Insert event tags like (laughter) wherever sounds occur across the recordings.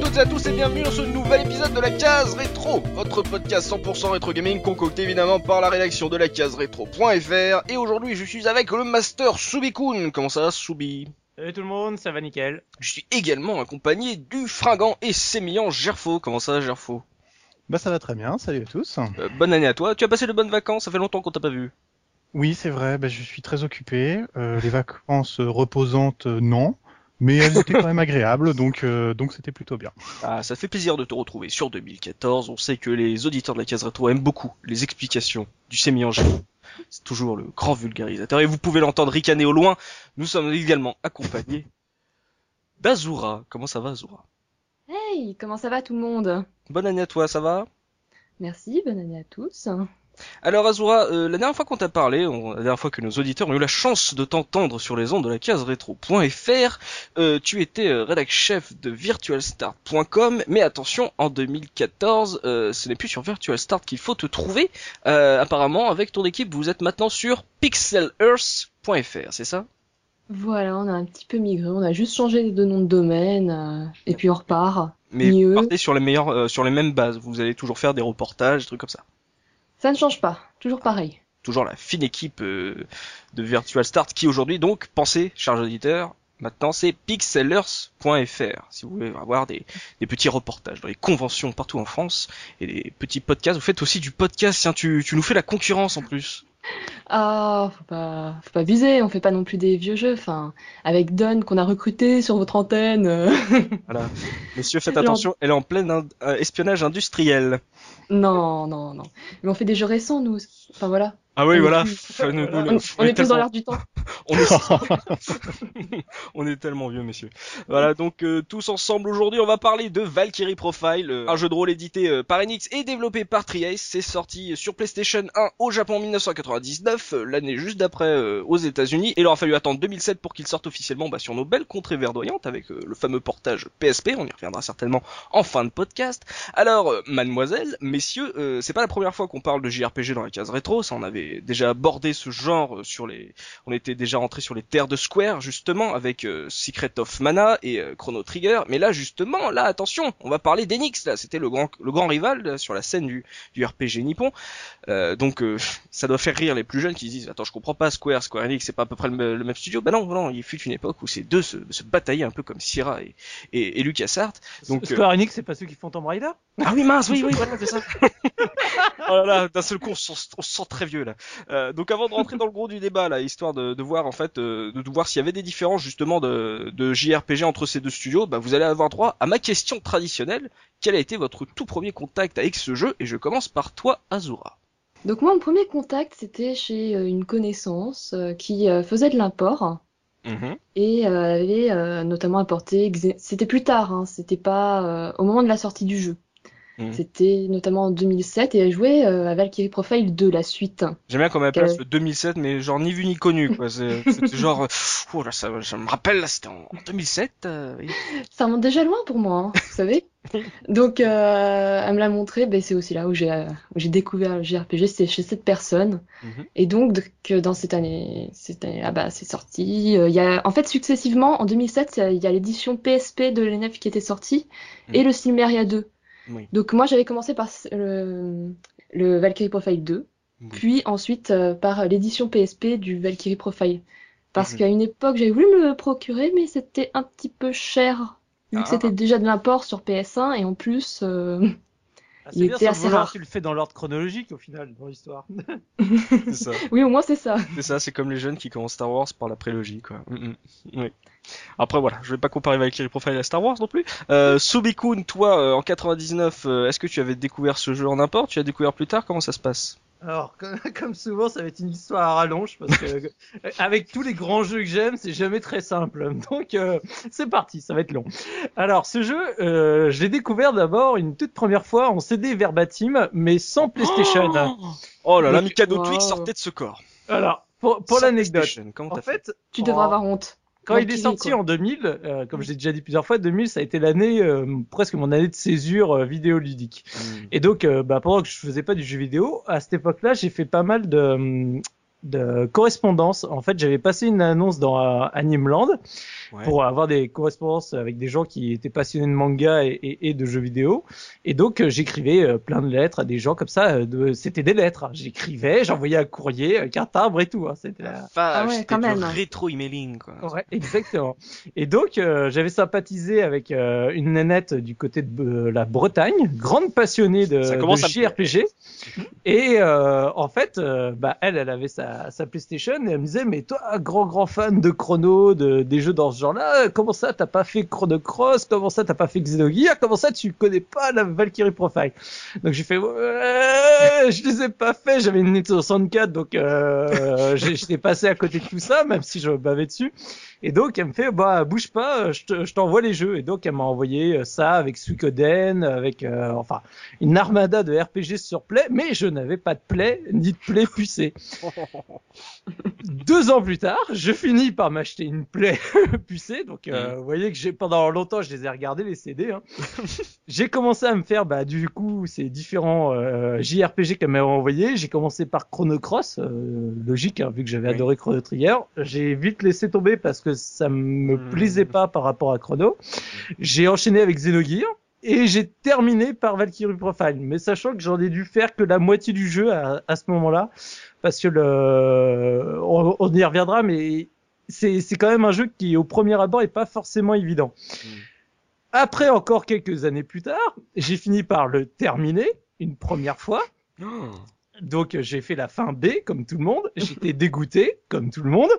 à toutes et à tous et bienvenue dans ce nouvel épisode de la case rétro, votre podcast 100% rétro gaming concocté évidemment par la rédaction de la case rétro.fr et aujourd'hui je suis avec le master Subikun. Comment ça va Subi Salut tout le monde, ça va nickel. Je suis également accompagné du fringant et sémillant Gerfo. Comment ça va Gerfo? Bah ça va très bien, salut à tous. Euh, bonne année à toi. Tu as passé de bonnes vacances, ça fait longtemps qu'on t'a pas vu. Oui, c'est vrai, bah, je suis très occupé. Euh, les vacances reposantes, euh, non. Mais elles étaient quand même agréables, donc euh, donc c'était plutôt bien. Ah, ça fait plaisir de te retrouver sur 2014. On sait que les auditeurs de la case rétro aiment beaucoup les explications du sémillant Gerfo. C'est toujours le grand vulgarisateur et vous pouvez l'entendre ricaner au loin. Nous sommes également accompagnés d'Azura. Comment ça va Azura? Hey, comment ça va tout le monde? Bonne année à toi, ça va? Merci, bonne année à tous. Alors Azura, euh, la dernière fois qu'on t'a parlé, on- la dernière fois que nos auditeurs ont eu la chance de t'entendre sur les ondes de la case rétro.fr, euh, tu étais euh, rédac chef de virtualstart.com, mais attention, en 2014, euh, ce n'est plus sur virtualstart qu'il faut te trouver. Apparemment, avec ton équipe, vous êtes maintenant sur pixelearth.fr, c'est ça? Voilà, on a un petit peu migré, on a juste changé de nom de domaine, euh, et puis on repart. Mais Mieux. vous partez sur les euh, sur les mêmes bases. Vous allez toujours faire des reportages, des trucs comme ça. Ça ne change pas, toujours pareil. toujours la fine équipe euh, de Virtual Start qui aujourd'hui donc pensez chers auditeurs maintenant c'est pixellers.fr si vous voulez avoir des, des petits reportages dans les conventions partout en France et des petits podcasts vous faites aussi du podcast. Tiens tu, tu nous fais la concurrence en plus Ah, faut pas, faut pas viser, on fait pas non plus des vieux jeux, enfin, avec Don qu'on a recruté sur votre antenne. (laughs) voilà messieurs faites attention elle est en plein euh, espionnage industriel non, non, non. Mais on fait des jeux récents, nous. Enfin voilà. ah oui On est voilà plus- On, est plus dans l'air du temps. (laughs) On est... (laughs) (laughs) on est tellement vieux, messieurs. Voilà, donc euh, tous ensemble aujourd'hui, on va parler de Valkyrie Profile, euh, un jeu de rôle édité euh, par Enix et développé par Triace. C'est sorti sur PlayStation 1 au Japon en 1999, euh, l'année juste d'après euh, aux États-Unis. Et il aura fallu attendre 2007 pour qu'il sorte officiellement bah, sur nos belles contrées verdoyantes avec le fameux portage PSP. On y reviendra certainement en fin de podcast. Alors, mademoiselle, messieurs, euh, c'est pas la première fois qu'on parle de JRPG dans la case rétro. Ça, on avait déjà abordé ce genre sur les on était déjà rentré sur les terres de Square justement avec euh, Secret of Mana et euh, Chrono Trigger, mais là justement, là attention, on va parler d'Enix là, c'était le grand le grand rival là, sur la scène du, du RPG nippon. Euh, donc ça doit faire rire les plus jeunes qui se disent attends, je comprends pas Square, Square Enix, c'est pas à peu près le, me- le même studio. Bah non, non, il fut une époque où ces deux se, se bataillaient un peu comme Sierra et et, et LucasArts. Donc Square Enix, c'est pas ceux qui font Tomb Raider? Ah oui mince, oui oui (laughs) voilà c'est ça. (laughs) oh là là, d'un seul coup on se sent, on se sent très vieux là. Donc avant de rentrer dans le gros du débat là, histoire de, de voir en fait, euh, de, de voir s'il y avait des différences justement de, de JRPG entre ces deux studios, bah vous allez avoir droit à ma question traditionnelle. Quel a été votre tout premier contact avec ce jeu? Et je commence par toi Azura. Donc moi, mon premier contact, c'était chez euh, une connaissance euh, qui euh, faisait de l'import. Mhm. Et euh, elle avait euh, notamment apporté, c'était plus tard, hein, c'était pas euh, au moment de la sortie du jeu. Mhm. C'était notamment en 2007 et elle jouait euh, à Valkyrie Profile 2, la suite. J'aime bien qu'on m'appelle Quel- le 2007, mais genre ni vu ni connu quoi. C'est c'était (laughs) genre, euh, oh là ça, je me rappelle là, c'était en, en 2007. euh, oui. Ça remonte déjà loin pour moi, hein, vous savez. (laughs) Donc euh, elle me l'a montré, ben, c'est aussi là où j'ai euh, découvert le JRPG, c'était chez cette personne. Mhm. Et donc que dans cette année, cette année ah bah, c'est sorti. euh, Il y a, en fait, successivement, en 2007, il y a l'édition PSP de l'ENF qui était sortie Mhm. et le Silmeria 2. Oui. Donc moi, j'avais commencé par le, le Valkyrie Profile 2, Oui. puis ensuite euh, par l'édition PSP du Valkyrie Profile. Parce Mhm. qu'à une époque, j'avais voulu me le procurer, mais c'était un petit peu cher, vu Ah. que c'était déjà de l'import sur PS1, et en plus, euh, Ah, Il C'est bien, était assez rare. tu le fais dans l'ordre chronologique au final, dans l'histoire. (laughs) (laughs) Oui, au moins c'est ça. C'est ça, c'est comme les jeunes qui commencent Star Wars par la prélogie, quoi. Mm, mm. Oui. Après voilà, je vais pas comparer Valkyrie Profile à Star Wars non plus. Euh, Subikun, toi, euh, en 99, euh, est-ce que tu avais découvert ce jeu en import? Tu l'as découvert plus tard? Comment ça se passe? Alors, (laughs) comme, souvent, ça va être une histoire à rallonge parce que euh, avec tous les grands jeux que j'aime, c'est jamais très simple. (laughs) Donc, euh, c'est parti, ça va être long. Alors, ce jeu, euh, je l'ai découvert d'abord une toute première fois en CD verbatim, mais sans PlayStation. Oh là là, Donc, Mikado wow. Twix sortait de ce corps. Alors, pour, l'anecdote, en t'as fait fait, Tu devrais avoir honte. Quand il est sorti quoi. en 2000, euh, comme je l'ai déjà dit plusieurs fois, 2000 ça a été l'année euh, presque mon année de césure euh, vidéoludique. Mm. Et donc, euh, bah, pendant que je faisais pas du jeu vidéo, à cette époque-là, j'ai fait pas mal de, de correspondance. En fait, j'avais passé une annonce dans euh, Animeland Ouais. pour avoir des correspondances avec des gens qui étaient passionnés de manga et, et- et de jeux vidéo. Et donc, euh, j'écrivais euh, plein de lettres à des gens comme ça. euh, de- C'était des lettres. hein. J'écrivais, j'envoyais un courrier avec un timbre et tout. hein. C'était la... Ah ouais, c'était quand du même. rétro-emailing, quoi. Ouais, exactement. Et donc, euh, j'avais sympathisé avec euh, une nénette du côté de euh, la Bretagne, grande passionnée de. JRPG. Et euh, en fait, euh, bah, elle, elle avait sa, sa PlayStation et elle me disait, mais toi, grand grand fan de Chrono, de, des jeux dans ce genre-là, comment ça, t'as pas fait Chrono Cross Comment ça, t'as pas fait Xenogears Comment ça, tu connais pas la Valkyrie Profile? Donc j'ai fait, ouais, je les ai pas fait. J'avais une Nintendo 64, donc euh, j'étais passé à côté de tout ça, même si je me bavais dessus. Et donc elle me fait bah bouge pas, je te- je t'envoie les jeux. Et donc elle m'a envoyé euh, ça avec Suikoden, avec euh, enfin une armada de RPG sur Play, mais je n'avais pas de Play ni de Play pucé. (laughs) Deux ans plus tard, je finis par m'acheter une Play (laughs) pucée. Donc euh, vous voyez que j'ai pendant longtemps je les ai regardés les CD. Hein. (laughs) j'ai commencé à me faire bah du coup ces différents euh, JRPG qu'elle m'avait envoyé. J'ai commencé par Chrono Cross, logique hein, vu que j'avais Oui. adoré Chrono Trigger. J'ai vite laissé tomber parce que ça me Hmm. plaisait pas par rapport à Chrono. J'ai enchaîné avec Xenogears. Et j'ai terminé par Valkyrie Profile, mais sachant que j'en ai dû faire que la moitié du jeu à, à ce moment-là, parce que le, on, on y reviendra, mais c'est quand même un jeu qui au premier abord est pas forcément évident. Mm. Après encore quelques années plus tard, j'ai fini par le terminer une première fois. Oh. Donc euh, j'ai fait la fin B comme tout le monde, j'étais dégoûté comme tout le monde,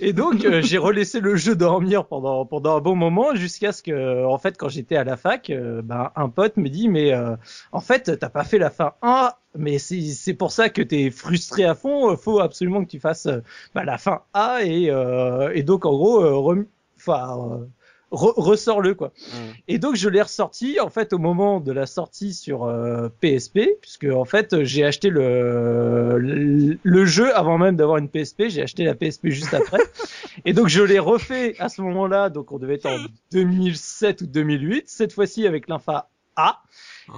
et donc euh, j'ai relaissé le jeu dormir pendant pendant un bon moment jusqu'à ce que en fait quand j'étais à la fac, euh, ben, un pote me dit mais euh, en fait t'as pas fait la fin 1, mais c'est c'est pour ça que t'es frustré à fond, faut absolument que tu fasses bah, la fin A et et donc en gros enfin re- ressors-le quoi. Mm. Et donc je l'ai ressorti en fait au moment de la sortie sur euh, PSP, puisque en fait j'ai acheté le, le le jeu avant même d'avoir une PSP, j'ai acheté la PSP juste après. (laughs) et donc je l'ai refait à ce moment-là, donc on devait être en (laughs) 2007 ou 2008, cette fois-ci avec l'infa A.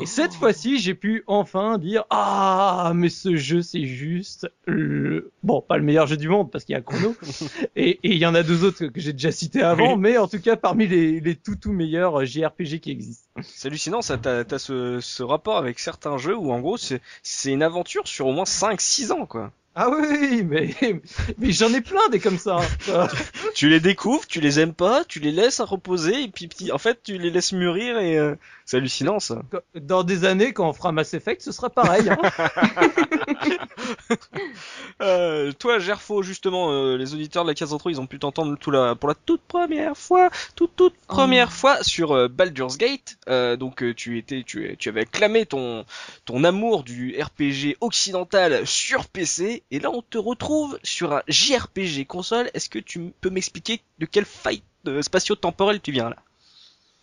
Et cette fois-ci, j'ai pu enfin dire ah mais ce jeu c'est juste le... bon pas le meilleur jeu du monde parce qu'il y a Chrono (laughs) et il y en a deux autres que j'ai déjà cités avant, Oui. mais en tout cas parmi les les tout tout meilleurs JRPG qui existent. C'est hallucinant, ça, t'as, t'as ce, ce rapport avec certains jeux où en gros c'est, c'est une aventure sur au moins 5-6 ans quoi. Ah oui, mais (laughs) mais j'en ai plein des comme ça. (laughs) Tu les découvres, tu les aimes pas, tu les laisses à reposer et puis petit, en fait tu les laisses mûrir et euh, c'est hallucinant ça. Dans des années quand on fera Mass Effect, ce sera pareil. hein. (laughs) Euh, toi Gerfo justement, euh, les auditeurs de la case intro ils ont pu t'entendre tout la, pour la toute première fois, toute toute Oh. première fois sur euh, Baldur's Gate. Euh, donc euh, tu étais, tu, tu avais clamé ton ton amour du RPG occidental sur PC et là on te retrouve sur un JRPG console. Est-ce que tu peux m'expliquer de quelle faille euh, spatio-temporelle tu viens là?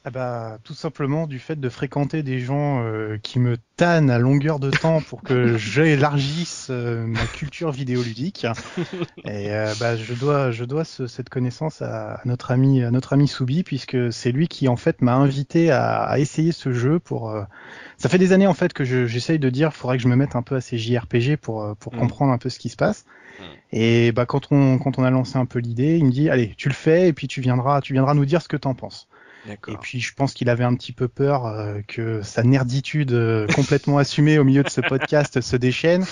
Ah bah, tout simplement du fait de fréquenter des gens euh, qui me tannent à longueur de temps pour que (laughs) j'élargisse euh, ma culture vidéoludique. (laughs) Et euh, bah, je dois, je dois ce- cette connaissance à, notre ami, à notre ami Soubi, puisque c'est lui qui en fait m'a invité à, à essayer ce jeu. Pour, euh, ça fait des années en fait que je- j'essaye de dire, faudrait que je me mette un peu à ces JRPG pour euh, pour Mm. comprendre un peu ce qui se passe. Mm. Et bah quand on quand on a lancé un peu l'idée, il me dit allez, tu le fais et puis tu viendras, tu viendras nous dire ce que t'en penses. Et puis je pense qu'il avait un petit peu peur euh, que sa nerditude euh, complètement assumée au milieu de ce podcast se déchaîne.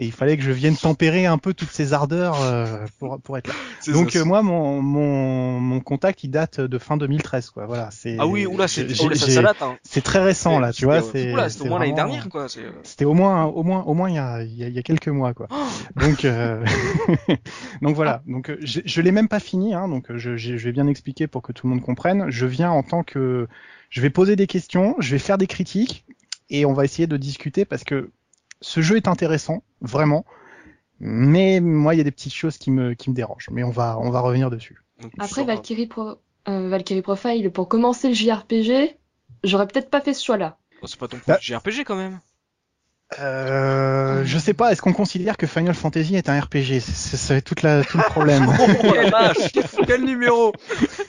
Et il fallait que je vienne tempérer un peu toutes ces ardeurs euh, pour, pour être là. (laughs) Donc ça, euh, moi, mon, mon, mon contact, il date de fin 2013, quoi. Voilà, c'est. Ah oui, oula, c'est, date, hein. c'est très récent là, tu vois. C'est. c'était au moins l'année dernière, quoi. Euh, C'était au moins, au moins, au moins il y a, il y a, il y a quelques mois, quoi. (gasps) Donc, euh, (laughs) donc voilà. Donc, euh, je, je l'ai même pas fini, hein, donc euh, je, je je vais bien expliquer pour que tout le monde comprenne. Je viens en tant que, je vais poser des questions, je vais faire des critiques et on va essayer de discuter parce que ce jeu est intéressant, vraiment. Mais moi, il y a des petites choses qui me, qui me dérangent. Mais on va, on va revenir dessus. Après sur- Valkyrie, Pro... euh, Valkyrie Profile, pour commencer le JRPG, j'aurais peut-être pas fait ce choix-là. Oh, c'est pas ton Bah- JRPG quand même. Euh, je sais pas, est-ce qu'on considère que Final Fantasy est un RPG C'est c'est toute la, tout le problème. (laughs) Oh (laughs) Quel numéro?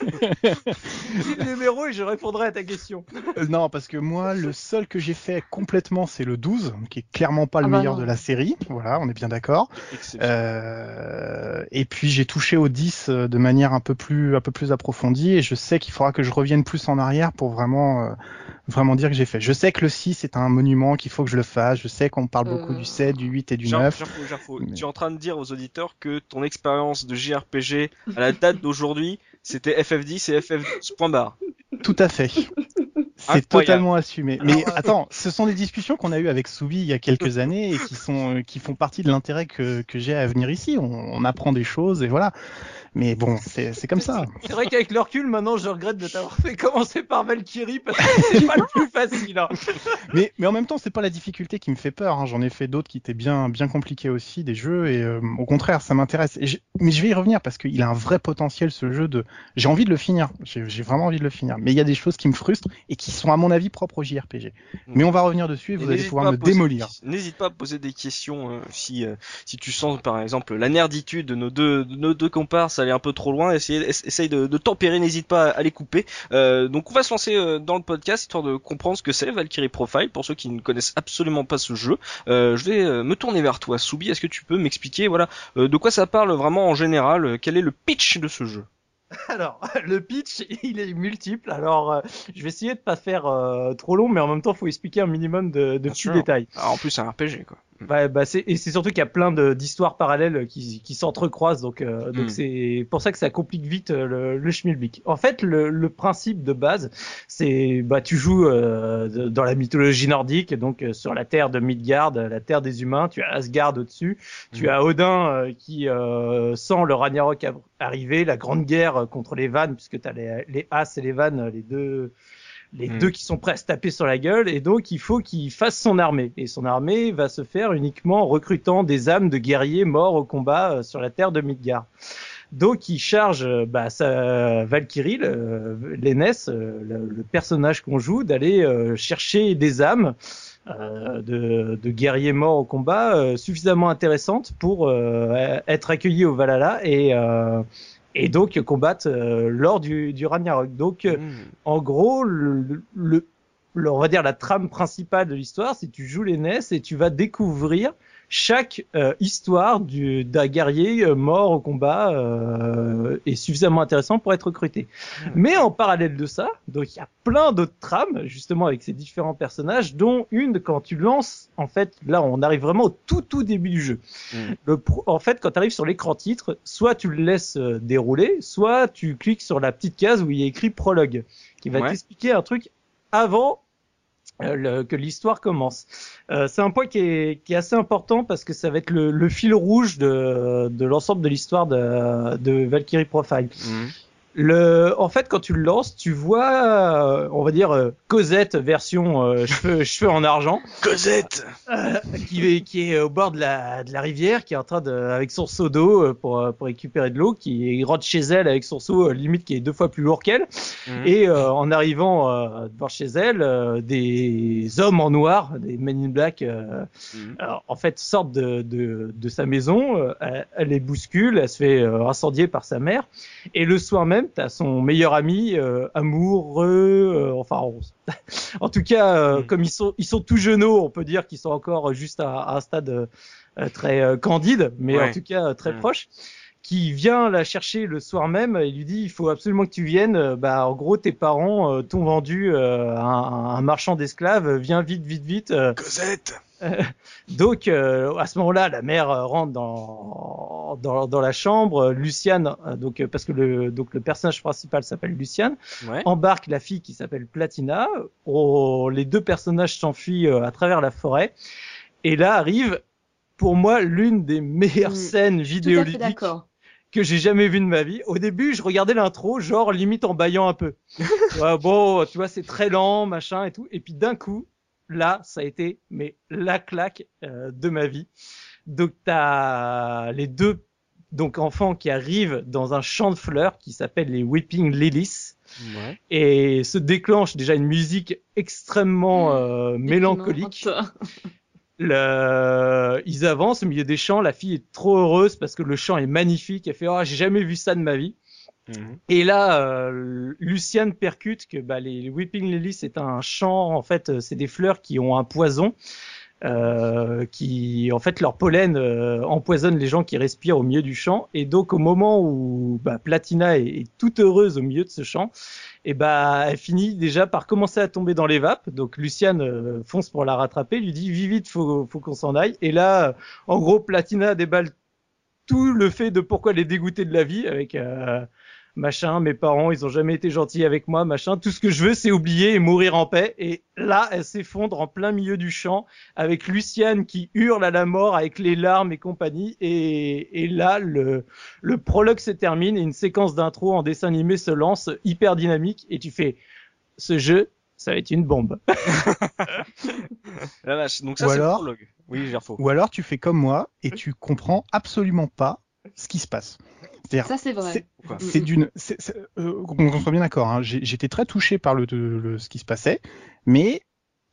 (laughs) Le numéro et je répondrai à ta question. Euh, non, parce que moi, le seul que j'ai fait complètement, c'est le 12, qui est clairement pas le Ah bah meilleur non. de la série. Voilà, on est bien d'accord. Euh, et puis j'ai touché au 10 euh, de manière un peu plus un peu plus approfondie et je sais qu'il faudra que je revienne plus en arrière pour vraiment euh, vraiment dire que j'ai fait. Je sais que le 6 est un monument qu'il faut que je le fasse, je sais qu'on parle beaucoup Euh. du 7, du 8 et du Jar- 9. Jarfo, Jarfo, Mais- Tu es en train de dire aux auditeurs que ton expérience de JRPG à la date (laughs) d'aujourd'hui, c'était FF10 et FF12. Point barre. Tout à fait. C'est totalement assumé. Mais attends, ce sont des discussions qu'on a eues avec Soubi il y a quelques (laughs) années et qui sont euh, qui font partie de l'intérêt que, que j'ai à venir ici. On, on apprend des choses et voilà. Mais bon, c'est comme ça. (laughs) C'est vrai qu'avec le recul, maintenant, je regrette de t'avoir fait commencer par Valkyrie parce que c'est pas le plus (laughs) facile. Hein. Mais, mais en même temps, c'est pas la difficulté qui me fait peur. hein. J'en ai fait d'autres qui étaient bien, bien compliqués aussi, des jeux, et euh, au contraire, ça m'intéresse. Mais je vais y revenir parce qu'il a un vrai potentiel, ce jeu. de. J'ai envie de le finir. J'ai vraiment envie de le finir. Mais il y a des choses qui me frustrent et qui sont, à mon avis, propres au JRPG. Mais on va revenir dessus et vous Et allez pouvoir me poser- démolir. N'hésite pas à poser des questions euh, si euh, si tu sens par exemple la nerditude de nos deux de nos deux comparses aller un peu trop loin. Essaye, ess- essaye de, de tempérer. N'hésite pas à les couper. Euh, donc on va se lancer euh, dans le podcast histoire de comprendre ce que c'est Valkyrie Profile pour ceux qui ne connaissent absolument pas ce jeu. Euh, je vais me tourner vers toi, Soubi. Est-ce que tu peux m'expliquer voilà de quoi ça parle vraiment en général Quel est le pitch de ce jeu? (laughs) Alors, le pitch, il est multiple. Alors, euh, je vais essayer de pas faire euh, trop long, mais en même temps, faut expliquer un minimum de, de petits sûr. détails. Ah, En plus c'est un RPG quoi. Bah, bah c'est et c'est surtout qu'il y a plein de d'histoires parallèles qui, qui s'entrecroisent donc euh, donc Mm. c'est pour ça que ça complique vite euh, le, le schmilblick. En fait le, le principe de base c'est bah tu joues euh, dans la mythologie nordique donc euh, sur la terre de Midgard la terre des humains tu as Asgard au-dessus tu Mm. as Odin euh, qui euh, sent le Ragnarok arriver la grande guerre contre les vannes puisque tu as les, les As et les vannes les deux les Mm. deux qui sont prêts à se taper sur la gueule et donc il faut qu'il fasse son armée et son armée va se faire uniquement en recrutant des âmes de guerriers morts au combat euh, sur la terre de Midgard. Donc il charge euh, bah, sa Valkyrie, le- euh, le, le personnage qu'on joue, d'aller euh, chercher des âmes euh, de, de guerriers morts au combat euh, suffisamment intéressantes pour euh, être accueillis au Valhalla et euh, et donc combattre euh, lors du, du Ragnarok. Donc euh, Mm. en gros, le, le, le- on va dire la trame principale de l'histoire, c'est tu joues les NES et tu vas découvrir chaque euh, histoire du- d'un guerrier euh, mort au combat euh, est suffisamment intéressant pour être recruté. Mais en parallèle de ça, donc il y a plein d'autres trames justement avec ces différents personnages, dont une quand tu lances, en fait, là on arrive vraiment au tout tout début du jeu. Mm. Le pro- en fait, quand tu arrives sur l'écran titre, soit tu le laisses euh, dérouler, soit tu cliques sur la petite case où il y a écrit prologue, qui va Ouais. t'expliquer un truc avant le- que l'histoire commence. Euh, c'est un point qui est, qui est assez important parce que ça va être le, le fil rouge de, de l'ensemble de l'histoire de, de Valkyrie Profile. Mm. Le, en fait, quand tu le lances, tu vois, euh, on va dire euh, Cosette version euh, (laughs) cheveux, cheveux en argent, Cosette euh, qui, est, qui est au bord de la, de la rivière, qui est en train de, avec son seau d'eau pour, pour récupérer de l'eau, qui rentre chez elle avec son seau limite qui est deux fois plus lourd qu'elle. Mm. Et euh, en arrivant devant chez elle, des hommes en noir, des Men in Black, alors, en fait, sortent de, de, de sa maison, elle, elle les bouscule, elle se fait incendier par sa mère, et le soir même, t'as son meilleur ami, euh, amoureux, euh, enfin, on- (laughs) en tout cas, euh, Mm. comme ils sont, ils sont tout jeuneaux, on peut dire qu'ils sont encore juste à, à un stade euh, très euh, candide, mais Ouais. en tout cas très Mm. proche qui vient la chercher le soir même et lui dit il faut absolument que tu viennes euh, bah en gros tes parents euh, t'ont vendu euh, un, un marchand d'esclaves viens vite vite vite euh, Cosette (laughs) donc euh, à ce moment-là, la mère euh, rentre dans dans, dans la chambre. Luciane, euh, donc euh, parce que le donc le personnage principal s'appelle Luciane, Ouais. embarque la fille qui s'appelle Platina. Oh, les deux personnages s'enfuient euh, à travers la forêt. Et là arrive pour moi l'une des meilleures Mm. scènes Tout à fait vidéoludiques d'accord. Que j'ai jamais vu de ma vie. Au début, je regardais l'intro, genre limite en baillant un peu. (laughs) ouais, bon, tu vois, c'est très lent, machin et tout. Et puis d'un coup, là, ça a été mais la claque euh, de ma vie. Donc t'as les deux donc enfants qui arrivent dans un champ de fleurs qui s'appelle les Weeping Lilies Ouais. et se déclenche déjà une musique extrêmement euh, mélancolique. Le... Ils avancent au milieu des champs. La fille est trop heureuse parce que le champ est magnifique. Elle fait oh j'ai jamais vu ça de ma vie. Mhm. Et là, euh, Luciane percute que bah, les Weeping Lilies c'est un champ. En fait, euh, c'est des fleurs qui ont un poison. Euh, qui en fait leur pollen euh, empoisonne les gens qui respirent au milieu du champ. Et donc au moment où bah, Platina est, est toute heureuse au milieu de ce champ et bah elle finit déjà par commencer à tomber dans les vapes. Donc Luciane euh, fonce pour la rattraper lui dit vite vite faut, faut qu'on s'en aille. Et là en gros Platina déballe tout le fait de pourquoi elle est dégoûtée de la vie avec euh, machin, mes parents, ils ont jamais été gentils avec moi, machin. Tout ce que je veux, c'est oublier et mourir en paix. Et là, elle s'effondre en plein milieu du champ avec Luciane qui hurle à la mort avec les larmes et compagnie. Et, et là, le, le prologue se termine et une séquence d'intro en dessin animé se lance hyper dynamique et tu fais ce jeu. Ça va être une bombe. (laughs) La vache. Donc ça, Ou c'est le alors- prologue. Oui, Gerfo. Ou alors tu fais comme moi et tu comprends absolument pas ce qui se passe. Ça, c'est vrai. c'est- c'est d'une, euh, qu'on soit bien d'accord. Hein, J'étais très touché par le, le- ce qui se passait, mais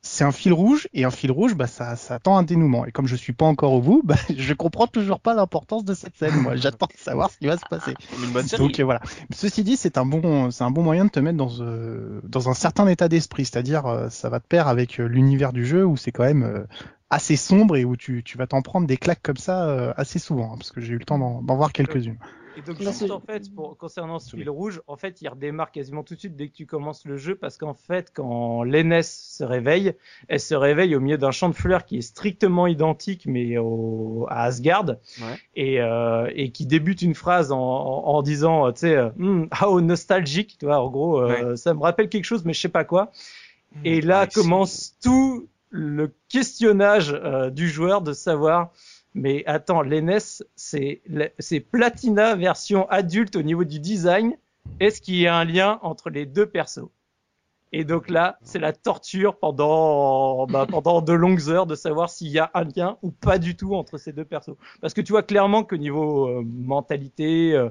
c'est un fil rouge et un fil rouge, bah ça, ça attend un dénouement. Et comme je suis pas encore au bout, bah (laughs) je comprends toujours pas l'importance de cette scène. Moi, j'attends de savoir ce qui va se passer. Comme Une bonne série. Donc euh, voilà. Ceci dit, c'est un bon, c'est un bon moyen de te mettre dans euh, dans un certain état d'esprit, c'est-à-dire euh, ça va te pair avec euh, l'univers du jeu où c'est quand même euh, assez sombre et où tu, tu vas t'en prendre des claques comme ça euh, assez souvent, hein, parce que j'ai eu le temps d'en d'en voir quelques-unes. Et donc, Bah, juste en fait, pour, concernant ce fil rouge, en fait, il redémarre quasiment tout de suite dès que tu commences le jeu, parce qu'en fait, quand l'aînesse se réveille, elle se réveille au milieu d'un champ de fleurs qui est strictement identique, mais au, à Asgard, Ouais. et, euh, et qui débute une phrase en, en, en disant, tu sais, Hmm, how nostalgique, tu vois, en gros, euh, ça me rappelle quelque chose, mais je sais pas quoi. Et là Ouais, c'est- commence tout le questionnage euh, du joueur de savoir, mais attends, l'NS, c'est la- c'est Platina version adulte au niveau du design. Est-ce qu'il y a un lien entre les deux persos? Et donc là, c'est la torture pendant bah, pendant de longues heures de savoir s'il y a un lien ou pas du tout entre ces deux persos. Parce que tu vois clairement qu'au niveau euh, mentalité, euh,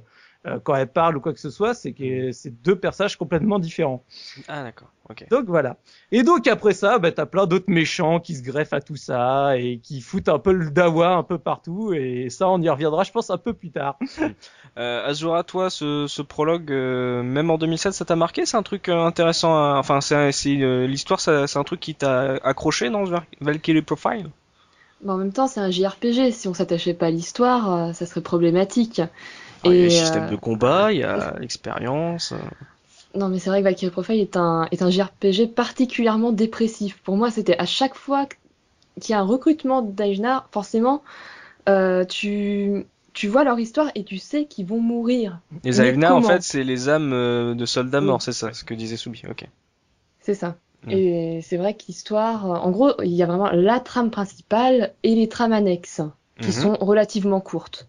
quand elle parle ou quoi que ce soit, c'est que c'est deux personnages complètement différents. Ah d'accord. Ok. Donc voilà. Et donc après ça, bah, t'as plein d'autres méchants qui se greffent à tout ça et qui foutent un peu le dawa un peu partout. Et ça, on y reviendra, je pense, un peu plus tard. (laughs) Euh, Azura, toi, ce, ce prologue, euh, même en 2007, ça t'a marqué? C'est un truc euh, intéressant. à- Enfin, c'est euh, l'histoire, c'est un truc qui t'a accroché dans Valkyrie Profile? Mais en même temps, c'est un JRPG. Si on s'attachait pas à l'histoire, euh, ça serait problématique. Il y a le système euh, de combat, il y a (laughs) l'expérience. Non, mais c'est vrai que Valkyrie Profile est un, est un JRPG particulièrement dépressif. Pour moi, c'était à chaque fois qu'il y a un recrutement d'Aijnar, forcément, euh, tu, tu vois leur histoire et tu sais qu'ils vont mourir. Les Mais Aevnar, en fait, c'est les âmes euh, de soldats Oui. morts, c'est ça, ce que disait Soubi. Ok. C'est ça. Mm. Et c'est vrai que l'histoire, en gros, il y a vraiment la trame principale et les trames annexes, qui Mhm. sont relativement courtes.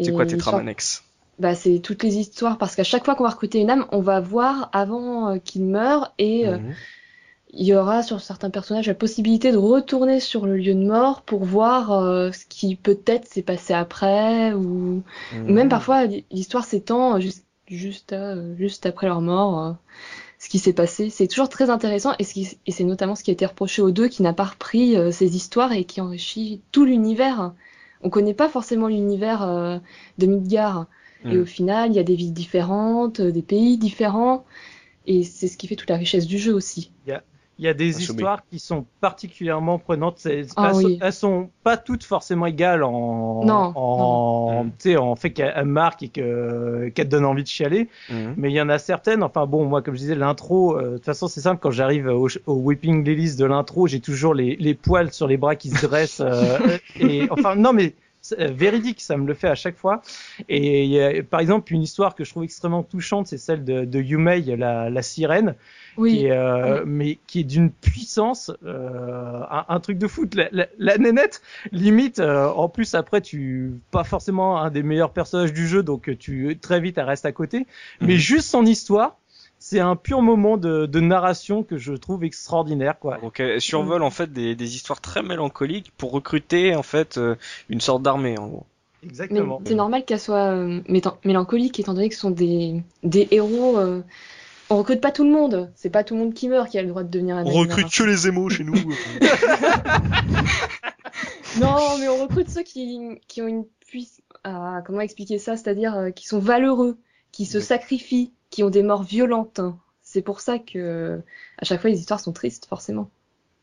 C'est quoi tes trames annexes Bah, c'est toutes les histoires, parce qu'à chaque fois qu'on va recruter une âme, on va voir avant euh, qu'il meure, et euh, Mhm. il y aura sur certains personnages la possibilité de retourner sur le lieu de mort pour voir euh, ce qui peut-être s'est passé après, ou, ou même Mhm. parfois l'histoire s'étend juste, juste, euh, juste après leur mort, ce qui s'est passé. C'est toujours très intéressant, et, ce c'est notamment ce qui a été reproché aux deux, qui n'a pas repris ces histoires et qui enrichit tout l'univers. On connaît pas forcément l'univers euh, de Midgard. Et Mm. au final, il y a des villes différentes, euh, des pays différents. Et c'est ce qui fait toute la richesse du jeu aussi. Il y a des Ah, Soubi. histoires qui sont particulièrement prenantes. C'est- Ah elles, sont- oui. elles sont pas toutes forcément égales en, Non, en, non. tu sais, en fait qu'elles elles marquent et que- qu'elles te donnent envie de chialer. Mhm. Mais il y en a certaines, enfin bon, moi comme je disais, l'intro, euh, de toute façon c'est simple, quand j'arrive au, au Whipping Lilies de l'intro, j'ai toujours les, les poils sur les bras qui se dressent. euh, et (laughs) enfin non mais euh, véridique, ça me le fait à chaque fois. Et il y a, par exemple une histoire que je trouve extrêmement touchante, c'est celle de, de Yumei, la, la sirène, qui Oui, est, euh, Oui. mais qui est d'une puissance, euh, un, un truc de foot. La, la, la nénette, limite, euh, en plus après tu, pas forcément un des meilleurs personnages du jeu, donc tu très vite elle reste à côté. Mais Mhm. juste son histoire, c'est un pur moment de, de narration que je trouve extraordinaire, quoi. Donc elle survole en fait des, des histoires très mélancoliques pour recruter en fait euh, une sorte d'armée en gros. mais Exactement. c'est normal qu'elle soit euh, mélancolique, étant donné que ce sont des, des héros. euh, On recrute pas tout le monde. C'est pas tout le monde qui meurt qui a le droit de devenir un Agnar. les émos chez nous. (laughs) recrutent ceux qui, qui ont une puissance. Ah, comment expliquer ça? C'est-à-dire euh, qui sont valeureux, qui se sacrifient, qui ont des morts violentes. C'est pour ça que à chaque fois les histoires sont tristes, forcément.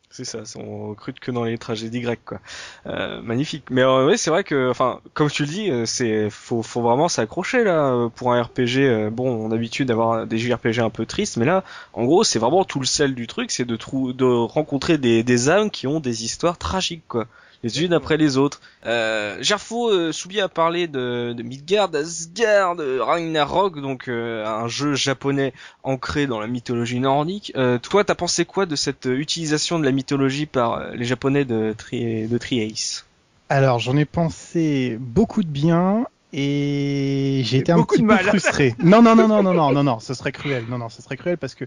C'est ça, on recrute que dans les tragédies grecques, quoi. Euh, magnifique. Mais euh, oui, c'est vrai que, enfin, comme tu le dis, euh, c'est faut, faut vraiment s'accrocher là euh, pour un RPG. Bon, on a l'habitude d'avoir des JRPG un peu tristes, mais là, en gros, c'est vraiment tout le sel du truc, c'est de, de rencontrer des, des âmes qui ont des histoires tragiques, quoi les unes après les autres. Euh, Gerfo euh, Soubi a parlé de, de Midgard, Asgard, de Ragnarok, donc euh, un jeu japonais ancré dans la mythologie nordique. Euh, toi, t'as pensé quoi de cette utilisation de la mythologie par euh, les japonais de, Tri de Triace? Alors, j'en ai pensé beaucoup de bien et j'ai été un petit peu frustré. (laughs) Non, non, non, non, non, non, non, non, ce serait cruel. Non, non, ce serait cruel parce que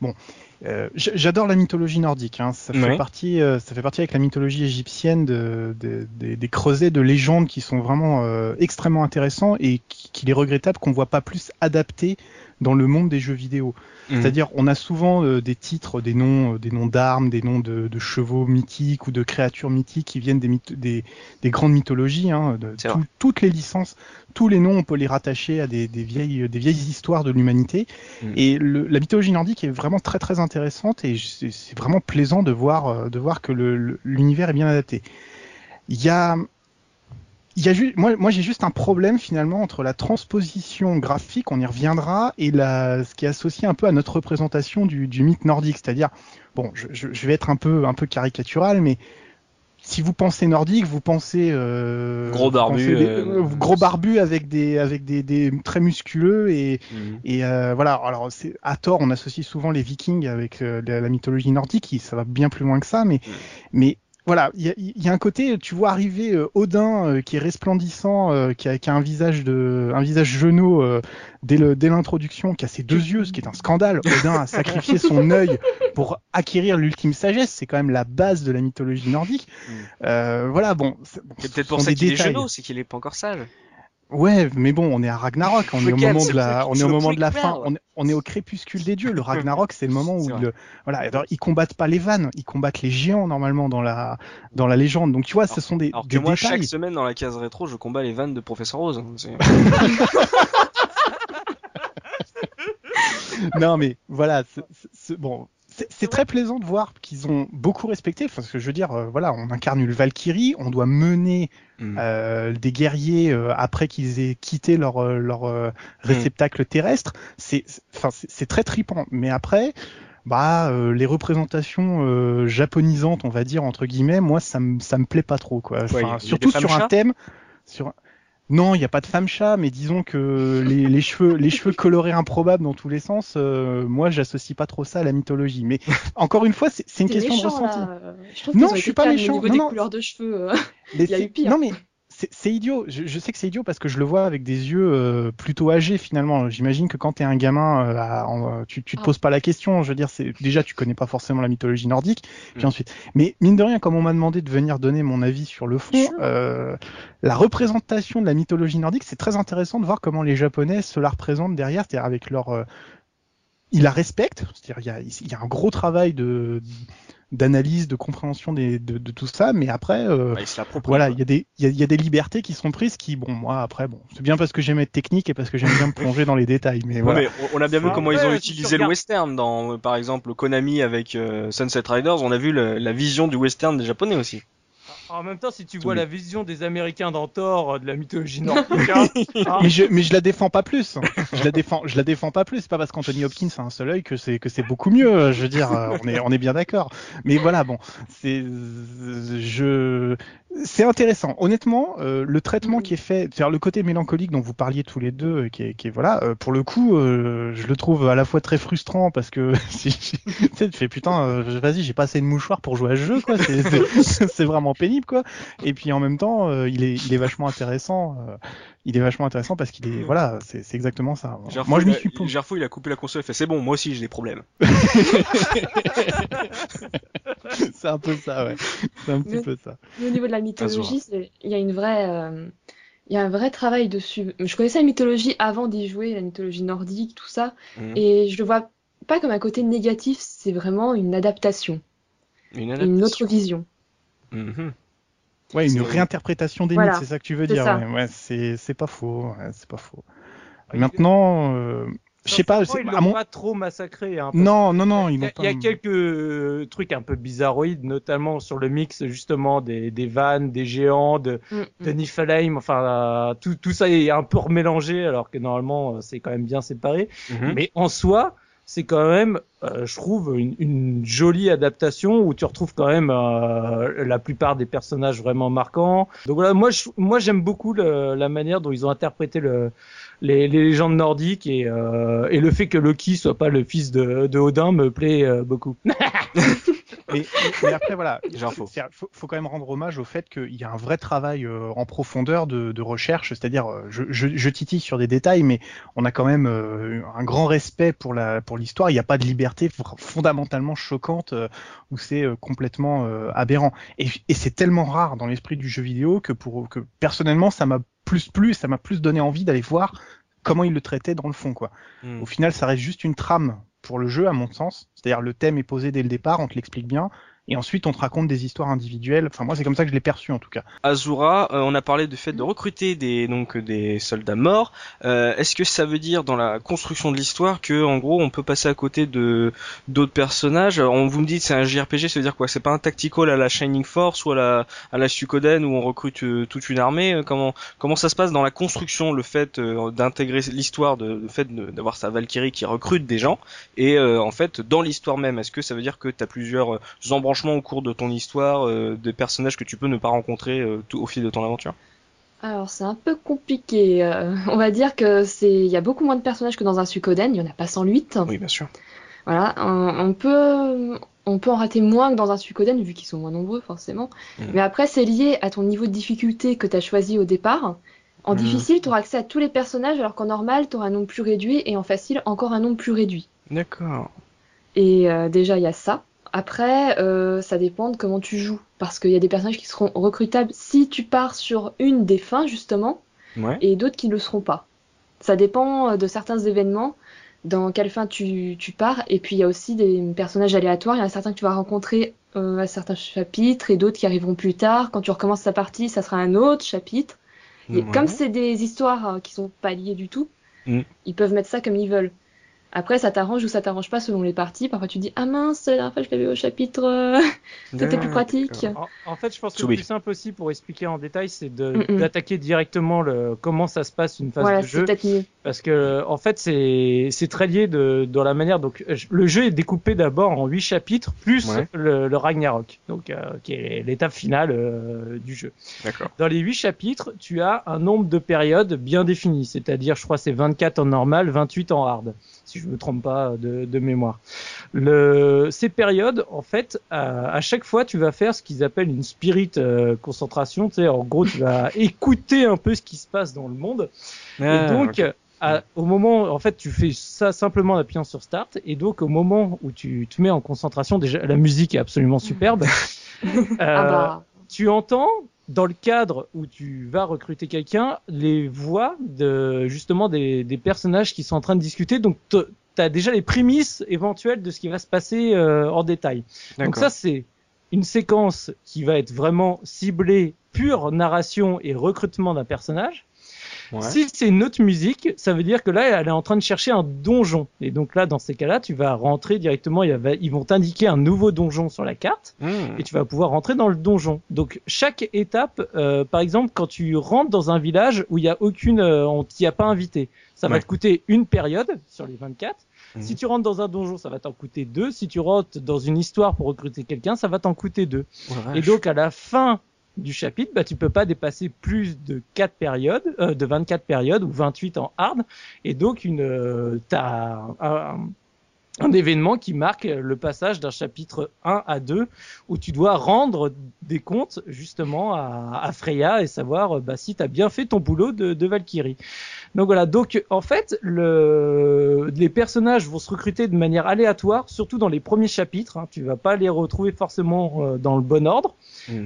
bon, euh, j'adore la mythologie nordique. Hein. Ça fait Ouais. partie, euh, ça fait partie avec la mythologie égyptienne de, de- des- des creusets de légendes qui sont vraiment euh, extrêmement intéressants et qui- qu'il est regrettable qu'on voit pas plus adaptés dans le monde des jeux vidéo. Mhm. C'est-à-dire, on a souvent euh, des titres, des noms, euh, des noms d'armes, des noms de, de chevaux mythiques ou de créatures mythiques qui viennent des, mytho- des, des grandes mythologies. Hein, de tout- toutes les licences, tous les noms, on peut les rattacher à des, des vieilles, des vieilles histoires de l'humanité. Mhm. Et le- la mythologie nordique est vraiment très très intéressante et c'est vraiment plaisant de voir, euh, de voir que l'univers est bien adapté. Il y a il y a ju- moi, moi j'ai juste un problème finalement entre la transposition graphique, on y reviendra, et la, ce qui est associé un peu à notre représentation du, du mythe nordique. C'est-à-dire, bon, je, je- je vais être un peu, un peu caricatural, mais si vous pensez nordique, vous pensez euh, Gros barbu, des- euh, euh, gros barbu avec des, avec des, des très musculeux et, Mhm. et euh, voilà. Alors c'est à tort, on associe souvent les Vikings avec euh, la, la mythologie nordique, ça va bien plus loin que ça, mais mais voilà, il y a, il y a un côté, tu vois arriver euh, Odin euh, qui est resplendissant, euh, qui, a, qui a un visage de, un visage genou euh, dès le- dès l'introduction, qui a ses deux yeux, ce qui est un scandale. Odin a sacrifié son (laughs) œil pour acquérir l'ultime sagesse. C'est quand même la base de la mythologie nordique. Mm. Euh, voilà, bon. c'est- bon, peut-être pour ça des qu'il est genou, c'est qu'il est pas encore sage. Ouais, mais bon, on est à Ragnarok, on est au moment de la, le- on est au le moment de la fin, on est, on est au crépuscule des dieux. Le Ragnarok, c'est le moment où il, voilà, alors, ils combattent pas les vannes, ils combattent les géants normalement dans la, dans la légende. Donc tu vois, ce sont des, Alors que des moi, détails. chaque semaine dans la case rétro, je combats les vannes de Professeur Rose. hein, (laughs) non mais voilà, bon, c'est très plaisant de voir qu'ils ont beaucoup respecté, parce que je veux dire, euh, voilà, on incarne une Valkyrie, on doit mener Mhm. euh, des guerriers euh, après qu'ils aient quitté leur euh, leur euh, réceptacle terrestre. C'est, c'est- enfin, c'est c'est très tripant. Mais après. Bah, euh, les représentations euh, japonisantes, on va dire entre guillemets, moi ça me ça me plaît pas trop quoi. Ouais, Enfin, surtout sur un thème, sur un- non, il n'y a pas de femme chat, mais disons que les, les cheveux, les cheveux colorés improbables dans tous les sens, euh, moi, j'associe pas trop ça à la mythologie. Mais encore une fois, c'est une question méchant, de ressenti. Je Non, je suis pas méchant. Au niveau Non, des non. couleurs de cheveux. euh. Mais Il y a c'est- eu pire. Non, mais c'est idiot. Je, je sais que c'est idiot parce que je le vois avec des yeux euh, plutôt âgés finalement. J'imagine que quand t'es un gamin, euh, en- tu, tu te Ah. poses pas la question. Je veux dire, c'est déjà tu connais pas forcément la mythologie nordique. Puis Mm. ensuite, mais mine de rien, comme on m'a demandé de venir donner mon avis sur le fond, euh, la représentation de la mythologie nordique, c'est très intéressant de voir comment les Japonais se la représentent derrière, c'est-à-dire avec leur ils la respectent, c'est-à-dire il y a, il y a un gros travail de d'analyse, de compréhension des, de, de tout ça, mais après, euh, Bah, il voilà, il y, a des, il, y a, il y a des libertés qui sont prises qui, bon, moi, après, bon, c'est bien parce que j'aime être technique et parce que j'aime bien me plonger dans les détails, mais Ouais, voilà. mais on- a bien vu comment ouais, ils ont utilisé le western dans, par exemple, Konami avec euh, Sunset Riders. On a vu le- la vision du western des japonais aussi. En même temps, si tu vois la vision des Américains dans Thor euh, de la mythologie (laughs) nordique, hein, (laughs) hein, Mais je, mais je la défends pas plus. Je la défends, je la défends pas plus. C'est pas parce qu'Anthony Hopkins a un seul œil que c'est que c'est beaucoup mieux. Je veux dire, euh, on est on est bien d'accord. Mais voilà, bon, c'est je c'est intéressant. Honnêtement, euh, le traitement Mhm. qui est fait, c'est-à-dire le côté mélancolique dont vous parliez tous les deux, euh, qui est, qui est voilà, euh, pour le coup, euh, je le trouve à la fois très frustrant parce que (laughs) si, tu sais, tu fais putain, euh, vas-y, j'ai pas assez de mouchoirs pour jouer à ce jeu, quoi. C'est vraiment pénible, quoi. Et puis en même temps, euh, il est il est vachement intéressant. euh, il est vachement intéressant parce qu'il est voilà, c'est c'est exactement ça. Gerfou, Moi, je il m'y a- suis plongé. Gerfou, il a coupé la console et fait c'est bon, moi aussi j'ai des problèmes. (laughs) c'est un peu ça, ouais. C'est un petit Mais- peu ça. Mais au niveau de la mythologie, il y a une vraie, euh, il y a un vrai travail dessus. Je connaissais la mythologie avant d'y jouer, la mythologie nordique, tout ça, Mhm. et je le vois pas comme un côté négatif. C'est vraiment une adaptation, Une autre vision. Mhm. Ouais, une réinterprétation des Voilà, mythes, c'est ça que tu veux dire. Ouais, ouais, c'est c'est pas faux, ouais, c'est pas faux. Maintenant, euh, je sais pas, ils à l'ont mon pas trop massacré. Hein, non, non, non, Il ils y, a, pas. y a quelques euh, trucs un peu bizarroïdes, notamment sur le mix justement des, des vannes, des géants, de, Mm, mm. de Niflheim. Enfin, euh, tout, tout ça est un peu remélangé, alors que normalement euh, c'est quand même bien séparé. Mhm. Mais en soi, c'est quand même, euh, je trouve, une, une jolie adaptation où tu retrouves quand même euh, la plupart des personnages vraiment marquants. Donc voilà, moi, je- moi j'aime beaucoup le- la manière dont ils ont interprété le, les, les légendes nordiques et, euh, et le fait que Loki soit pas le fils de, de Odin me plaît euh, beaucoup. (laughs) Mais, mais (laughs) après, voilà, c'est- faut, faut quand même rendre hommage au fait qu'il y a un vrai travail euh, en profondeur de, de recherche, c'est-à-dire, euh, je, je, je titille sur des détails, mais on a quand même euh, un grand respect pour la pour l'histoire. Il n'y a pas de liberté fondamentalement choquante euh, où c'est euh, complètement euh, aberrant. Et, et c'est tellement rare dans l'esprit du jeu vidéo que pour que personnellement, ça m'a plus plu, ça m'a plus donné envie d'aller voir comment il le traitait dans le fond, quoi. Mhm. Au final, ça reste juste une trame pour le jeu, à mon sens. C'est-à-dire, le thème est posé dès le départ, on te l'explique bien, et ensuite on te raconte des histoires individuelles. Enfin, moi, c'est comme ça que je l'ai perçu, en tout cas. Azura, euh, on a parlé du fait de recruter des donc des soldats morts. Euh, Est-ce que ça veut dire dans la construction de l'histoire que en gros on peut passer à côté de d'autres personnages? On vous me dit c'est un JRPG, ça veut dire quoi? C'est pas un tactical à la Shining Force ou à la à la Suikoden où on recrute euh, toute une armée? Euh, Comment comment ça se passe dans la construction le fait d'intégrer l'histoire, le fait d'avoir sa Valkyrie qui recrute des gens? Et en fait dans l'histoire même Est-ce que ça veut dire que tu as plusieurs euh, embranchements au cours de ton histoire, euh, des personnages que tu peux ne pas rencontrer euh, tout, au fil de ton aventure Alors c'est un peu compliqué. euh, on va dire que c'est, il y a beaucoup moins de personnages que dans un Suikoden. Il y en a pas 108. Oui, bien sûr. Voilà, on, on peut, on peut en rater moins que dans un Suikoden vu qu'ils sont moins nombreux forcément. Mhm. Mais après c'est lié à ton niveau de difficulté que tu as choisi au départ. En Mhm. difficile, tu auras accès à tous les personnages alors qu'en normal, tu auras un nombre plus réduit et en facile, encore un nombre plus réduit. D'accord. Et euh, déjà, il y a ça. Après, euh, ça dépend de comment tu joues. Parce qu'il y a des personnages qui seront recrutables si tu pars sur une des fins, justement, Ouais. et d'autres qui ne le seront pas. Ça dépend euh, de certains événements, dans quelle fin tu, tu pars. Et puis, il y a aussi des personnages aléatoires. Il y en a certains que tu vas rencontrer euh, à certains chapitres et d'autres qui arriveront plus tard. Quand tu recommences ta partie, ça sera un autre chapitre. Et Ouais. Comme c'est des histoires qui sont pas liées du tout, Mm. ils peuvent mettre ça comme ils veulent. Après, ça t'arrange ou ça t'arrange pas selon les parties. Parfois, tu dis Ah mince, la dernière fois, je l'avais au chapitre. euh, (laughs) C'était plus pratique. D'accord. En, en fait, je pense que le plus simple aussi pour expliquer en détail, c'est Mm, mm. d'attaquer directement le comment ça se passe une phase Voilà, de jeu. mieux. Parce que en fait c'est très lié de dans la manière donc euh, le jeu est découpé d'abord en huit chapitres plus Ouais. le, le Ragnarok donc euh, qui est l'étape finale euh, du jeu. Dans les huit chapitres, tu as un nombre de périodes bien défini, c'est-à-dire je crois c'est 24 en normal, 28 en hard si je me trompe pas de, de mémoire. Le, ces périodes, en fait, à, à chaque fois, tu vas faire ce qu'ils appellent une spirit euh, concentration. Tu sais, en gros, tu vas (laughs) écouter un peu ce qui se passe dans le monde. Ah, et donc, ok. à- au moment, en fait, tu fais ça simplement en appuyant sur Start. Et donc, au moment où tu te mets en concentration, déjà, la musique est absolument superbe. (laughs) ah Euh, bah, tu entends dans le cadre où tu vas recruter quelqu'un les voix de justement des, des personnages qui sont en train de discuter. Donc tu as déjà les prémices éventuelles de ce qui va se passer euh, en détail. Donc ça c'est une séquence qui va être vraiment ciblée pure narration et recrutement d'un personnage Ouais. si c'est une autre musique, ça veut dire que là, elle est en train de chercher un donjon. Et donc là, dans ces cas-là, tu vas rentrer directement, il y a- ils vont t'indiquer un nouveau donjon sur la carte Hmm. et tu vas pouvoir rentrer dans le donjon. Donc chaque étape, euh, par exemple, quand tu rentres dans un village où il y a aucune, euh, on t'y a pas invité, ça va te coûter une période sur les 24. Mhm. Si tu rentres dans un donjon, ça va t'en coûter deux. Si tu rentres dans une histoire pour recruter quelqu'un, ça va t'en coûter deux. Et donc à la fin du chapitre, bah, tu peux pas dépasser plus de 4 périodes, euh, de 24 périodes ou 28 en hard. Et donc une, euh, t'as un, un- événement qui marque le passage d'un chapitre 1 à 2 où tu dois rendre des comptes justement à, à Freya et savoir euh, bah, si tu as bien fait ton boulot de, de Valkyrie. Donc voilà, donc en fait, le, les personnages vont se recruter de manière aléatoire, surtout dans les premiers chapitres. Hein, tu vas pas les retrouver forcément euh, dans le bon ordre.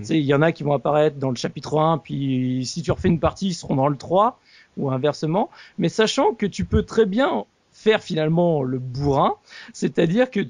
Sais, Il y en a qui vont apparaître dans le chapitre 1, puis si tu refais une partie, ils seront dans le 3, ou inversement. Mais sachant que tu peux très bien faire finalement le bourrin, c'est-à-dire que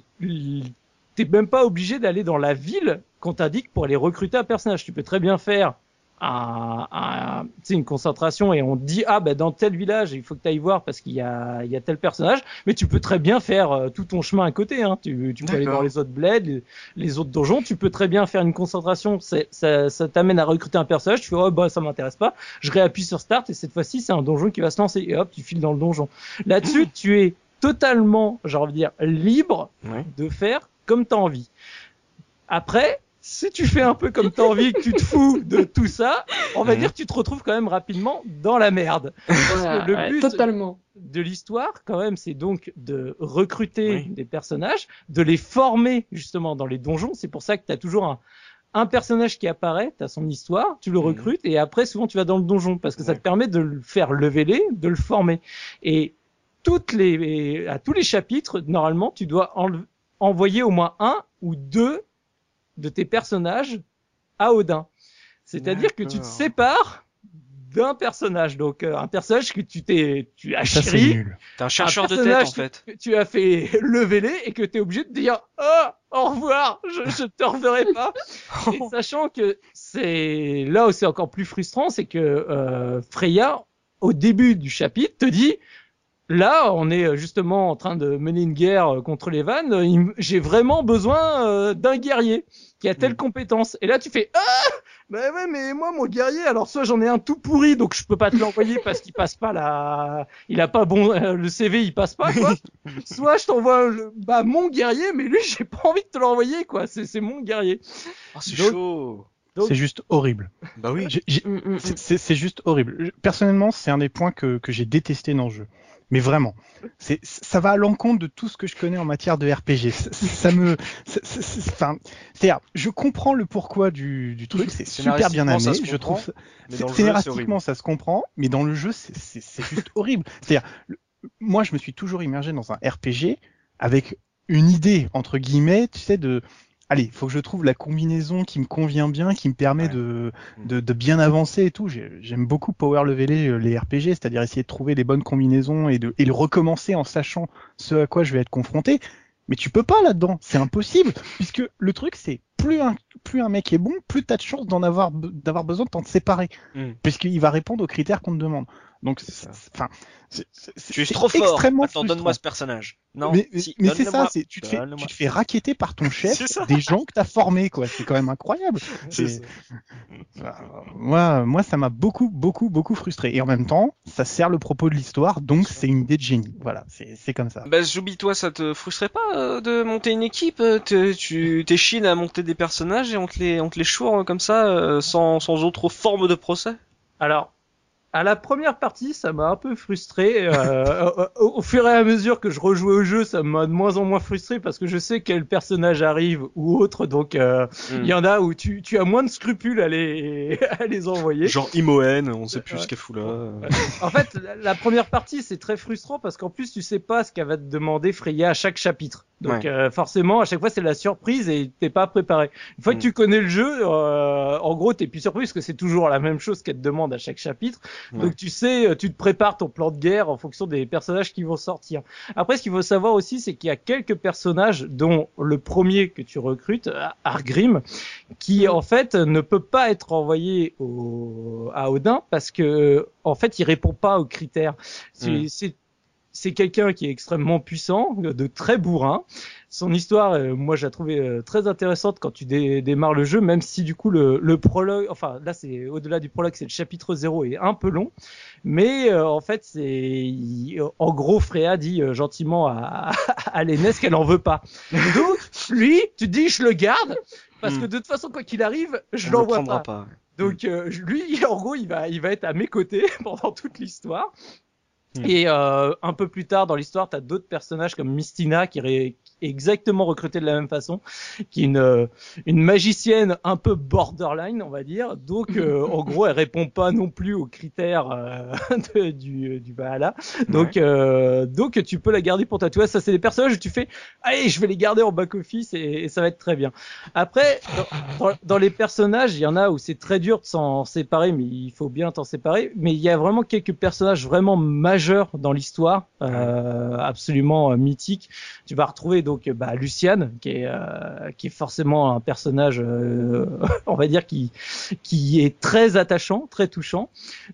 t'es même pas obligé d'aller dans la ville qu'on t'indique pour aller recruter un personnage. Tu peux très bien faire un, un, tu une concentration et on te dit ah ben dans tel village il faut que tu ailles voir parce qu'il y a, il y a tel personnage, mais tu peux très bien faire euh, tout ton chemin à côté. Hein. Tu, tu peux aller dans les autres bleds, les, les autres donjons. Tu peux très bien faire une concentration. C'est- Ça, ça t'amène à recruter un personnage. Tu fais oh bah ça m'intéresse pas. Je réappuie sur start et cette fois-ci c'est un donjon qui va se lancer et hop tu files dans le donjon. Là-dessus tu es totalement, j'ai envie de dire, libre de faire comme t'as envie. Après, si tu fais un peu comme t'as envie, que tu te fous de tout ça, on va Mhm. dire que tu te retrouves quand même rapidement dans la merde. Voilà, le ouais, but- totalement. De l'histoire, quand même, c'est donc de recruter Oui. des personnages, de les former justement dans les donjons. C'est pour ça que t'as toujours un, un personnage qui apparaît, t'as son histoire, tu le Mhm. recrutes et après souvent tu vas dans le donjon parce que ça te permet de le faire leveler, de le former. Et toutes les, à tous les chapitres, normalement, tu dois envoyer au moins un ou deux de tes personnages à Odin. C'est-à-dire que tu te sépares d'un personnage. Donc, euh, un personnage que tu t'es, tu as Ça, chéri, nul. T'es un chercheur de tête en fait. que tu as fait (laughs) leveler et que tu es obligé de dire oh au revoir je, je te reverrai pas (laughs) et sachant que c'est là où c'est encore plus frustrant c'est que euh, Freya au début du chapitre te dit là on est euh, justement en train de mener une guerre euh, contre les vannes j'ai vraiment besoin euh, d'un guerrier qui a telle Mm. compétence et là tu fais ah bah ouais mais moi mon guerrier alors soit j'en ai un tout pourri donc je peux pas te l'envoyer parce qu'il passe pas la il a pas bon euh, le CV il passe pas quoi (laughs) soit je t'envoie le- bah mon guerrier mais lui j'ai pas envie de te l'envoyer quoi c'est c'est mon guerrier Oh, c'est Donc- chaud. Donc- C'est juste horrible. Bah oui. J'ai- j'ai- Mm, mm. C'est- C'est c'est juste horrible. Personnellement, c'est un des points que, que j'ai détesté dans le jeu. Mais vraiment, c'est ça va à l'encontre de tout ce que je connais en matière de RPG. Ça, ça me, enfin, c'est-à-dire, je comprends le pourquoi du, du truc, c'est super bien amené. Je trouve, scénaristiquement, ça se comprend, mais dans le jeu, c'est- juste horrible. C'est-à-dire, moi, je me suis toujours immergé dans un RPG avec une idée entre guillemets, tu sais, de allez, faut que je trouve la combinaison qui me convient bien, qui me permet Ouais. de, de, de bien avancer et tout. J'ai- J'aime beaucoup power leveler euh, les RPG, c'est-à-dire essayer de trouver les bonnes combinaisons et de et le recommencer en sachant ce à quoi je vais être confronté. Mais tu peux pas là-dedans, c'est impossible, puisque le truc c'est plus un plus un mec est bon, plus t'as de chances d'en avoir d'avoir besoin de t'en séparer, Mm. puisqu'il va répondre aux critères qu'on te demande. Donc, enfin, Tu es trop fort. extrêmement Attends, donne-moi ce personnage. Non. mais, si, mais c'est ça, c'est tu te fais tu te fais raqueter par ton (laughs) chef des gens que t'as formés quoi. C'est quand même incroyable. (laughs) C'est C'est- ça. Moi, moi, ça m'a beaucoup, beaucoup, beaucoup frustré. Et en même temps, ça sert le propos de l'histoire, donc c'est une idée de génie. Voilà, c'est c'est comme ça. Bah, j'oublie, toi, ça te frustrait pas euh, de monter une équipe? Euh, Tu t'échines à monter des personnages et on te les, on te les euh, comme ça, euh, sans, sans autre forme de procès? Alors, à la première partie, ça m'a un peu frustré. Euh, (laughs) au, au fur et à mesure que je rejouais au jeu, ça m'a de moins en moins frustré parce que je sais quel personnage arrive ou autre. Donc, euh, il Hmm. y en a où tu, tu as moins de scrupules à les, (laughs) à les envoyer. Genre Imoen, on sait plus Ouais. ce qu'elle fout là. euh. En fait, la, la première partie, c'est très frustrant parce qu'en plus, tu sais pas ce qu'elle va te demander Freya à chaque chapitre. Donc, Ouais. euh, forcément, à chaque fois, c'est la surprise et t'es pas préparé. Une fois Mm. que tu connais le jeu, euh, en gros, t'es plus surpris parce que c'est toujours la même chose qu'elle te demande à chaque chapitre. Ouais. Donc, tu sais, euh, tu te prépares ton plan de guerre en fonction des personnages qui vont sortir. Après, ce qu'il faut savoir aussi, c'est qu'il y a quelques personnages, dont le premier que tu recrutes, Argrim, qui en fait ne peut pas être envoyé au, à Odin parce que en fait il répond pas aux critères. C'est c'est c'est quelqu'un qui est extrêmement puissant, de très bourrin. Son histoire, euh, moi, je la trouvais euh, très intéressante quand tu dé- démarres le jeu, même si du coup le, le prologue, enfin là c'est au-delà du prologue, c'est le chapitre 0 est un peu long, mais euh, en fait c'est, il- en gros Freya dit euh, gentiment à, (laughs) à qu'elle en veut pas. Donc lui, tu dis je le garde parce Hmm. que de toute façon quoi qu'il arrive, je l'envoie pas. pas. Donc euh, lui, (laughs) en gros, il va, il va être à mes côtés (laughs) pendant toute l'histoire. Hmm. Et euh, un peu plus tard dans l'histoire, t'as d'autres personnages comme Mistina qui est exactement recrutée de la même façon, qui est une, euh, une magicienne un peu borderline, on va dire. Donc, euh, (laughs) en gros, elle répond pas non plus aux critères euh, (laughs) de- du, du Valhalla. Donc, euh, donc tu peux la garder pour toi. Tu vois, ça c'est des personnages où tu fais, allez, je vais les garder en back office et, et ça va être très bien. Après, dans, dans- dans les personnages, il y en a où c'est très dur de s'en séparer, mais il faut bien t'en séparer. Mais il y a vraiment quelques personnages vraiment majeurs majeurs dans l'histoire, euh, absolument euh, mythiques. Tu vas retrouver donc bah, Luciane, qui est euh, qui est forcément un personnage, euh, (laughs) on va dire qui qui est très attachant, très touchant.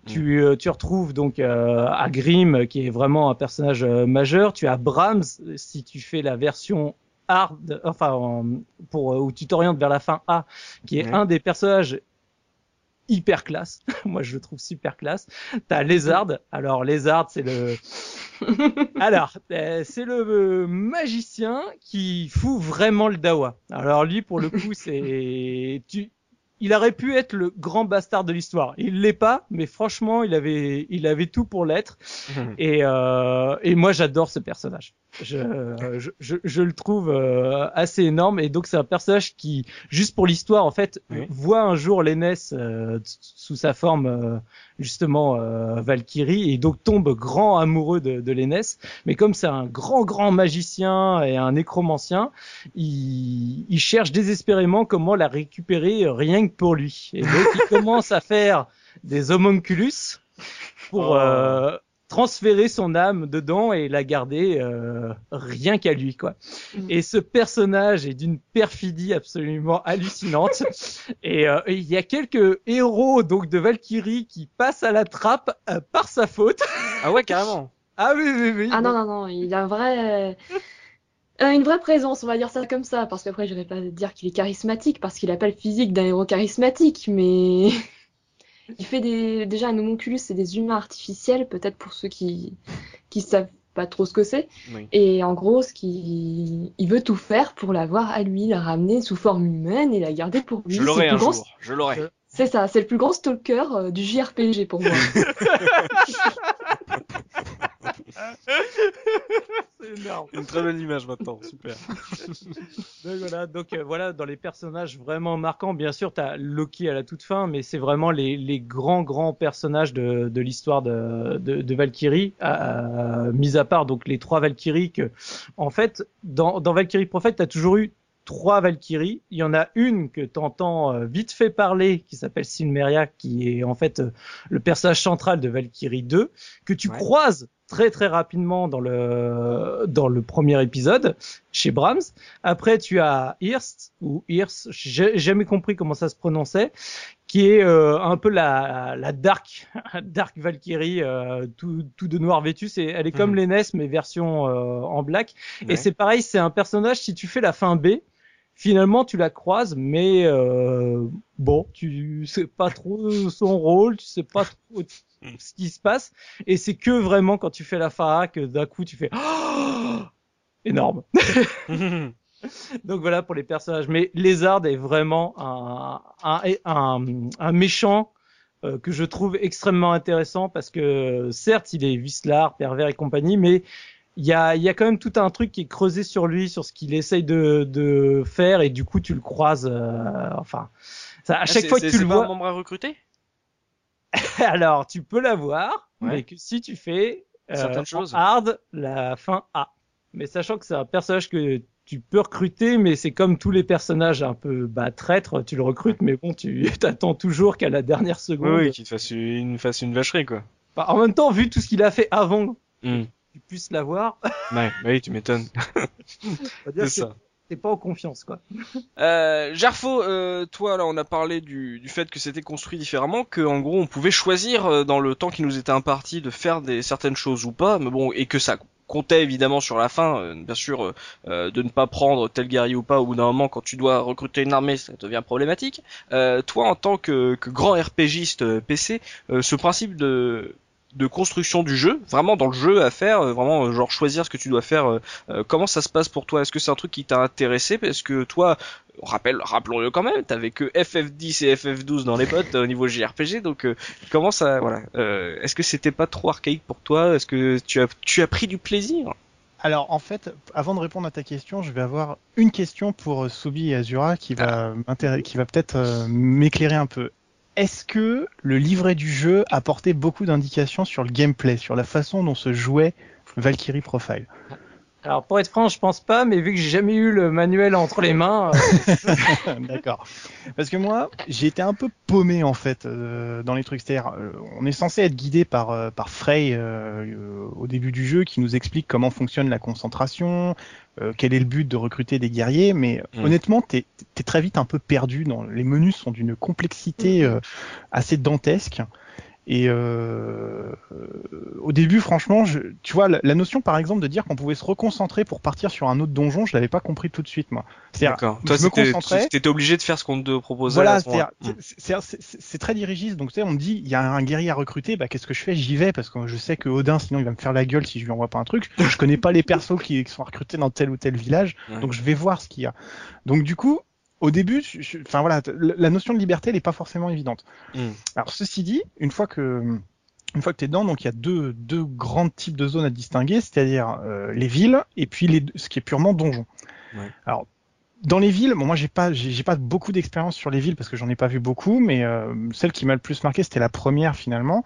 Tu tu retrouves donc Agrim, qui est vraiment un personnage majeur. Tu as Brahms, si tu fais la version hard, enfin pour où tu t'orientes vers la fin A, qui est un des personnages hyper classe. (laughs) Moi, je le trouve super classe. T'as Lézard. Alors, Lézard, c'est le. (laughs) Alors, euh, c'est le euh, magicien qui fout vraiment le dawa. Alors, lui, pour le coup, c'est. (laughs) Tu... Il aurait pu être le grand bastard de l'histoire. Il l'est pas, mais franchement, il avait, il avait tout pour l'être. Et, euh, et moi, j'adore ce personnage. Je, je, je, je le trouve euh, assez énorme. Et donc, c'est un personnage qui, juste pour l'histoire, en fait, Oui. voit un jour l'Aînesse euh, sous sa forme, euh, justement, euh, Valkyrie, et donc tombe grand amoureux de, de l'Aînesse. Mais comme c'est un grand, grand magicien et un nécromancien, il, il cherche désespérément comment la récupérer euh, rien que pour lui. Et donc, il commence à faire des homunculus pour Oh. Transférer son âme dedans et la garder euh, rien qu'à lui quoi. Mm. Et ce personnage est d'une perfidie absolument hallucinante. (laughs) et euh, il y a quelques héros donc de Valkyrie qui passent à la trappe euh, par sa faute. Ah ouais, carrément. (laughs) Ah oui oui oui. Ah non, non, non, il a un vrai... euh, une vraie présence, on va dire ça comme ça, parce qu'après je vais pas dire qu'il est charismatique, parce qu'il a pas le physique d'un héros charismatique, mais il fait des... déjà un homunculus, c'est des humains artificiels, peut-être pour ceux qui qui savent pas trop ce que c'est, Oui. et en gros, ce il veut tout faire pour l'avoir à lui, la ramener sous forme humaine et la garder pour lui. Je l'aurai un grand- jour. Je l'aurai. Je- C'est ça, c'est le plus grand stalker euh, du JRPG pour moi. (laughs) (laughs) C'est énorme. Une très belle image maintenant. Super. (laughs) Donc voilà, donc euh, voilà, dans les personnages vraiment marquants, bien sûr, t'as Loki à la toute fin, mais c'est vraiment les, les grands grands personnages de, de l'histoire de, de, de Valkyrie, euh, mis à part donc les trois Valkyries que, en fait, dans, dans Valkyrie Prophet, t'as toujours eu trois Valkyries. Il y en a une que t'entends euh, vite fait parler, qui s'appelle Silmeria, qui est en fait euh, le personnage central de Valkyrie 2, que tu Ouais. croises très très rapidement dans le dans le premier épisode chez Brahms. Après, tu as Hirst, ou Hirst, j'ai jamais compris comment ça se prononçait, qui est euh, un peu la, la Dark, (laughs) Dark Valkyrie, euh, tout, tout de noir vêtu. C'est, elle est comme Mhm. l'Enes, mais version euh, en black. Ouais. Et c'est pareil, c'est un personnage, si tu fais la fin B, finalement tu la croises, mais euh, bon, tu sais pas trop son rôle, tu sais pas trop ce qui se passe. Et c'est que vraiment quand tu fais la A que d'un coup tu fais... énorme. (laughs) Donc voilà pour les personnages. Mais Lézard est vraiment un, un, un, un méchant euh, que je trouve extrêmement intéressant parce que certes il est vicelard, pervers et compagnie, mais il y a, y a quand même tout un truc qui est creusé sur lui, sur ce qu'il essaye de, de faire et du coup tu le croises. euh, enfin, ça, à Ah, chaque c'est- fois c'est- que tu c'est le pas vois, un membre à recruter? (laughs) alors tu peux l'avoir, Ouais. mais que si tu fais euh, choses. hard la fin A. Mais sachant que c'est un personnage que tu peux recruter, mais c'est comme tous les personnages un peu bah, traîtres, tu le recrutes, mais bon, tu (laughs) t'attends toujours qu'à la dernière Oui, seconde. oui, qu'il te fasse une, fasse une vacherie, quoi. Bah, en même temps, vu tout ce qu'il a fait avant, Hmm. tu puisses l'avoir, Ouais, oui, tu m'étonnes. (laughs) C'est ça. T'es pas en confiance, quoi. (laughs) Euh, euh, toi là on a parlé du, du fait que c'était construit différemment, que en gros on pouvait choisir euh, dans le temps qui nous était imparti de faire des certaines choses ou pas, mais bon et que ça comptait évidemment sur la fin, euh, bien sûr euh, euh, de ne pas prendre tel guerrier ou pas au bout d'un moment quand tu dois recruter une armée ça devient problématique. Euh, toi en tant que, que grand RPGiste euh, PC, euh, ce principe de de construction du jeu, vraiment dans le jeu à faire, euh, vraiment euh, genre choisir ce que tu dois faire. euh, comment ça se passe pour toi? Est-ce que c'est un truc qui t'a intéressé? Parce que toi, rappelons-le quand même, t'avais que FF10 et FF12 dans les (laughs) potes au niveau JRPG, donc euh, comment ça, voilà. Euh, Est-ce que c'était pas trop archaïque pour toi? Est-ce que tu as, tu as pris du plaisir? Alors en fait, avant de répondre à ta question, je vais avoir une question pour Soubi et Azura qui va qui va peut-être euh, m'éclairer un peu. Est-ce que le livret du jeu apportait beaucoup d'indications sur le gameplay, sur la façon dont se jouait Valkyrie Profile? Alors pour être franc, je pense pas, mais vu que j'ai jamais eu le manuel entre les mains, euh, (laughs) D'accord. Parce que moi, j'ai été un peu paumé en fait euh, dans les trucs. C'est-à-dire, euh, on est censé être guidé par euh, par Frey euh, euh, au début du jeu, qui nous explique comment fonctionne la concentration, euh, quel est le but de recruter des guerriers. Mais Mm. honnêtement, t'es es très vite un peu perdu. Dans les menus sont d'une complexité euh, assez dantesque. Et euh, au début, franchement, je, tu vois, la, la notion par exemple de dire qu'on pouvait se reconcentrer pour partir sur un autre donjon, je l'avais pas compris tout de suite, moi. D'accord. je Toi, me c'était- concentrais. tu étais obligé de faire ce qu'on te proposait. Voilà, ce c'est- très dirigiste. Donc, tu sais, on me dit, il y a un guerrier à recruter, bah, qu'est-ce que je fais? J'y vais parce que je sais que Odin, sinon, il va me faire la gueule si je lui envoie pas un truc. (laughs) Je connais pas les persos qui, qui sont recrutés dans tel ou tel village, Ouais. donc je vais voir ce qu'il y a. Donc, du coup, au début, je- je- enfin voilà, la notion de liberté, elle est pas forcément évidente. Mm. Alors, ceci dit, une fois que une fois que tu es dedans, donc il y a deux, deux grands types de zones à distinguer, c'est-à-dire euh, les villes et puis les, ce qui est purement donjon. Ouais. Alors dans les villes, bon moi j'ai pas j'ai j'ai pas beaucoup d'expérience sur les villes parce que j'en ai pas vu beaucoup, mais euh, celle qui m'a le plus marqué c'était la première finalement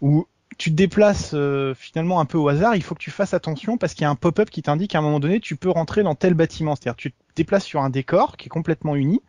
où tu te déplaces euh, finalement un peu au hasard, il faut que tu fasses attention parce qu'il y a un pop-up qui t'indique à un moment donné tu peux rentrer dans tel bâtiment, c'est-à-dire tu te déplaces sur un décor qui est complètement uni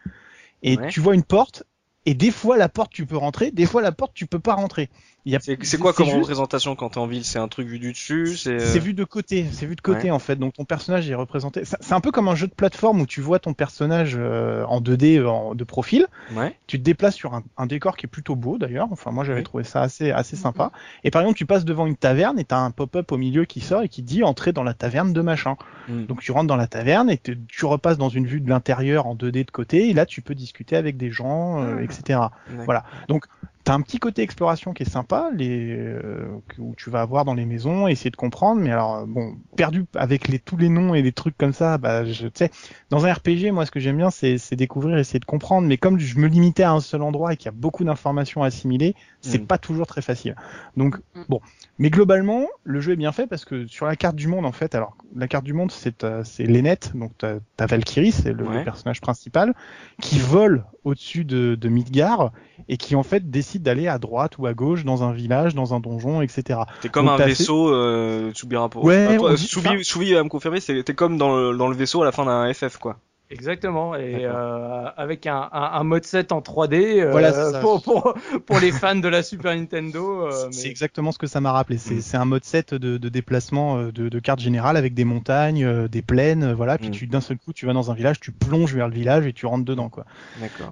et Ouais. tu vois une porte et des fois la porte tu peux rentrer, des fois la porte tu peux pas rentrer. A- C'est quoi comme juste- représentation quand t'es en ville? C'est un truc vu du dessus? C'est. euh, vu de côté, c'est vu de côté Ouais. en fait. Donc ton personnage est représenté. C'est un peu comme un jeu de plateforme où tu vois ton personnage euh, en 2D euh, en- de profil. Ouais. Tu te déplaces sur un, un décor qui est plutôt beau d'ailleurs. Enfin moi j'avais Oui. trouvé ça assez assez sympa. Et par exemple tu passes devant une taverne et t'as un pop-up au milieu qui sort et qui dit entrer dans la taverne de machin. Mm. Donc tu rentres dans la taverne et tu repasses dans une vue de l'intérieur en 2D de côté et là tu peux discuter avec des gens, euh, etc. D'accord. Voilà. Donc, t'as un petit côté exploration qui est sympa, les, euh, où tu vas avoir dans les maisons, essayer de comprendre. Mais alors, euh, bon, perdu avec les, tous les noms et les trucs comme ça, bah, je, tu sais, dans un RPG, moi, ce que j'aime bien, c'est, c'est découvrir, essayer de comprendre. Mais comme je me limitais à un seul endroit et qu'il y a beaucoup d'informations à assimiler, c'est Mm. pas toujours très facile. Donc, Mm. bon. Mais globalement, le jeu est bien fait parce que sur la carte du monde, en fait, alors, la carte du monde, c'est, euh, c'est Lenneth, donc t'as, t'as Valkyrie, c'est le, personnage principal, qui vole au-dessus de, de Midgard et qui en fait décide d'aller à droite ou à gauche dans un village, dans un donjon, etc. T'es comme Donc, un vaisseau, euh, Tsubira pour. Ouais, Ah, toi, dit- Soubi, enfin- Soubi va me confirmer, t'es comme dans le, dans le vaisseau à la fin d'un FF quoi. Exactement, et euh, avec un, un, un mode 7 en 3D euh, Voilà, c'est ça. pour, pour, pour les fans de la Super Nintendo. euh, C'est mais- exactement ce que ça m'a rappelé. C'est Mm. un mode 7 de, de déplacement de, de carte générale avec des montagnes, des plaines, voilà. Puis Mm. d'un seul coup, tu vas dans un village, tu plonges vers le village et tu rentres dedans, quoi.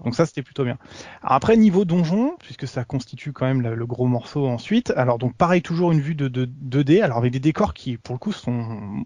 Donc ça, c'était plutôt bien. Alors après, niveau donjon, puisque ça constitue quand même le, le gros morceau ensuite. Alors donc pareil, toujours une vue de, de 2D, alors avec des décors qui, pour le coup, sont...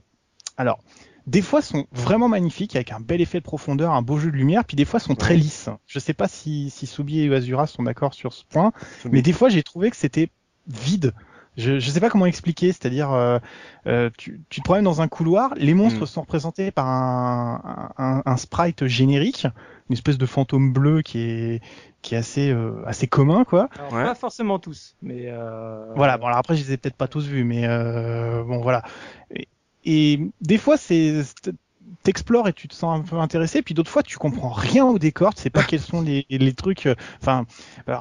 Alors, des fois sont vraiment magnifiques, avec un bel effet de profondeur, un beau jeu de lumière, puis des fois sont très lisses. Je sais pas si, si Soubi et Azura sont d'accord sur ce point, Soubi. mais des fois j'ai trouvé que c'était vide. Je, je sais pas comment expliquer, c'est-à-dire euh, euh, tu, tu te promènes dans un couloir, les monstres Mm. sont représentés par un, un, un sprite générique, une espèce de fantôme bleu qui est qui est assez euh, assez commun quoi. Alors, Ouais. Pas forcément tous, mais euh, Voilà, bon alors après je les ai peut-être pas tous vus, mais euh, bon voilà. Et, et des fois c'est t'explores et tu te sens un peu intéressé, puis d'autres fois tu comprends rien au décor, tu sais pas quels sont les, les trucs. euh, Enfin,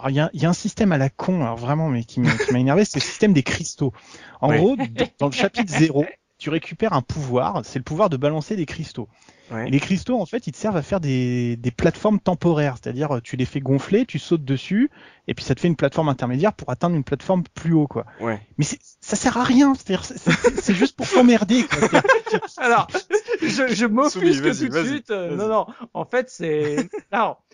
il y y a un système à la con, alors vraiment, mais qui m'a énervé, c'est le système des cristaux. En Oui. gros, dans le chapitre 0, tu récupères un pouvoir, c'est le pouvoir de balancer des cristaux. Ouais. Et les cristaux, en fait, ils te servent à faire des, des plateformes temporaires, c'est-à-dire tu les fais gonfler, tu sautes dessus, et puis ça te fait une plateforme intermédiaire pour atteindre une plateforme plus haut, quoi. Ouais. Mais c'est- ça sert à rien, c'est-à-dire c'est- c'est juste pour t'emmerder. (laughs) Alors, je, je m'offusque tout de suite. Euh. Non, non. En fait, c'est. Alors,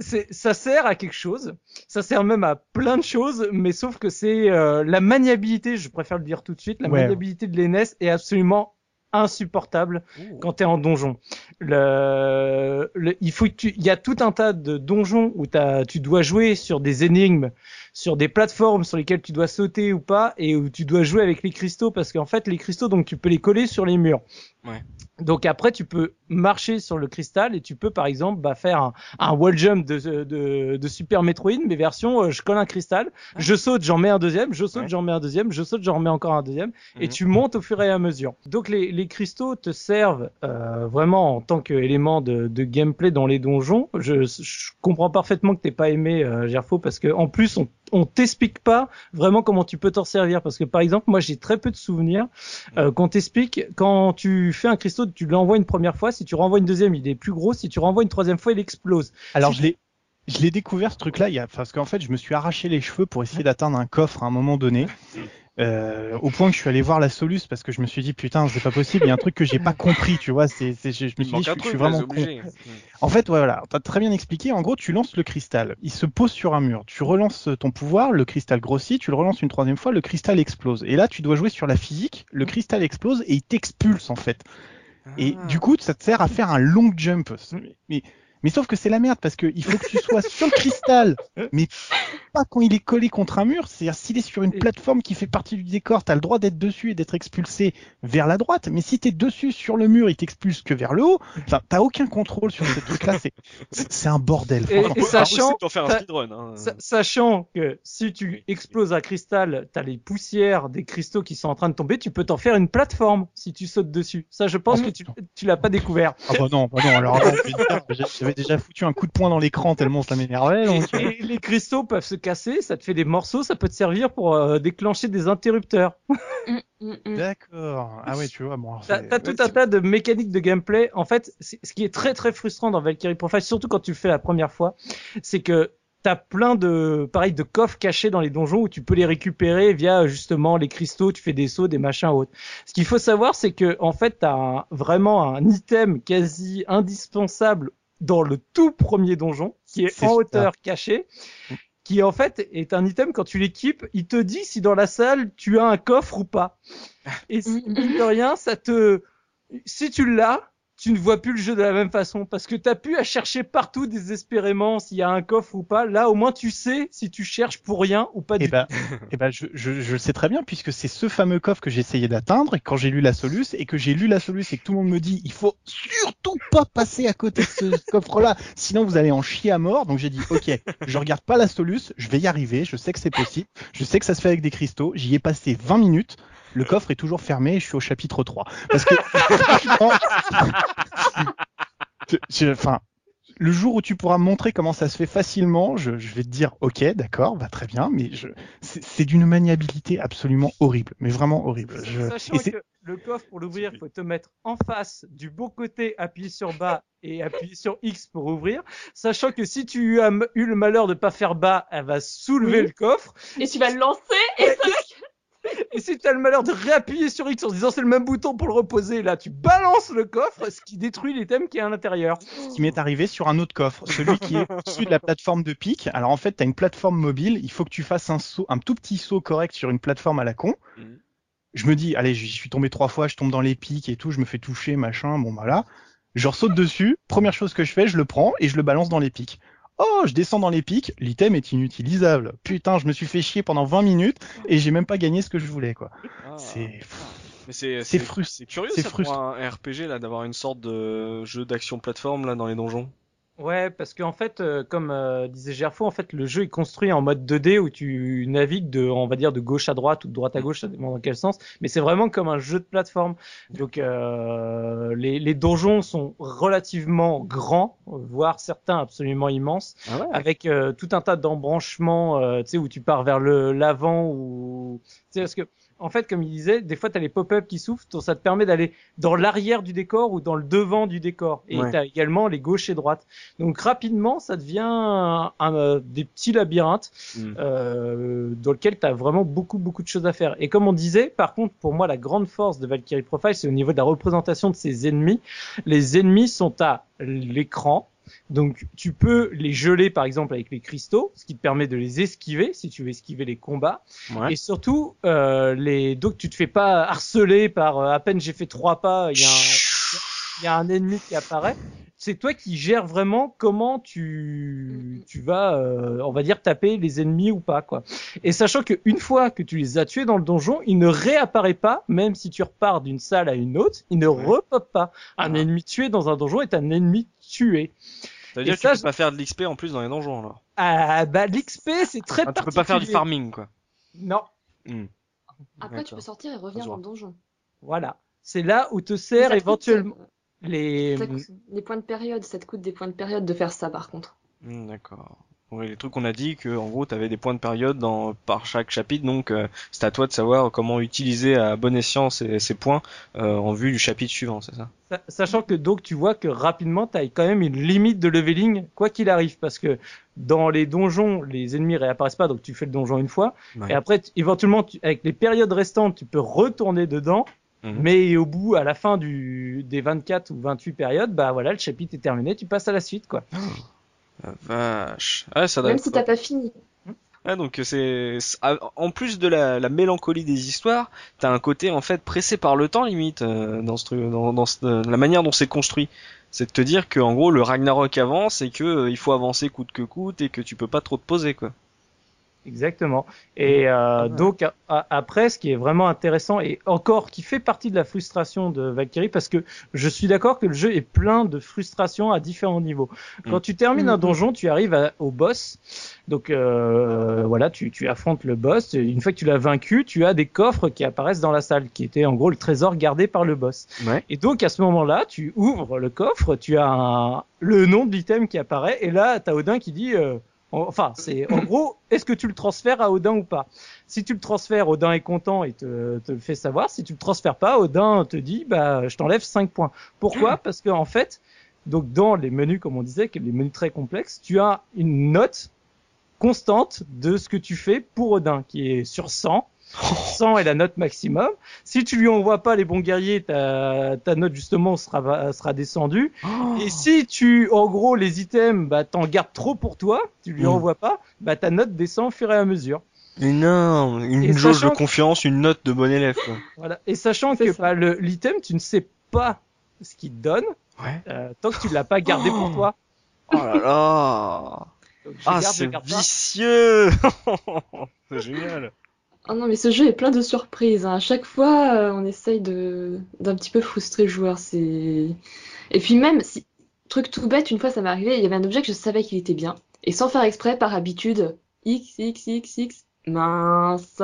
c'est, ça sert à quelque chose. Ça sert même à plein de choses, mais sauf que c'est euh, la maniabilité. Je préfère le dire tout de suite. La Ouais. maniabilité de l'ENES est absolument insupportable quand t'es en donjon. Le, le- il faut que tu, il y a tout un tas de donjons où t'as, tu dois jouer sur des énigmes, sur des plateformes sur lesquelles tu dois sauter ou pas, et où tu dois jouer avec les cristaux parce qu'en fait les cristaux donc tu peux les coller sur les murs. Ouais. Donc après tu peux marcher sur le cristal et tu peux par exemple bah, faire un, un wall jump de, de, de Super Metroid mais version euh, je colle un cristal, je saute j'en mets un deuxième, je saute Ouais. j'en mets un deuxième, je saute j'en remets encore un deuxième et Mhm. tu montes au fur et à mesure. Donc les, les cristaux te servent euh, vraiment en tant qu'élément de, de gameplay dans les donjons. Je, je comprends parfaitement que t'aies pas aimé euh, Gerfo parce que en plus on on t'explique pas vraiment comment tu peux t'en servir. Parce que par exemple moi j'ai très peu de souvenirs euh, qu'on t'explique. Quand tu fais un cristaux tu l'envoies une première fois. Si tu renvoies une deuxième il est plus gros. Si tu renvoies une troisième fois il explose. Alors je l'ai je l'ai découvert ce il y a parce qu'en fait je me suis arraché les cheveux pour essayer d'atteindre un coffre à un moment donné. (laughs) Euh, au point que je suis allé voir la Solus parce que je me suis dit putain c'est pas possible il y a un truc que j'ai pas compris tu vois c'est c'est- je, je me suis dit je, suis- je vraiment con. En fait, ouais, voilà, t'as très bien expliqué. En gros, tu lances le cristal, il se pose sur un mur, tu relances ton pouvoir, le cristal grossit, tu le relances une troisième fois, le cristal explose. Et là, tu dois jouer sur la physique, le cristal explose et il t'expulse en fait. Et Ah. du coup, ça te sert à faire un long jump. Mais, mais sauf que c'est la merde parce que il faut que tu sois sur le cristal, mais pas quand il est collé contre un mur. C'est-à-dire s'il est sur une plateforme qui fait partie du décor, t'as le droit d'être dessus et d'être expulsé vers la droite. Mais si t'es dessus sur le mur, il t'expulse que vers le haut. Enfin, t'as aucun contrôle sur ce truc-là. C'est, un bordel. Et- franchement. et sachant- Impossible d'en faire un ça- speedrun. Hein. Sa- Sachant que si tu exploses un cristal, t'as les poussières des cristaux qui sont en train de tomber, tu peux t'en faire une plateforme si tu sautes dessus. Ça, je pense Ah, que tu, tu l'as pas découvert. Ah bah non, bah non. Alors j'avais déjà foutu un coup de poing dans l'écran tellement ça m'énervait. donc, Et les cristaux peuvent se casser, ça te fait des morceaux, ça peut te servir pour euh, déclencher des interrupteurs. (laughs) Mm, mm, mm. D'accord. Ah ouais, tu vois. Bon, T'as t'as tout un tas de mécaniques de gameplay. En fait, ce qui est très très frustrant dans Valkyrie Profile, surtout quand tu le fais la première fois, c'est que t'as plein de pareil de coffres cachés dans les donjons où tu peux les récupérer via justement les cristaux, tu fais des sauts, des machins autres. Ce qu'il faut savoir, c'est que en fait, t'as vraiment un item quasi indispensable dans le tout premier donjon, qui est en ça. hauteur caché, qui en fait est un item quand tu l'équipes, il te dit si dans la salle tu as un coffre ou pas. Et si- mine de rien, ça te, si tu l'as, tu ne vois plus le jeu de la même façon parce que t'as pu à chercher partout désespérément s'il y a un coffre ou pas. Là, au moins, tu sais si tu cherches pour rien ou pas Eh du ben, (laughs) eh ben, je, je, je le sais très bien puisque c'est ce fameux coffre que essayé d'atteindre et quand j'ai lu la Solus et que j'ai lu la Solus et que tout le monde me dit il faut surtout pas passer à côté de ce (laughs) coffre-là, sinon vous allez en chier à mort. Donc j'ai dit ok, je regarde pas la Solus, je vais y arriver, je sais que c'est possible, je sais que ça se fait avec des cristaux. J'y ai passé 20 minutes. Le coffre est toujours fermé et je suis au chapitre 3. Parce que, (laughs) franchement, enfin, le jour où tu pourras me montrer comment ça se fait facilement, je, je vais te dire ok, d'accord, va très bien, mais je, c'est c'est d'une maniabilité absolument horrible, mais vraiment horrible. Je, Sachant et c'est- que le coffre pour l'ouvrir, faut te mettre en face du beau côté, appuyer sur bas et appuyer sur X pour ouvrir. Sachant que si tu as eu le malheur de pas faire bas, elle va soulever Oui. le coffre. Et tu vas le lancer et ça va (laughs) Et si tu as le malheur de réappuyer sur X en se disant c'est le même bouton pour le reposer, là tu balances le coffre, ce qui détruit l'item qui est à l'intérieur. ce qui m'est arrivé sur un autre coffre, celui qui est (laughs) au-dessus de la plateforme de pic. Alors en fait, tu as une plateforme mobile, il faut que tu fasses un saut, un tout petit saut correct sur une plateforme à la con. Mhm. Je me dis, allez, j'y suis tombé trois fois, je tombe dans les pics et tout, je me fais toucher, machin, bon voilà. Je saute dessus, première chose que je fais, je le prends et je le balance dans les pics. Oh, je descends dans les pics, l'item est inutilisable. Putain, je me suis fait chier pendant 20 minutes et j'ai même pas gagné ce que je voulais, quoi. Ah. C'est, Mais c'est c'est c'est curieux c'est ça frustrant. pour un RPG là d'avoir une sorte de jeu d'action plateforme là dans les donjons. Ouais, parce qu'en fait, euh, comme euh, disait Gerfo, en fait, le jeu est construit en mode 2D où tu navigues de, on va dire, de gauche à droite ou de droite à gauche, ça dépend dans quel sens. Mais c'est vraiment comme un jeu de plateforme. Donc, euh, les, les donjons sont relativement grands, voire certains absolument immenses, Ah ouais. avec euh, tout un tas d'embranchements, euh, tu sais, où tu pars vers le l'avant ou, tu sais, parce que en fait, comme il disait, des fois, tu as les pop-up qui souffrent, donc ça te permet d'aller dans l'arrière du décor ou dans le devant du décor. Et Ouais. tu as également les gauches et droites. Donc rapidement, ça devient un- un- des petits labyrinthes Mm. euh, dans lesquels tu as vraiment beaucoup, beaucoup de choses à faire. Et comme on disait, par contre, pour moi, la grande force de Valkyrie Profile, c'est au niveau de la représentation de ses ennemis. Les ennemis sont à l'écran. Donc tu peux les geler par exemple avec les cristaux, ce qui te permet de les esquiver si tu veux esquiver les combats. Ouais. Et surtout, euh, les donc tu te fais pas harceler par euh, à peine j'ai fait trois pas, il y a un, il y a un ennemi qui apparaît. C'est toi qui gères vraiment comment tu tu vas, euh, on va dire taper les ennemis ou pas quoi. Et sachant que une fois que tu les as tués dans le donjon, il ne réapparaît pas, même si tu repars d'une salle à une autre, il ne Ouais. repop pas. Un Ah. ennemi tué dans un donjon est un ennemi tué. Ça veut dire Et que ça, tu peux pas faire de l'XP en plus dans les donjons alors. Ah bah l'XP c'est très Ah, tu peux pas faire du farming quoi. Non, Hmm. Après, tu peux sortir et revenir dans le donjon. voilà. C'est là où te sert coûte, éventuellement les ça coûte des points de période, ça te coûte des points de période de faire ça par contre. Hmm, D'accord. Oui, les trucs qu'on a dit que en gros t'avais des points de période dans par chaque chapitre, donc euh, c'est à toi de savoir comment utiliser à bon escient ces, ces points euh, en vue du chapitre suivant, c'est ça? Sa- Sachant que donc tu vois que rapidement tu as quand même une limite de leveling quoi qu'il arrive parce que dans les donjons les ennemis réapparaissent pas donc tu fais le donjon une fois Ouais. et après tu- éventuellement tu- avec les périodes restantes tu peux retourner dedans Mhm. mais au bout à la fin du des 24 ou 28 périodes bah voilà le chapitre est terminé tu passes à la suite quoi. La vache. Ouais, ça doit Même si t'as pas fini. Ouais, donc c'est c'est- ah, en plus de la, la mélancolie des histoires, t'as un côté en fait pressé par le temps limite euh, dans ce truc, dans, dans ce- euh, la manière dont c'est construit. C'est de te dire que en gros le Ragnarok avance et que euh, il faut avancer coûte que coûte et que tu peux pas trop te poser quoi. Exactement. Et euh, donc a- a- après, ce qui est vraiment intéressant et encore qui fait partie de la frustration de Valkyrie, parce que je suis d'accord que le jeu est plein de frustrations à différents niveaux. Quand Mm. tu termines un Mm. donjon, tu arrives à- au boss. Donc euh, voilà, tu, tu affrontes le boss. Une fois que tu l'as vaincu, tu as des coffres qui apparaissent dans la salle, qui étaient en gros le trésor gardé par le boss. Ouais. Et donc à ce moment-là, tu ouvres le coffre, tu as un- le nom de l'item qui apparaît, et là, tu as Odin qui dit, euh, enfin, c'est en gros, est-ce que tu le transfères à Odin ou pas? Si tu le transfères, Odin est content et te, te le fait savoir. Si tu le transfères pas, Odin te dit, bah, je t'enlève 5 points. Pourquoi? (clears throat) Parce que en fait, donc dans les menus, comme on disait, les menus très complexes, tu as une note constante de ce que tu fais pour Odin, qui est sur 100. 100 est la note maximum. Si tu lui envoies pas les bons guerriers, ta, ta note justement sera, sera descendue. Et si tu, en gros, les items, bah, t'en gardes trop pour toi, tu lui Mm. envoies pas, bah, ta note descend au fur et à mesure. Énorme, une Et jauge de que- confiance, une note de bon élève quoi. Voilà. Et sachant que bah, le- l'item, tu ne sais pas ce qu'il te donne, Ouais. euh, tant que tu l'as pas gardé pour toi. Oh là là. Donc, Ah c'est vicieux. (laughs) c'est génial. Oh non, mais ce jeu est plein de surprises. hein. À chaque fois, euh, on essaye de d'un petit peu frustrer le joueur. C'est et puis même si truc tout bête, une fois ça m'est arrivé, il y avait un objet que je savais qu'il était bien et sans faire exprès, par habitude, x x x x mince,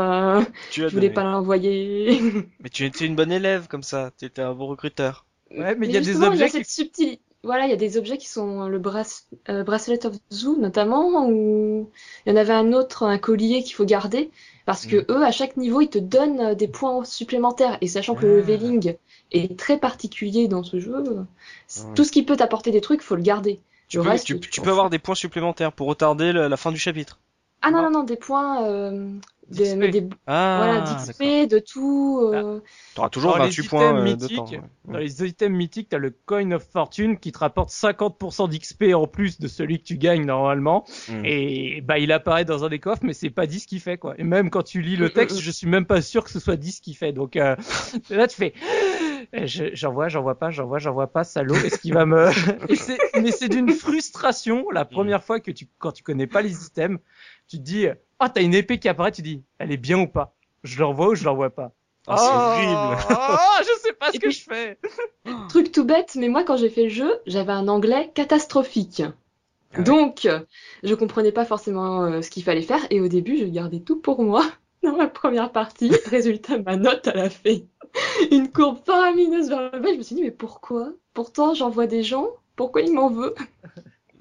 Tu as je voulais donné. pas l'envoyer. Mais tu étais une bonne élève comme ça, tu étais un bon recruteur. Ouais, mais il y a des objets cette qui- subtili- Voilà, il y a des objets qui sont le brace- euh, bracelet of Zoo notamment, ou il y en avait un autre, un collier qu'il faut garder, parce que eux, à chaque niveau, ils te donnent euh, des points supplémentaires. Et sachant que le Ah. leveling est très particulier dans ce jeu, Ouais. tout ce qui peut t'apporter des trucs, faut le garder. Tu peux, reste, tu, tu tu t'en peux fous. avoir des points supplémentaires pour retarder le- la fin du chapitre. Ah non, Non. non, non, des points, euh, des, d'XP. mais des- Ah, voilà, d'XP, de tout. euh, T'auras toujours Dans les 28 items points euh, de mythiques, temps. ouais. Dans les items mythiques, t'as le Coin of Fortune qui te rapporte 50% d'XP en plus de celui que tu gagnes normalement. Mm. Et bah, il apparaît dans un des coffres, mais c'est pas 10 qu'il fait, quoi. Et même quand tu lis le (laughs) texte, je suis même pas sûr que ce soit 10 qu'il fait. Donc, euh, (laughs) là, tu fais, j'en vois, j'en vois pas, j'en vois, j'en vois pas, salaud. Est-ce qu'il va me, (laughs) Et c'est- mais c'est d'une frustration la première fois que tu, quand tu connais pas les items, tu te dis, ah, t'as une épée qui apparaît, tu dis, elle est bien ou pas? Je l'envoie ou je l'envoie pas? Ah, c'est horrible. Oh, je sais pas ce que puis- je fais. (gasps) Truc tout bête, mais moi quand j'ai fait le jeu, j'avais un anglais catastrophique. Ah ouais. Donc, je comprenais pas forcément euh, ce qu'il fallait faire et au début, je gardais tout pour moi dans ma première partie. (laughs) Résultat, ma note, elle a fait une courbe faramineuse vers le bas. Je me suis dit, mais pourquoi? Pourtant, j'envoie des gens, pourquoi il m'en veut?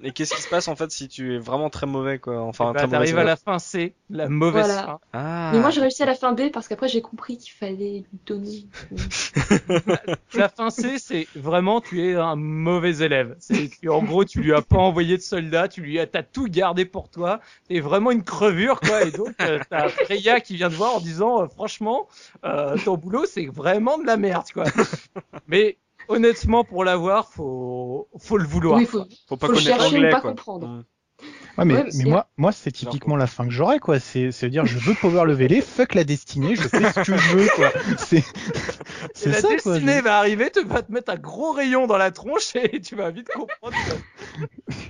Et qu'est-ce qui se passe en fait si tu es vraiment très mauvais quoi? Enfin, Bah, très mauvais. t'arrives à la fin C, la mauvaise Voilà. fin. Ah. Mais moi, j'ai réussi à la fin B parce qu'après, j'ai compris qu'il fallait lui donner. (laughs) (laughs) La fin C, c'est vraiment tu es un mauvais élève. C'est en gros tu lui as pas envoyé de soldats, tu lui as t'as tout gardé pour toi. T'es vraiment une crevure quoi. Et donc euh, t'as Freya qui vient te voir en disant euh, franchement euh, ton boulot c'est vraiment de la merde quoi. Mais honnêtement pour l'avoir faut faut le vouloir. Oui, faut... Faut pas faut connaître chercher, l'anglais pas quoi. comprendre. Ouais, mais, Ouais, mais moi, moi, c'est typiquement la fin que j'aurais, quoi. C'est, c'est dire, je veux power leveler, fuck la destinée, je fais ce que je veux, quoi. C'est, (laughs) la ça, quoi. destinée va arriver, tu vas te mettre un gros rayon dans la tronche et (laughs) tu vas vite comprendre.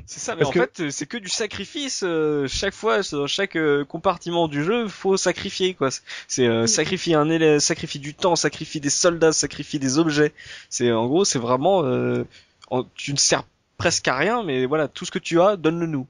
C'est ça, mais Parce en que- fait, euh, c'est que du sacrifice. euh, chaque fois, dans chaque euh, compartiment du jeu, faut sacrifier quoi. C'est euh, sacrifier un élève, sacrifier du temps, sacrifier des soldats, sacrifier des objets. C'est en gros, c'est vraiment, euh, en- tu ne sers presque à rien, mais voilà, tout ce que tu as, donne-le nous.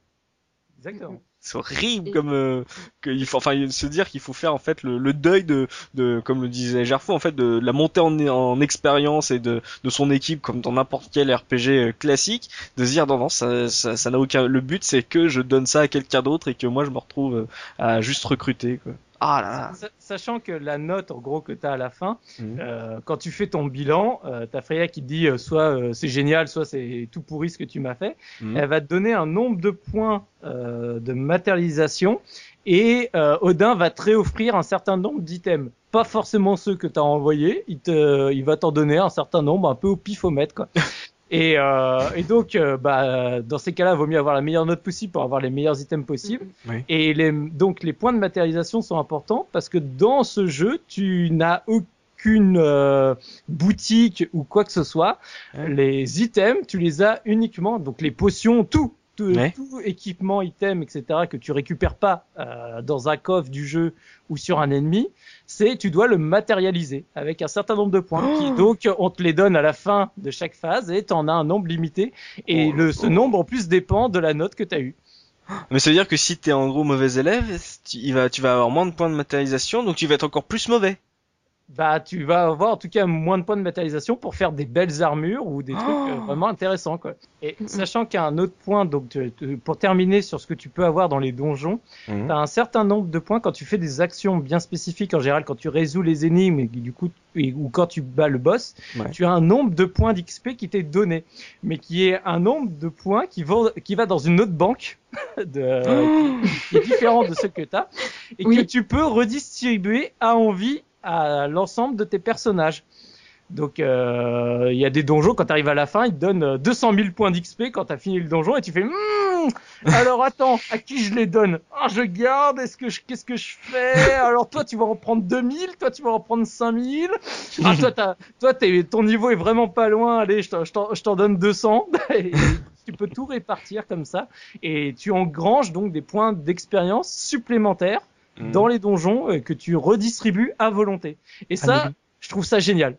Exactement. C'est horrible comme euh, qu'il faut enfin se dire qu'il faut faire en fait le, le deuil de, de comme le disait Gerfo en fait de, la montée en, en expérience et de, de son équipe comme dans n'importe quel RPG euh, classique de se dire non non ça ça ça n'a aucun le but c'est que je donne ça à quelqu'un d'autre et que moi je me retrouve euh, à juste recruter quoi. Ah là là. Sachant que la note, en gros, que tu as à la fin, Mhm. euh, quand tu fais ton bilan, euh, t'as Freya qui te dit euh, soit euh, c'est génial, soit c'est tout pourri ce que tu m'as fait. Mhm. Elle va te donner un nombre de points euh, de matérialisation et euh, Odin va te réoffrir un certain nombre d'items. Pas forcément ceux que tu as envoyés, il, te, il va t'en donner un certain nombre, un peu au pifomètre. Quoi. (laughs) Et, euh, et donc, euh, bah, dans ces cas-là, il vaut mieux avoir la meilleure note possible pour avoir les meilleurs items possibles. Oui. Et les, donc, les points de matérialisation sont importants parce que dans ce jeu, tu n'as aucune euh, boutique ou quoi que ce soit. Ouais. Les items, tu les as uniquement, donc les potions, tout. Tout, Ouais. tout équipement, item, etc., que tu récupères pas euh, dans un coffre du jeu ou sur un ennemi, c'est tu dois le matérialiser avec un certain nombre de points. Oh qui, donc on te les donne à la fin de chaque phase et tu en as un nombre limité. Et Oh. le, ce nombre en plus dépend de la note que tu as eue. Mais ça veut dire que si t'es en gros mauvais élève, tu, il va, tu vas avoir moins de points de matérialisation, donc tu vas être encore plus mauvais. Bah tu vas avoir en tout cas moins de points de matérialisation pour faire des belles armures ou des trucs Oh. euh, vraiment intéressants quoi. Et sachant qu'il y a un autre point donc tu- tu- pour terminer sur ce que tu peux avoir dans les donjons, Mhm. T'as un certain nombre de points quand tu fais des actions bien spécifiques, en général quand tu résous les énigmes et du coup, et- ou quand tu bats le boss, Ouais. tu as un nombre de points d'XP qui t'est donné, mais qui est un nombre de points qui va, qui va dans une autre banque, (laughs) de, qui est différent de ceux que tu as, et Oui. que tu peux redistribuer à envie à l'ensemble de tes personnages. Donc euh, il y a des donjons quand tu arrives à la fin, ils te donnent euh, 200 000 points d'XP quand tu as fini le donjon et tu fais Hmm, alors attends, à qui je les donne? Ah, je garde, est-ce que qu'est-ce que je fais? Alors toi tu vas en prendre 2000, toi tu vas en prendre 5000. Ah toi t'as toi t'es ton niveau est vraiment pas loin, allez, je t'en- je t'en donne 200 (laughs) et tu peux tout répartir comme ça. Et tu engranges donc des points d'expérience supplémentaires Mhm. dans les donjons euh, que tu redistribues à volonté. Et ça, Anecdote- je trouve ça génial.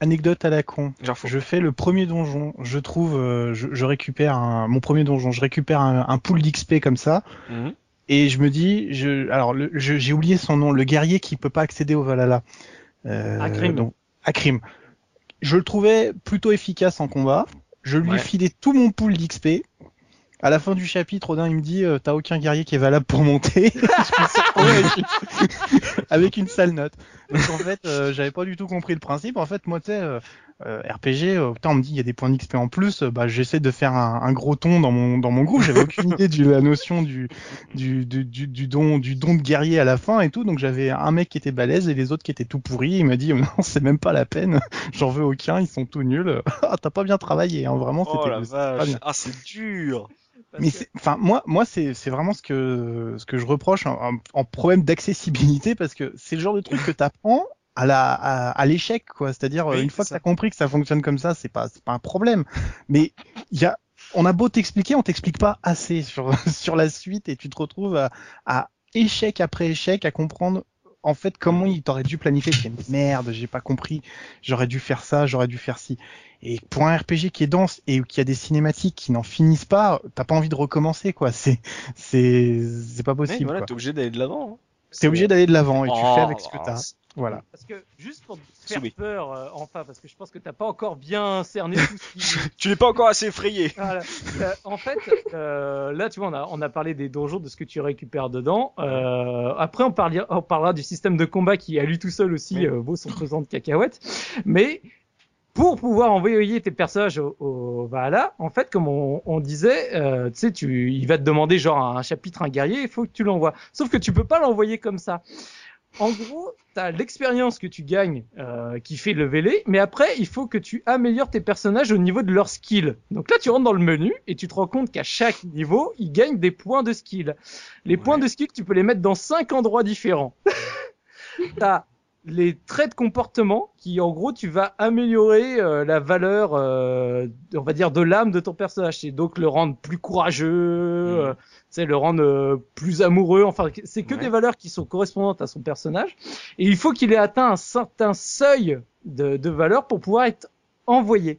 Anecdote à la con. Je fais le premier donjon, je trouve, euh, je, je récupère un, mon premier donjon, je récupère un, un pool d'XP comme ça, Mhm. et je me dis, je, alors j'ai oublié son nom, le guerrier qui peut pas accéder au Valhalla. Euh, Akrim. donc, Akrim. Je le trouvais plutôt efficace en combat. Je lui Ouais. filais tout mon pool d'XP. À la fin du chapitre, Odin il me dit euh, t'as aucun guerrier qui est valable pour monter. (laughs) (laughs) avec une, sale note. Donc en fait, euh, j'avais pas du tout compris le principe. En fait, moi tu sais, euh, euh, RPG, putain, on me dit il y a des points d'XP en plus. bah j'essaie de faire un, un gros ton dans mon dans mon groupe. J'avais aucune (laughs) idée de la notion du du, du du du don du don de guerrier à la fin et tout. Donc j'avais un mec qui était balèze et les autres qui étaient tout pourris. Il m'a dit non, c'est même pas la peine. J'en veux aucun. Ils sont tout nuls. ah t'as pas bien travaillé. Hein, vraiment, Oh c'était la vache. Ah, c'est dur. Mais que- enfin, moi, moi, c'est, c'est vraiment ce que, ce que je reproche en, en- en problème d'accessibilité parce que c'est le genre de truc que t'apprends à la, à, à l'échec, quoi. C'est-à-dire, Oui, une fois c'est que ça. t'as compris que ça fonctionne comme ça, c'est pas, c'est pas un problème. Mais il y a, on a beau t'expliquer, on t'explique pas assez sur, (laughs) sur la suite et tu te retrouves à, à échec après échec à comprendre en fait comment il t'aurait dû planifier? Fais, merde, j'ai pas compris. J'aurais dû faire ça, j'aurais dû faire ci. Et pour un RPG qui est dense et qui a des cinématiques qui n'en finissent pas, t'as pas envie de recommencer, quoi. C'est, c'est, c'est pas Mais possible. voilà, quoi. t'es obligé d'aller de l'avant. hein. T'es obligé d'aller de l'avant et tu Oh, fais avec ce que t'as. Voilà. Parce que juste pour te faire peur, euh, enfin, parce que je pense que t'as pas encore bien cerné tout ce qui. (laughs) Tu n'es pas encore assez effrayé. (laughs) Voilà. Euh, en fait, euh, là, tu vois, on a, on a parlé des donjons, de ce que tu récupères dedans. Euh, après, on, parli- on parlera du système de combat qui, à lui tout seul aussi, Oui. euh, vaut son pesant de cacahuètes. Mais pour pouvoir envoyer tes personnages au, au Valhalla, en fait, comme on, on disait, euh, tu sais, tu, il va te demander genre un chapitre, un guerrier, il faut que tu l'envoies. Sauf que tu peux pas l'envoyer comme ça. En gros, tu as l'expérience que tu gagnes euh, qui fait leveler, mais après, il faut que tu améliores tes personnages au niveau de leur skill. Donc là, tu rentres dans le menu et tu te rends compte qu'à chaque niveau, ils gagnent des points de skill. Les Ouais. points de skill, tu peux les mettre dans cinq endroits différents. (laughs) T'as les traits de comportement qui, en gros, tu vas améliorer euh, la valeur, euh, on va dire, de l'âme de ton personnage. C'est donc le rendre plus courageux, euh, c'est le rendre euh, plus amoureux. Enfin, c'est que Ouais. des valeurs qui sont correspondantes à son personnage. Et il faut qu'il ait atteint un certain seuil de, de valeur pour pouvoir être envoyé.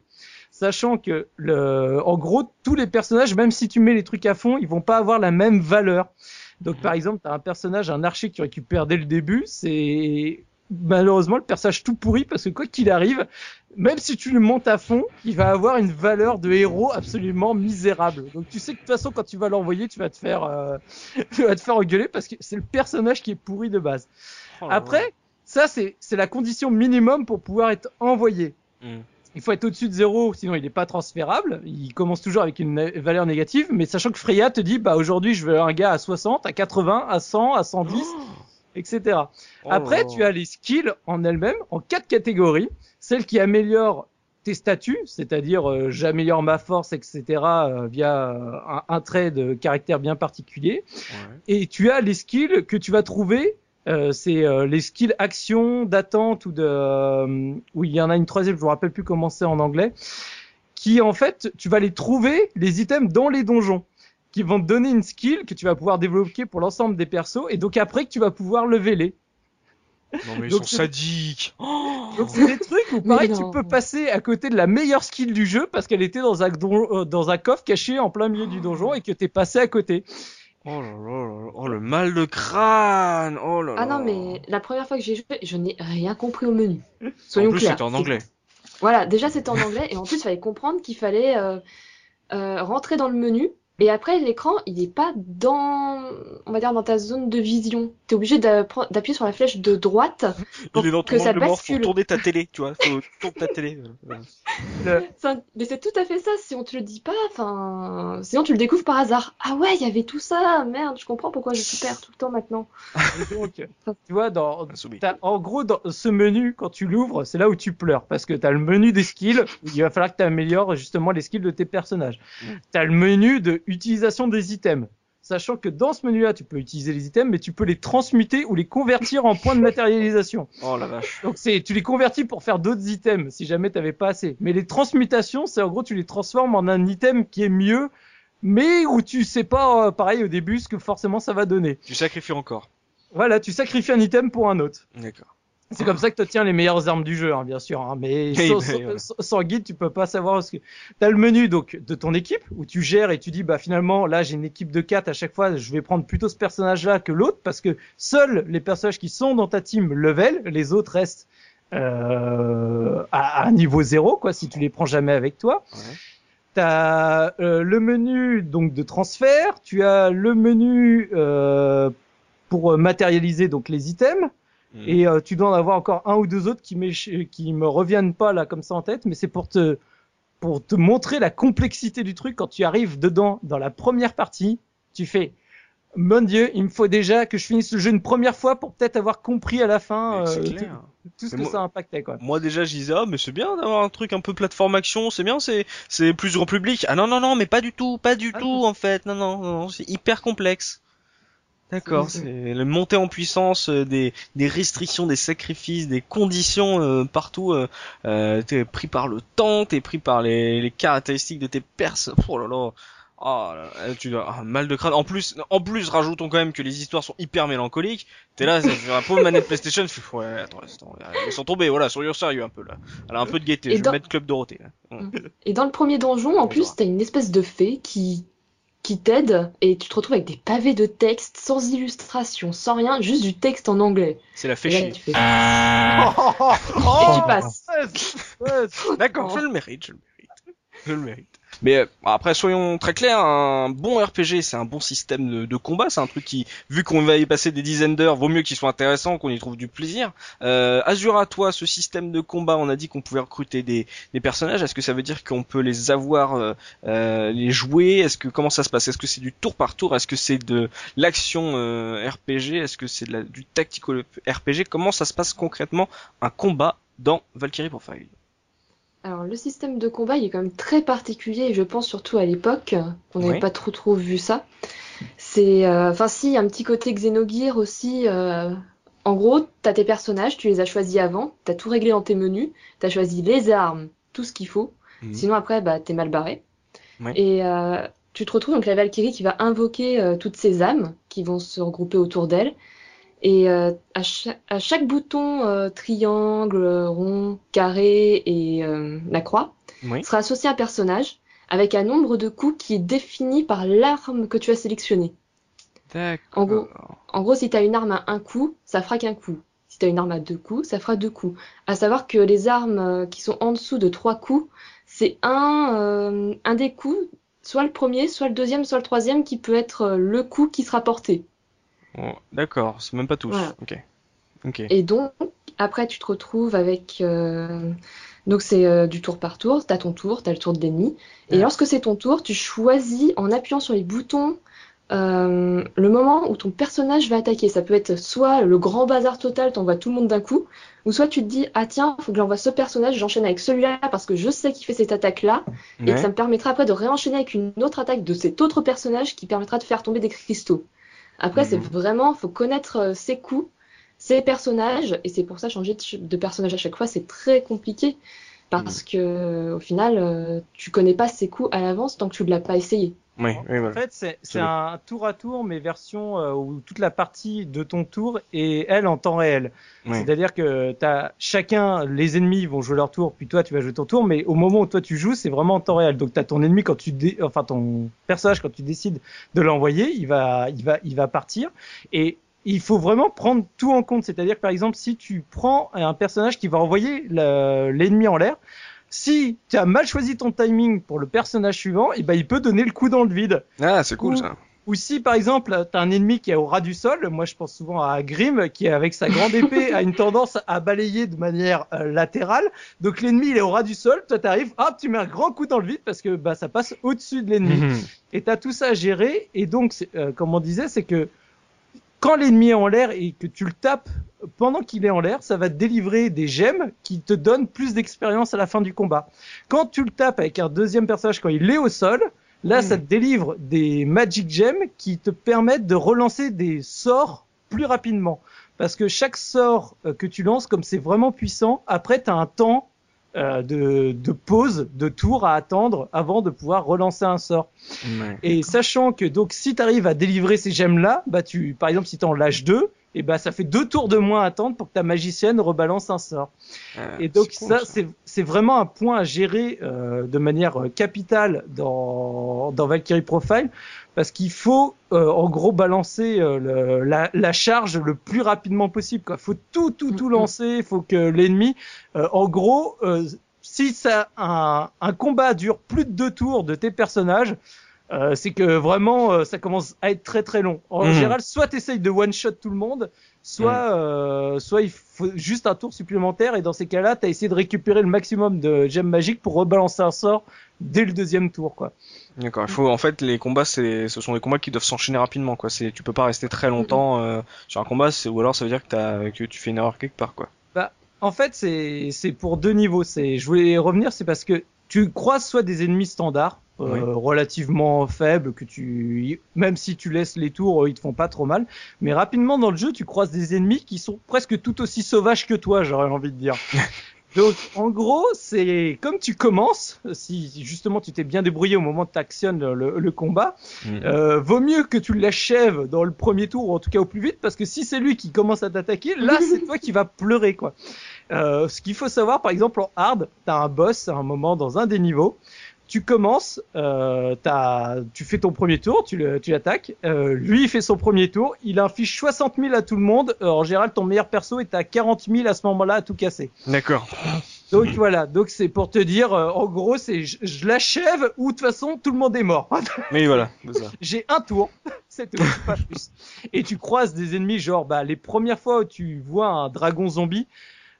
sachant que le, en gros, tous les personnages, même si tu mets les trucs à fond, ils vont pas avoir la même valeur. Donc, Mhm. par exemple, t'as un personnage, un archer que tu récupères dès le début, c'est malheureusement le personnage tout pourri parce que quoi qu'il arrive, même si tu le montes à fond, il va avoir une valeur de héros absolument misérable. Donc, tu sais que de toute façon, quand tu vas l'envoyer, tu vas te faire, euh, (laughs) tu vas te faire engueuler parce que c'est le personnage qui est pourri de base. Oh. Après, ça, c'est c'est la condition minimum pour pouvoir être envoyé. Mm. Il faut être au-dessus de zéro, sinon il n'est pas transférable. Il commence toujours avec une valeur négative, mais sachant que Freya te dit, bah aujourd'hui je veux un gars à 60, à 80, à 100, à 110, etc. Oh là Après, là. tu as les skills en elles-mêmes, en quatre catégories. Celles qui améliorent tes statuts, c'est-à-dire euh, j'améliore ma force, etc., euh, via un, un trait de caractère bien particulier. Ouais. Et tu as les skills que tu vas trouver. euh, c'est euh, les skills action, d'attente ou de... euh, il y en a une troisième, je me rappelle plus comment c'est en anglais. Qui en fait, tu vas les trouver, les items dans les donjons. Qui vont te donner une skill que tu vas pouvoir développer pour l'ensemble des persos. Et donc après que tu vas pouvoir leveler. Non mais ils Donc sont sadiques. Oh (gasps) Donc c'est des trucs où pareil tu peux passer à côté de la meilleure skill du jeu parce qu'elle était dans un, don- euh, dans un coffre caché en plein milieu du donjon et que t'es passé à côté. Oh là là. Oh le mal de crâne. Oh là là. Ah non, mais la première fois que j'ai joué, je n'ai rien compris au menu. En Soyons plus clairs. c'était en C'est- anglais. Voilà, déjà c'était en anglais et en plus il fallait comprendre qu'il fallait euh, euh, rentrer dans le menu et après l'écran il n'est pas dans, on va dire dans ta zone de vision. T'es obligé d'appre- d'appuyer sur la flèche de droite. pour Il est dans ton que ça pour bascule. tourner ta télé, tu vois. Faut (laughs) tourner ta télé. Le- Ça- mais c'est tout à fait ça. Si on te le dit pas, enfin, sinon tu le découvres par hasard. Ah ouais, il y avait tout ça. Merde, je comprends pourquoi je suis perds tout le temps maintenant. et donc, tu vois, dans, en gros, dans ce menu, quand tu l'ouvres, c'est là où tu pleures. Parce que tu as le menu des skills, où il va falloir que tu améliores justement les skills de tes personnages. Mm. Tu as le menu de utilisation des items. Sachant que dans ce menu-là, tu peux utiliser les items, mais tu peux les transmuter ou les convertir en points de matérialisation. (laughs) Oh la vache. Donc c'est, tu les convertis pour faire d'autres items, si jamais t'avais pas assez. Mais les transmutations, c'est en gros, tu les transformes en un item qui est mieux, mais où tu sais pas, euh, pareil au début, ce que forcément ça va donner. Tu sacrifies encore. Voilà, tu sacrifies un item pour un autre. D'accord. C'est comme ça que tu obtiens les meilleures armes du jeu, hein, bien sûr. hein, mais sans, guide, tu peux pas savoir ce que. T'as le menu donc de ton équipe où tu gères et tu dis bah finalement là j'ai une équipe de 4 à chaque fois, je vais prendre plutôt ce personnage-là que l'autre parce que seuls les personnages qui sont dans ta team level, les autres restent euh, à, à niveau zéro quoi si tu les prends jamais avec toi. Ouais. T'as euh, le menu donc de transfert, tu as le menu euh, pour matérialiser donc les items. Mm. Et euh, tu dois en avoir encore un ou deux autres qui, qui me reviennent pas là comme ça en tête, mais c'est pour te pour te montrer la complexité du truc quand tu arrives dedans dans la première partie, tu fais mon dieu, il me faut déjà que je finisse le jeu une première fois pour peut-être avoir compris à la fin euh, tout, ce Mais que moi- ça impactait quoi. Moi déjà je disais ah mais c'est bien d'avoir un truc un peu plateforme action, c'est bien, c'est c'est plus grand public. Ah non non non mais pas du tout, pas du Ah, tout en fait. Non non, non, c'est hyper complexe. D'accord, C'est- le montée en puissance euh, des des restrictions, des sacrifices, des conditions euh, partout. Euh, euh, t'es pris par le temps, t'es pris par les, les caractéristiques de tes perses. Oh là là. Oh là là, tu dois ah, mal de crâne. En plus, en plus, rajoutons quand même que les histoires sont hyper mélancoliques. T'es là, c'est sur la pauvre manette PlayStation. ouais, attends, attends, ils sont tombés, voilà, soyons sérieux un peu là. Elle a un peu de gaieté. Et je dans- vais mettre Club Dorothée. Là. Et dans le premier donjon, en plus, t'as une espèce de fée qui qui t'aide et tu te retrouves avec des pavés de texte sans illustration, sans rien, juste du texte en anglais. C'est la tu fais- (laughs) Et tu passes. D'accord, je le mérite, je le mérite. Je le mérite. Mais euh, après, soyons très clairs, un bon RPG, c'est un bon système de, combat, c'est un truc qui, vu qu'on va y passer des dizaines d'heures, vaut mieux qu'il soit intéressant, qu'on y trouve du plaisir. Euh, Azura, toi, ce système de combat, on a dit qu'on pouvait recruter des, des personnages, est-ce que ça veut dire qu'on peut les avoir, euh, euh, les jouer? Est-ce que comment ça se passe? Est-ce que c'est du tour par tour? Est-ce que c'est de l'action euh, RPG Est-ce que c'est du tactical RPG Comment ça se passe concrètement un combat dans Valkyrie Profile? Alors le système de combat, il est quand même très particulier, et je pense surtout à l'époque, on n'avait pas trop trop vu ça. C'est, euh, enfin si, un petit côté Xenogear aussi. euh, En gros, t'as tes personnages, tu les as choisis avant, t'as tout réglé dans tes menus, t'as choisi les armes, tout ce qu'il faut. Mhm. Sinon après, bah t'es mal barré. Et euh, tu te retrouves donc la Valkyrie qui va invoquer euh, toutes ces âmes qui vont se regrouper autour d'elle. Et euh, à, cha- à chaque bouton euh, triangle, rond, carré et euh, la croix, Oui. sera associé à un personnage avec un nombre de coups qui est défini par l'arme que tu as sélectionnée. En gros, En gros, si tu as une arme à un coup, ça fera qu'un coup. Si tu as une arme à deux coups, ça fera deux coups. À savoir que les armes euh, qui sont en dessous de trois coups, c'est un, euh, un des coups, soit le premier, soit le deuxième, soit le troisième, qui peut être euh, le coup qui sera porté. Oh, D'accord, c'est même pas tous. Voilà. Ok. Ok. Et donc, après, tu te retrouves avec. euh, Donc, c'est euh, du tour par tour. Tu as ton tour, tu as le tour de l'ennemi. Et Ouais. lorsque c'est ton tour, tu choisis en appuyant sur les boutons euh, le moment où ton personnage va attaquer. Ça peut être soit le grand bazar total, t'envoies tout le monde d'un coup, ou soit tu te dis Ah tiens, faut que j'envoie ce personnage, j'enchaîne avec celui-là parce que je sais qu'il fait cette attaque-là. Et que ça me permettra après de réenchaîner avec une autre attaque de cet autre personnage qui permettra de faire tomber des cristaux. Après, c'est Mhm. vraiment, faut connaître euh, ses coups, ses personnages, et c'est pour ça changer de, personnage à chaque fois, c'est très compliqué. Parce que au final, euh, tu connais pas ses coups à l'avance tant que tu ne l'as pas essayé. Oui, oui, En fait, c'est un tour à tour, mais version euh, où toute la partie de ton tour est elle en temps réel. Ouais. C'est-à-dire que chacun, les ennemis vont jouer leur tour, puis toi tu vas jouer ton tour, mais au moment où toi tu joues, c'est vraiment en temps réel. Donc t'as ton ennemi quand tu, dé... enfin ton personnage quand tu décides de l'envoyer, il va, il va, il va partir. Et il faut vraiment prendre tout en compte. C'est-à-dire que par exemple, si tu prends un personnage qui va envoyer le- l'ennemi en l'air, si tu as mal choisi ton timing pour le personnage suivant, et ben il peut donner le coup dans le vide. Ah, c'est cool Ou- ça. Ou si par exemple t'as un ennemi qui est au ras du sol, moi je pense souvent à Grim qui avec sa grande (laughs) épée a une tendance à balayer de manière euh, latérale. Donc l'ennemi il est au ras du sol, toi t'arrives, hop tu mets un grand coup dans le vide parce que bah ça passe au-dessus de l'ennemi. Mhm. Et t'as tout ça à gérer et donc euh, comme on disait c'est que quand l'ennemi est en l'air et que tu le tapes pendant qu'il est en l'air, ça va te délivrer des gemmes qui te donnent plus d'expérience à la fin du combat. Quand tu le tapes avec un deuxième personnage quand il est au sol, là Hmm. ça te délivre des magic gems qui te permettent de relancer des sorts plus rapidement. Parce que chaque sort euh, que tu lances, comme c'est vraiment puissant, après tu as un temps euh, de, de pause, de tour à attendre avant de pouvoir relancer un sort. Ouais. Et sachant que donc si tu arrives à délivrer ces gemmes là, bah tu par exemple si tu en lâches deux, et bah ça fait deux tours de moins à attendre pour que ta magicienne rebalance un sort. Ah, Et donc cool, ça c'est c'est vraiment un point à gérer euh, de manière euh, capitale dans dans Valkyrie Profile parce qu'il faut euh, en gros balancer euh, le- la, la charge le plus rapidement possible. Quoi. Faut tout tout tout Mhm. lancer. Faut que l'ennemi, euh, en gros, euh, si ça un, un combat dure plus de deux tours de tes personnages, euh, c'est que vraiment euh, ça commence à être très très long. En Mhm. général, soit t'essayes de one shot tout le monde, soit euh, soit il faut juste un tour supplémentaire et dans ces cas-là, t'as essayé de récupérer le maximum de gemmes magiques pour rebalancer un sort dès le deuxième tour quoi. D'accord. Il faut en fait les combats, c'est, ce sont des combats qui doivent s'enchaîner rapidement, quoi. C'est, tu peux pas rester très longtemps euh, sur un combat, c'est, ou alors ça veut dire que t'as, que tu fais une erreur quelque part, quoi. En fait, c'est c'est pour deux niveaux. C'est je voulais revenir, c'est parce que tu croises soit des ennemis standards euh, Oui. relativement faibles que tu même si tu laisses les tours, euh, ils te font pas trop mal, mais rapidement dans le jeu, tu croises des ennemis qui sont presque tout aussi sauvages que toi, j'aurais envie de dire. (laughs) Donc, en gros, c'est comme tu commences, si justement tu t'es bien débrouillé au moment où tu actionnes le, le combat, Mhm. euh, vaut mieux que tu l'achèves dans le premier tour, ou en tout cas au plus vite, parce que si c'est lui qui commence à t'attaquer, là (laughs) c'est toi qui vas pleurer quoi. Euh, ce qu'il faut savoir, par exemple en hard, t'as un boss à un moment dans un des niveaux, tu commences, euh, t'as- tu fais ton premier tour, tu l'attaques, euh, lui il fait son premier tour, il inflige 60 000 à tout le monde, Euh, en général ton meilleur perso est à 40 000 à ce moment-là à tout casser. D'accord. Donc voilà, donc c'est pour te dire, euh, en gros c'est je, je l'achève ou de toute façon tout le monde est mort. (laughs) Mais voilà, j'ai un tour, (laughs) c'est tout, pas plus. Et tu croises des ennemis, genre bah, les premières fois où tu vois un dragon zombie,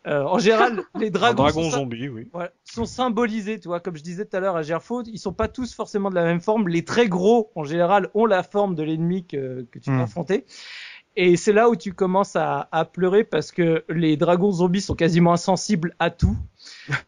euh, en général, (laughs) les dragons dragon sont, sy- zombie, oui. voilà, sont symbolisés, tu vois, comme je disais tout à l'heure à Gerfo, ils sont pas tous forcément de la même forme. Les très gros, en général, ont la forme de l'ennemi que, que tu vas Hmm. affronter. Et c'est là où tu commences à, à pleurer parce que les dragons zombies sont quasiment insensibles à tout.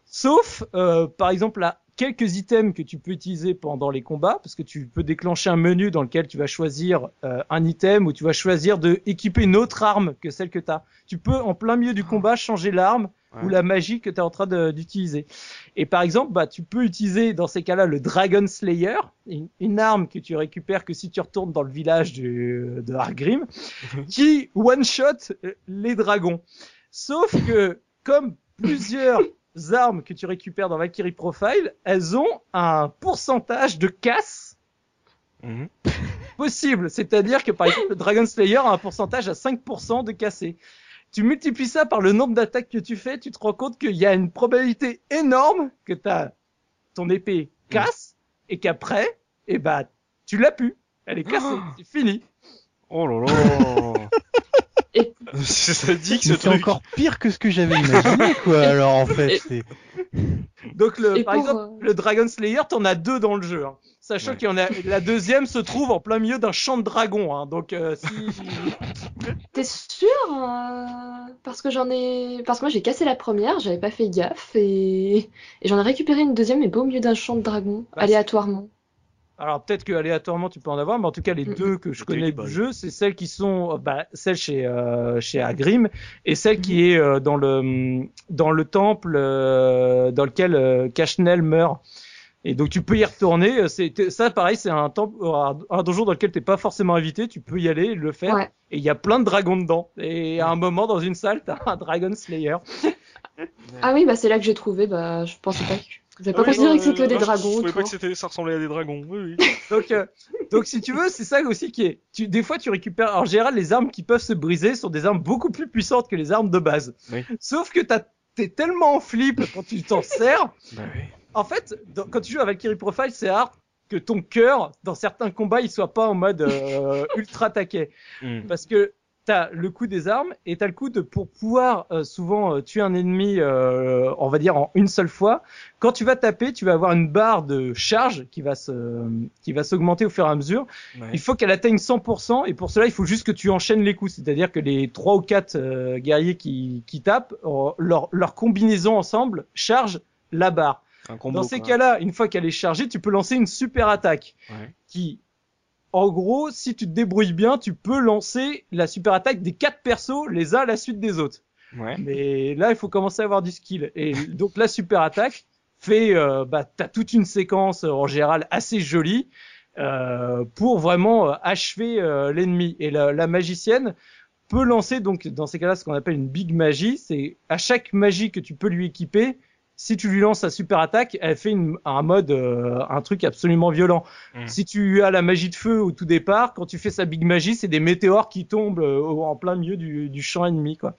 Sauf, euh, par exemple, à quelques items que tu peux utiliser pendant les combats, parce que tu peux déclencher un menu dans lequel tu vas choisir euh, un item ou tu vas choisir de équiper une autre arme que celle que tu as. Tu peux, en plein milieu du combat, changer l'arme ou la magie que tu es en train d'utiliser. Et par exemple, bah, tu peux utiliser dans ces cas-là le Dragon Slayer, une, une arme que tu récupères que si tu retournes dans le village du, de Argrim, (laughs) qui one-shot euh, les dragons. Sauf que, comme plusieurs armes que tu récupères dans Valkyrie Profile, elles ont un pourcentage de casse Mhm. possible. C'est-à-dire que par exemple, le Dragon Slayer a un pourcentage à 5% de cassé. Tu multiplies ça par le nombre d'attaques que tu fais, tu te rends compte qu'il y a une probabilité énorme que ta ton épée casse et qu'après, eh ben, tu l'as pu. Elle est cassée, Ah. c'est fini. Oh là là. (laughs) Et- C'est sadique ce Mais C'est truc. encore pire que ce que j'avais imaginé, quoi. Alors en fait, c'est Donc le, Et par pour, exemple, euh, le Dragon Slayer, t'en as deux dans le jeu. hein. Sachant Ouais. qu'il y en a, la deuxième se trouve en plein milieu d'un champ de dragons. Hein. Donc euh, si, T'es sûr euh, Parce que j'en ai. Parce que moi j'ai cassé la première, j'avais pas fait gaffe et, et j'en ai récupéré une deuxième, mais pas au milieu d'un champ de dragon, Bah, aléatoirement. Alors peut-être que aléatoirement tu peux en avoir, mais en tout cas les Mm, deux que je Ok, connais du jeu, c'est celles qui sont, euh, bah, celle chez euh, chez Agrim et celle qui est euh, dans le dans le temple euh, dans lequel euh, Cashnell meurt. Et donc tu peux y retourner. euh, C'est ça pareil, c'est un temple, un un donjon dans lequel t'es pas forcément invité. Tu peux y aller, le faire. Ouais. Et il y a plein de dragons dedans. Et à un moment dans une salle, t'as un Dragon Slayer. Ah oui, bah c'est là que j'ai trouvé, bah je pensais pas que. J'avais pas Ah oui, considéré non, que c'est que des je- dragons Je trouvais pas que c'était, ça ressemblait à des dragons. Oui, oui. (laughs) Donc, euh, donc si tu veux, c'est ça aussi qui est. Tu, des fois, tu récupères. En général, les armes qui peuvent se briser sont des armes beaucoup plus puissantes que les armes de base. Oui. Sauf que t'as- t'es tellement en flip quand tu t'en sers. (laughs) Bah oui. En fait, dans- quand tu joues à Valkyrie Profile, c'est rare que ton cœur, dans certains combats, il soit pas en mode euh, (laughs) ultra taquet. Hmm. Parce que t'as le coup des armes et t'as le coup de pour pouvoir euh, souvent euh, tuer un ennemi, euh, on va dire en une seule fois. Quand tu vas taper, tu vas avoir une barre de charge qui va se, qui va s'augmenter au fur et à mesure. Ouais. Il faut qu'elle atteigne 100% et pour cela, il faut juste que tu enchaînes les coups. C'est-à-dire que les trois ou quatre euh, guerriers qui, qui tapent, leur, leur combinaison ensemble charge la barre. Combo. Dans ces cas-là, une fois qu'elle est chargée, tu peux lancer une super attaque Ouais. qui, en gros, si tu te débrouilles bien, tu peux lancer la super attaque des quatre persos les uns à la suite des autres. Ouais. Mais là, il faut commencer à avoir du skill. Et (laughs) donc la super attaque fait, euh, bah, t'as toute une séquence euh, en général assez jolie euh, pour vraiment euh, achever euh, l'ennemi. Et la, la magicienne peut lancer donc dans ces cas-là ce qu'on appelle une big magie. C'est à chaque magie que tu peux lui équiper. Si tu lui lances sa super attaque, elle fait une- un mode, euh, un truc absolument violent. Mm. Si tu as la magie de feu au tout départ, quand tu fais sa big magie, c'est des météores qui tombent euh, en plein milieu du, du champ ennemi, quoi.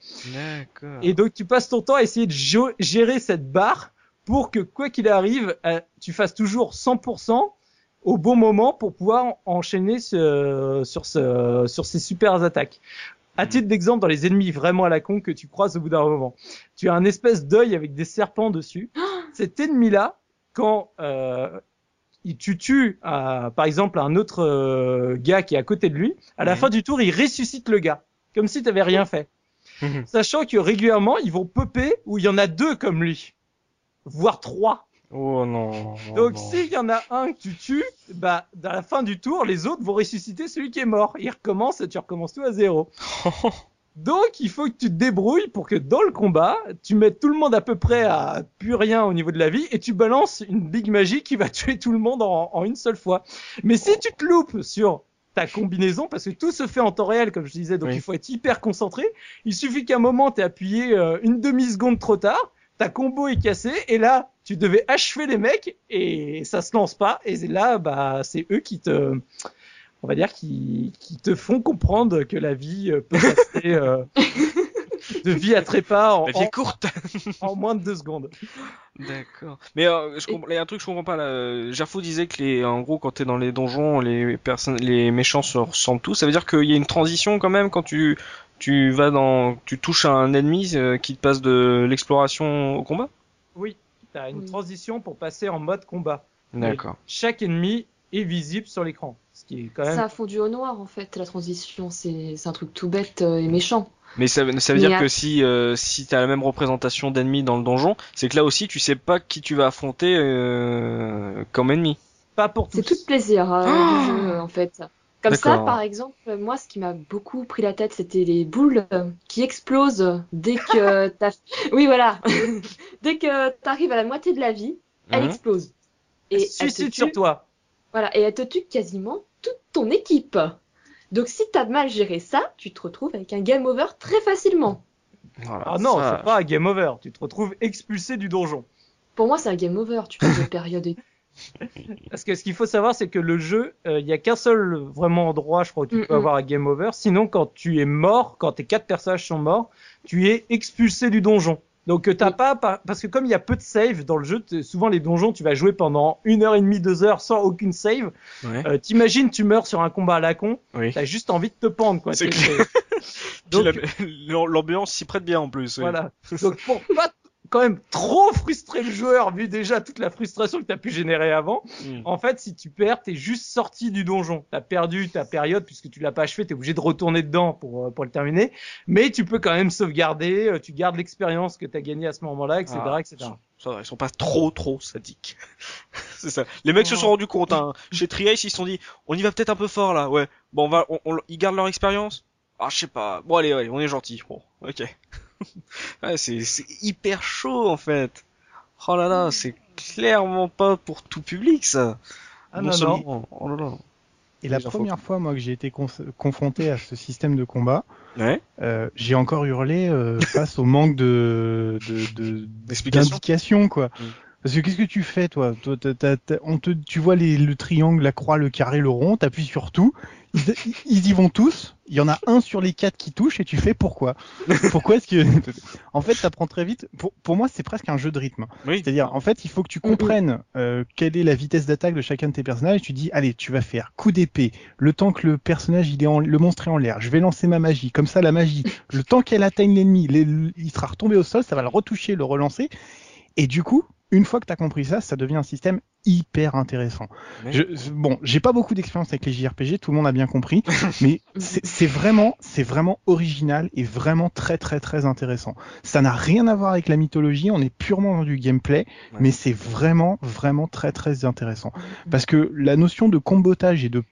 Et donc tu passes ton temps à essayer de gérer cette barre pour que quoi qu'il arrive, euh, tu fasses toujours 100% au bon moment pour pouvoir enchaîner ce- sur, ce, sur ces super attaques. À Hmm. titre d'exemple, dans les ennemis vraiment à la con que tu croises au bout d'un moment, tu as un espèce d'œil avec des serpents dessus. (gasps) Cet ennemi-là, quand euh, tu tues euh, par exemple un autre euh, gars qui est à côté de lui, à la Mhm. fin du tour, il ressuscite le gars, comme si tu n'avais rien fait sachant que régulièrement ils vont popper où il y en a deux comme lui, voire trois. Oh non. Donc s'il y en a un que tu tues, bah dans la fin du tour, les autres vont ressusciter celui qui est mort. Il recommence et tu recommences tout à zéro. (laughs) Donc il faut que tu te débrouilles pour que dans le combat, tu mettes tout le monde à peu près à plus rien au niveau de la vie et tu balances une big magie qui va (laughs) tuer tout le monde en, en une seule fois. Mais si tu te loupes sur ta combinaison, parce que tout se fait en temps réel, comme je disais, donc Oui. il faut être hyper concentré. Il suffit qu'à un moment t'aies appuyé euh, une demi seconde trop tard, ta combo est cassée et là tu devais achever les mecs et ça se lance pas et là bah c'est eux qui te on va dire qui, qui te font comprendre que la vie euh, peut passer euh, (laughs) de vie à trépas en, La vie est courte. en- moins de deux secondes. D'accord. Mais euh, je comprends, il y a un truc que je comprends pas là. Euh, Gerfo disait que les, en gros, quand t'es dans les donjons, les personnes, les méchants se ressemblent tous. Ça veut dire qu'il y a une transition quand même quand tu, tu vas dans, tu touches à un ennemi euh, qui te passe de l'exploration au combat? Oui, tu as une Oui. transition pour passer en mode combat. D'accord. Chaque ennemi est visible sur l'écran, ce qui est quand même Ça a fondu au noir en fait, la transition. C'est un truc tout bête euh, et méchant. Mais ça, veut- ça veut Mais dire à- que si, euh, si t'as la même représentation d'ennemis dans le donjon, c'est que là aussi tu sais pas qui tu vas affronter euh, comme ennemi. pas pour tous. C'est tout le plaisir euh, Ah du jeu en fait. Comme ça, par exemple, moi, ce qui m'a beaucoup pris la tête, c'était les boules qui explosent dès que (laughs) t'as. Oui, voilà. dès que t'arrives à la moitié de la vie, elle Mhm. explose. Elle Et elle te suicide tue. sur toi. Voilà, et elle te tue quasiment toute ton équipe. Donc si t'as mal géré ça, tu te retrouves avec un game over très facilement. Voilà, Ah non, ça- c'est pas un game over. Tu te retrouves expulsé du donjon. Pour moi, c'est un game over. Tu passes de (laughs) période et (laughs) Parce que ce qu'il faut savoir, c'est que le jeu, euh, il y a qu'un seul vraiment endroit, je crois, où tu Mm, peux mm. avoir un game over. Sinon, quand tu es mort, quand tes quatre personnages sont morts, tu es expulsé du donjon. Donc euh, t'as Oui. pas, pas- parce que comme il y a peu de save dans le jeu, souvent les donjons, tu vas jouer pendant une heure et demie, deux heures sans aucune save. Ouais. Euh, T'imagines, tu meurs sur un combat à la con, Oui. t'as juste envie de te pendre, quoi. (laughs) L'ambiance s'y prête bien en plus. oui. Voilà. Donc pour pas quand même trop frustrer le joueur, vu déjà toute la frustration que t'as pu générer avant, Mm. en fait, si tu perds, t'es juste sorti du donjon. T'as perdu ta période puisque tu l'as pas achevé, t'es obligé de retourner dedans pour, euh, pour le terminer. Mais tu peux quand même sauvegarder, euh, tu gardes l'expérience que t'as gagnée à ce moment-là, etc., Ah, etc. Ça ils sont pas trop trop sadiques. (laughs) c'est ça. Les mecs se sont rendus compte, hein. Chez Triace, ils se sont dit, on y va peut-être un peu fort là, ouais. Bon, on va, on, on- ils gardent leur expérience. Ah, je sais pas. Bon, allez, ouais, on est gentil. Bon, ok. (laughs) ouais, c'est, hyper chaud en fait. Oh là là, c'est clairement pas pour tout public ça. Ah non, non. Oh là là. Et la première fois, moi, que j'ai été con- confronté à ce système de combat, Ouais. euh, j'ai encore hurlé euh, (laughs) face au manque de, de, de D'explication. d'indications, quoi. Mm. Parce que qu'est-ce que tu fais, toi, toi on te, Tu vois les, le triangle, la croix, le carré, le rond, t'appuies sur tout, ils, y vont tous, il y en a un sur les quatre qui touche, et tu fais pourquoi? Pourquoi est-ce que... (laughs) En fait, t'apprends très vite, pour, pour moi, c'est presque un jeu de rythme. Oui. C'est-à-dire, en fait, il faut que tu comprennes euh, quelle est la vitesse d'attaque de chacun de tes personnages. Tu dis, allez, tu vas faire coup d'épée. Le temps que le personnage, il est en, le monstre est en l'air, je vais lancer ma magie. Comme ça, la magie, le temps qu'elle atteigne l'ennemi, les- il sera retombé au sol, ça va le retoucher, le relancer. Et du coup, une fois que tu as compris ça, ça devient un système hyper intéressant. Ouais. Je, bon, j'ai pas beaucoup d'expérience avec les JRPG, tout le monde a bien compris, (laughs) mais c'est vraiment, c'est vraiment original et vraiment très très très intéressant. Ça n'a rien à voir avec la mythologie, on est purement dans du gameplay, Ouais. mais c'est vraiment vraiment très très intéressant parce que la notion de combotage et de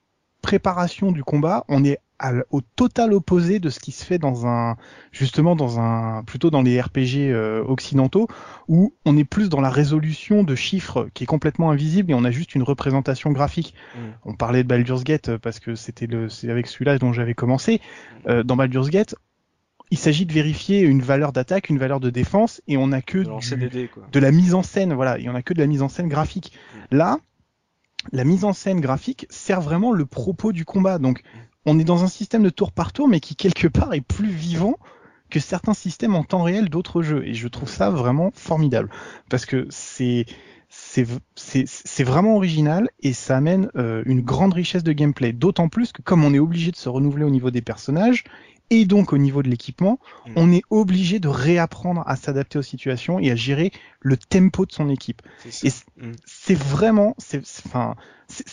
préparation du combat, on est à au total opposé de ce qui se fait dans un justement dans un plutôt dans les RPG euh, occidentaux où on est plus dans la résolution de chiffres qui est complètement invisible et on a juste une représentation graphique. Mm. On parlait de Baldur's Gate euh, parce que c'était le c'est avec celui-là dont j'avais commencé. Euh, dans Baldur's Gate, il s'agit de vérifier une valeur d'attaque, une valeur de défense et on n'a que De du- dés, la mise en scène, voilà, il y en a que de la mise en scène graphique. Là, la mise en scène graphique sert vraiment le propos du combat. Donc, on est dans un système de tour par tour, mais qui quelque part est plus vivant que certains systèmes en temps réel d'autres jeux. Et je trouve ça vraiment formidable parce que c'est c'est vraiment original et ça amène euh, une grande richesse de gameplay. D'autant plus que comme on est obligé de se renouveler au niveau des personnages et donc au niveau de l'équipement, Mm. on est obligé de réapprendre à s'adapter aux situations et à gérer le tempo de son équipe. Et c- Mm. c'est vraiment, c'est, enfin,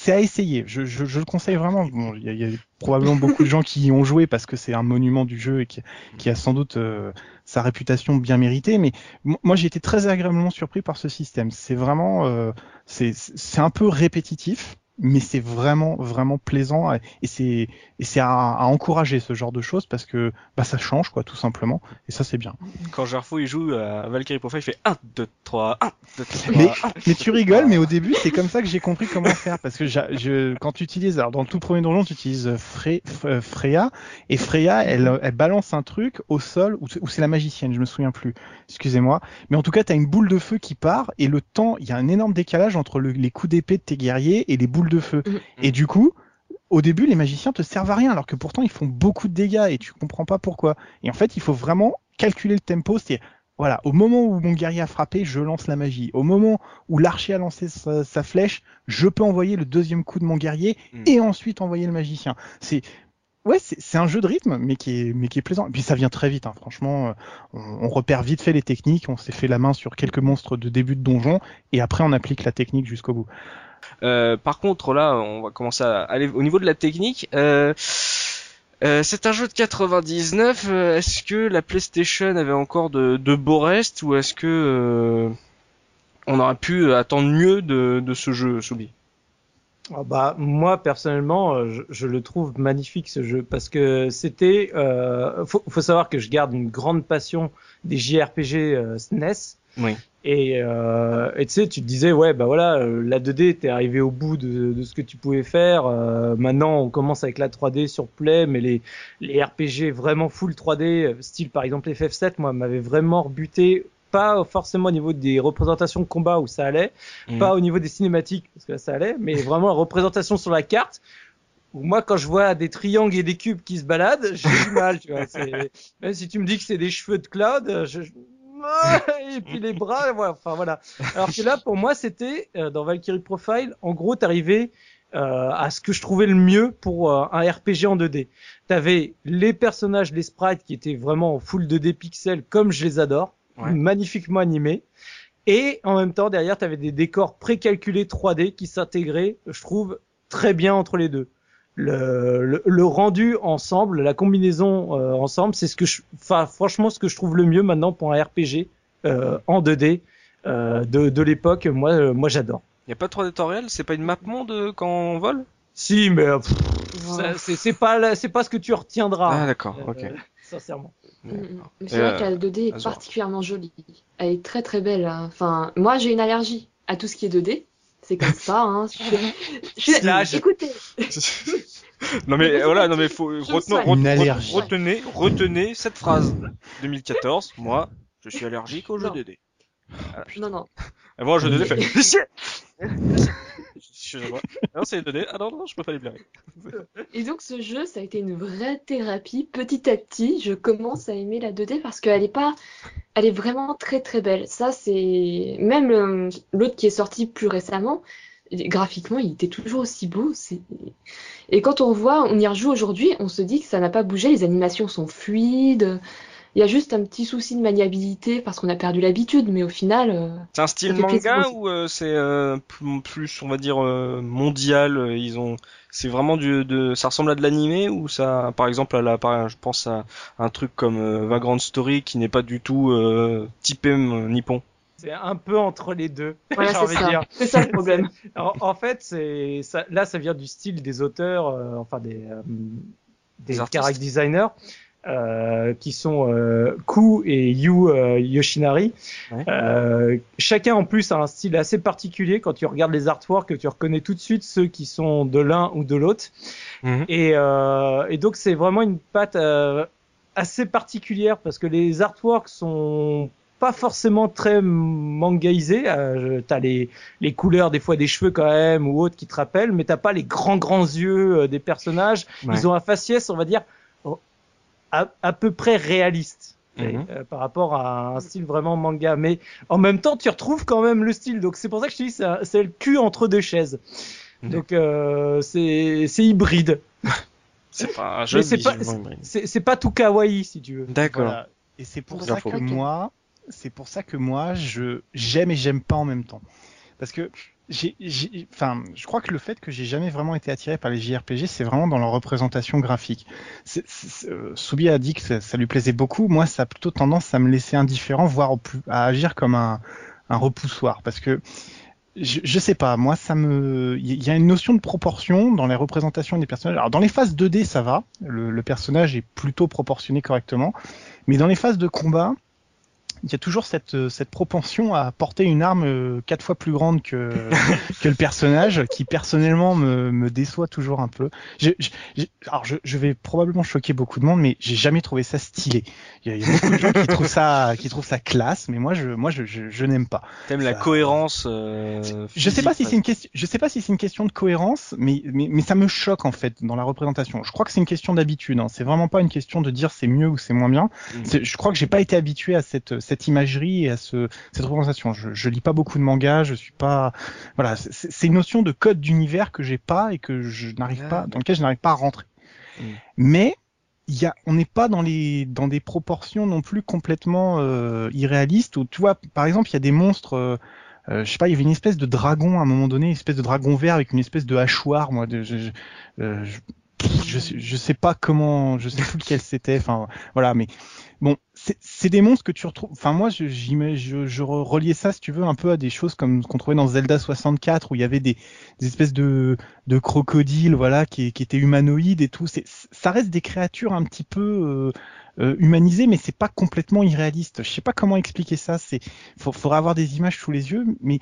à essayer. Je, je, je le conseille vraiment. Bon, il y, a- il y a probablement (laughs) beaucoup de gens qui y ont joué parce que c'est un monument du jeu et qui, qui a sans doute euh, sa réputation bien méritée. Mais mo- moi, j'ai été très agréablement surpris par ce système. C'est vraiment, euh, c'est, c'est un peu répétitif. Mais c'est vraiment vraiment plaisant et c'est et c'est à, à encourager ce genre de choses parce que bah ça change quoi tout simplement et ça c'est bien. Quand Jarfo il joue à Valkyrie Profile, il fait 1, 2, 3, 1, 2, 3, Mais, 1. mais tu rigoles, mais au début, c'est comme ça que j'ai compris comment faire. Parce que je, quand tu utilises, alors dans le tout premier donjon, tu utilises Fre- F- Freya, et Freya, elle, elle balance un truc au sol, ou, ou c'est la magicienne, je me souviens plus. Excusez-moi. Mais en tout cas, tu as une boule de feu qui part, et le temps, il y a un énorme décalage entre le- les coups d'épée de tes guerriers et les boules de feu. Mhm. Et du coup, au début, les magiciens te servent à rien, alors que pourtant, ils font beaucoup de dégâts, et tu comprends pas pourquoi. Et en fait, il faut vraiment calculer le tempo, c'est voilà, au moment où mon guerrier a frappé, je lance la magie. Au moment où l'archer a lancé sa, sa flèche, je peux envoyer le deuxième coup de mon guerrier Mm. et ensuite envoyer le magicien. C'est ouais, c'est un jeu de rythme, mais qui est mais qui est plaisant. Et puis ça vient très vite, hein. franchement. euh, On, on repère vite fait les techniques. On s'est fait la main sur quelques monstres de début de donjon et après on applique la technique jusqu'au bout. Euh, par contre, là, on va commencer à aller au niveau de la technique. Euh, euh, c'est un jeu de 99. euh, Est-ce que la PlayStation avait encore de, beaux restes ou est-ce que euh, on aurait pu attendre mieux de, de ce jeu, Soubi? Ah bah moi personnellement, je, je le trouve magnifique ce jeu parce que c'était. Faut, faut savoir que je garde une grande passion des JRPG SNES Oui. Et euh, et tu sais, tu te disais, ouais, bah voilà, euh, la 2D, t'es arrivé au bout de, de ce que tu pouvais faire. Euh, maintenant, on commence avec la 3D sur Play, mais les, les RPG vraiment full 3D, euh, style par exemple FF7, moi, m'avait vraiment rebuté. Pas forcément au niveau des représentations de combat où ça allait, Mhm. pas au niveau des cinématiques parce que là ça allait, mais vraiment la représentation sur la carte. Où moi, quand je vois des triangles et des cubes qui se baladent, j'ai du mal, tu vois. Même si tu me dis que c'est des cheveux de Cloud, je... je- et puis les bras, voilà. Enfin voilà. Alors que là, pour moi, c'était euh, dans Valkyrie Profile, en gros, t'arrivais euh, à ce que je trouvais le mieux pour euh, un RPG en 2D. T'avais les personnages, les sprites qui étaient vraiment en full 2D pixels, comme je les adore, Ouais. magnifiquement animés. Et en même temps, derrière, tu avais des décors précalculés 3D qui s'intégraient, je trouve, très bien entre les deux. Le, le, le rendu ensemble, la combinaison euh, ensemble, c'est ce que je, franchement, ce que je trouve le mieux maintenant pour un RPG euh, en 2D euh, de, de l'époque. Moi, euh, moi, j'adore. Y a pas de 3D temps réel C'est pas une map monde quand on vole? Si, mais c'est c'est pas, la- c'est pas ce que tu retiendras. Ah d'accord, Euh, ok. Sincèrement. Mm, mm. Mais Et, c'est vrai euh, que la 2D est particulièrement jolie. Elle est très très belle. hein. Enfin, moi j'ai une allergie à tout ce qui est 2D. C'est comme ça. Hein. Je, je-. Écoutez, (laughs) non mais voilà, non mais faut je retenez, retenez, retenez cette phrase. 2014, moi, je suis allergique aux jeux Non. 2D. non non. Et moi, un jeu 2D fait. (laughs) Excusez-moi. Non, c'est 2D. Ah non, non, je peux pas les blairer. Et donc ce jeu, ça a été une vraie thérapie. Petit à petit, je commence à aimer la 2D parce qu'elle est pas, elle est vraiment très très belle. Ça c'est même le- l'autre qui est sorti plus récemment. Graphiquement, il était toujours aussi beau. Et quand on voit, on y rejoue aujourd'hui, on se dit que ça n'a pas bougé. Les animations sont fluides. Il y a juste un petit souci de maniabilité parce qu'on a perdu l'habitude, mais au final, euh, C'est un style manga ou euh, c'est euh, plus, on va dire, euh, mondial Ils ont, c'est vraiment du, de, ça ressemble à de l'animé ou ça, par exemple, à la, par- je pense à un truc comme euh, Vagrant Story qui n'est pas du tout euh, typé nippon. C'est un peu entre les deux. (laughs) voilà, j'ai c'est envie de ça. dire. C'est ça le problème. (laughs) Alors, en fait, c'est ça, là, ça vient du style des auteurs, euh, enfin des euh, des, Des designers euh, qui sont euh, Ku et Yu euh, Yoshinari. Ouais. Euh, chacun en plus a un style assez particulier. Quand tu regardes les artworks, tu reconnais tout de suite ceux qui sont de l'un ou de l'autre. Mhm. Et, euh, et donc c'est vraiment une patte euh, assez particulière parce que les artworks sont pas forcément très mangaisés. Euh, t'as les, les couleurs des fois des cheveux quand même ou autres qui te rappellent, mais t'as pas les grands grands yeux euh, des personnages. Ouais. Ils ont un faciès, on va dire, à, à peu près réaliste. Mhm. euh, par rapport à un style vraiment manga, mais en même temps tu retrouves quand même le style, donc c'est pour ça que je te dis c'est le cul entre deux chaises. Mhm. Donc euh, c'est c'est hybride. (laughs) C'est pas un jeu Mais c'est pas- pas tout kawaii si tu veux. D'accord. Voilà. Et c'est pour Bon, ça que moi, c'est pour ça que moi, je j'aime et j'aime pas en même temps. Parce que j'ai, j'ai- enfin, je crois que le fait que j'ai jamais vraiment été attiré par les JRPG, c'est vraiment dans leur représentation graphique. C'est- euh, Soubi a dit que ça, lui plaisait beaucoup. Moi, ça a plutôt tendance à me laisser indifférent, voire à agir comme un, repoussoir. Parce que je, je sais pas, moi, ça me, il y a une notion de proportion dans les représentations des personnages. Alors, dans les phases 2D, ça va. Le personnage est plutôt proportionné correctement. Mais dans les phases de combat, il y a toujours cette, euh, cette propension à porter une arme euh, quatre fois plus grande que, (laughs) que le personnage, qui personnellement me, me déçoit toujours un peu. Je, je, je- alors je, je vais probablement choquer beaucoup de monde, mais j'ai jamais trouvé ça stylé. Il y a, il y a beaucoup de gens qui trouvent ça, qui trouvent ça classe, mais moi je, moi je, je, je n'aime pas. T'aimes la cohérence euh, Je sais pas si c'est une question, je sais pas si c'est une question de cohérence, mais, mais, mais ça me choque en fait dans la représentation. Je crois que c'est une question d'habitude. Hein. C'est vraiment pas une question de dire c'est mieux ou c'est moins bien. C'est- Je crois que j'ai pas été habitué à cette, cette imagerie et à ce, cette représentation. Je, je lis pas beaucoup de mangas, je suis pas, voilà, c'est- une notion de code d'univers que j'ai pas et que je n'arrive Ah. pas, dans lequel je n'arrive pas à rentrer. Mhm. Mais il y a, on n'est pas dans les, dans des proportions non plus complètement euh, irréalistes. Où tu vois, par exemple, il y a des monstres. euh, euh, je sais pas, il y avait une espèce de dragon à un moment donné, une espèce de dragon vert avec une espèce de hachoir. Moi, de, je, je, euh, je, pff, je, sais- je sais pas comment, je sais plus lequel c'était. Enfin, voilà, mais bon, c'est des monstres que tu retrouves. Enfin, moi, je, je, je reliais ça, si tu veux, un peu à des choses comme ce qu'on trouvait dans Zelda 64, où il y avait des, des espèces de, de crocodiles, voilà, qui, qui étaient humanoïdes et tout. Ça reste des créatures un petit peu euh, euh, humanisées, mais c'est pas complètement irréaliste. Je sais pas comment expliquer ça. C'est, faudra avoir des images sous les yeux, mais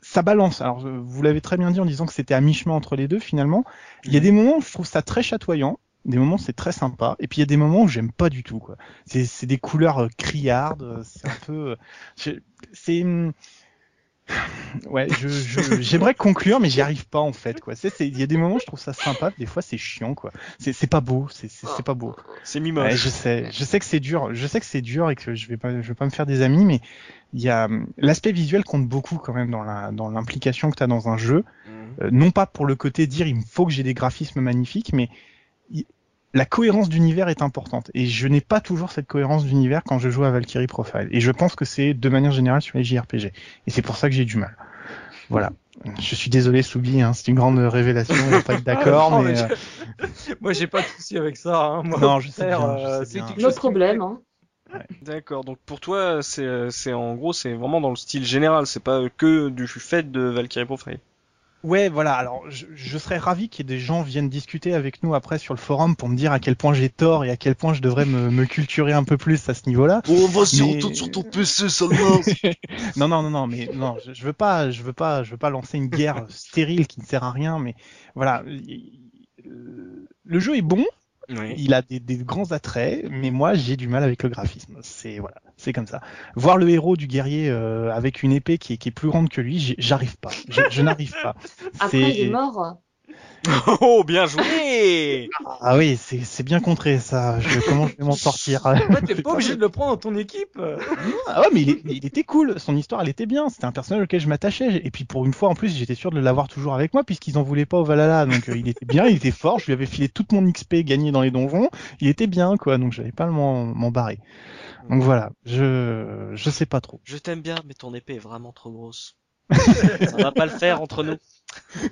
ça balance. Alors, vous l'avez très bien dit en disant que c'était à mi-chemin entre les deux, finalement. Il y a mmh. des moments où je trouve ça très chatoyant des moments c'est très sympa. Et puis il y a des moments où j'aime pas du tout quoi. C'est c'est des couleurs euh, criardes euh, c'est un peu euh, c'est hum, (sighs) ouais je j'aimerais conclure mais j'y arrive pas en fait quoi. C'est il y a des moments où je trouve ça sympa des fois c'est chiant quoi. C'est c'est pas beau c'est c'est pas beau. C'est mimoche. Ouais, je sais. Je sais que c'est dur. Je sais que c'est dur et que je vais pas je vais pas me faire des amis mais il y a hum, l'aspect visuel compte beaucoup quand même dans la dans l'implication que tu as dans un jeu. Mmh. non pas pour le côté dire il faut que j'ai des graphismes magnifiques mais la cohérence d'univers est importante et je n'ai pas toujours cette cohérence d'univers quand je joue à Valkyrie Profile et je pense que c'est de manière générale sur les JRPG et c'est pour ça que j'ai du mal. Voilà. Je suis désolé Soubi, hein, c'est une grande révélation, on va pas être d'accord, (laughs) mais, euh, moi j'ai pas de souci avec ça. Hein. Moi, non, je sais bien. c'est nos problème. Hein. D'accord. Donc pour toi, c'est c'est en gros c'est vraiment dans le style général, c'est pas que du fait de Valkyrie Profile. Ouais, voilà. Alors, je, serais ravi qu'il y ait des gens viennent discuter avec nous après sur le forum pour me dire à quel point j'ai tort et à quel point je devrais me, me culturer un peu plus à ce niveau-là. Oh, vas-y, sur, sur ton PC seulement. (laughs) non, non, non, non, mais non, je, je, veux pas, je veux pas, je veux pas lancer une guerre stérile qui ne sert à rien, mais voilà. Le jeu est bon, il a des, des, grands attraits, mais moi j'ai du mal avec le graphisme. C'est voilà, c'est comme ça. Voir le héros du guerrier euh, avec une épée qui est, qui est, plus grande que lui, j'arrive pas. Je, je n'arrive pas. Après il est mort. (laughs) Oh, bien joué Ah oui, c'est bien contré ça. Je, comment je vais m'en sortir? (laughs) T'es pas obligé de le prendre dans ton équipe. ah ouais, mais il, il, était cool. Son histoire, elle était bien. C'était un personnage auquel je m'attachais. Et puis pour une fois, en plus, j'étais sûr de l'avoir toujours avec moi puisqu'ils en voulaient pas au Valhalla. Donc euh, il était bien, il était fort. Je lui avais filé toute mon XP gagné dans les donjons. Il était bien, quoi. Donc j'avais pas m'en barrer. Donc voilà, je je sais pas trop. Je t'aime bien, mais ton épée est vraiment trop grosse. Ça va pas le faire entre nous. (laughs)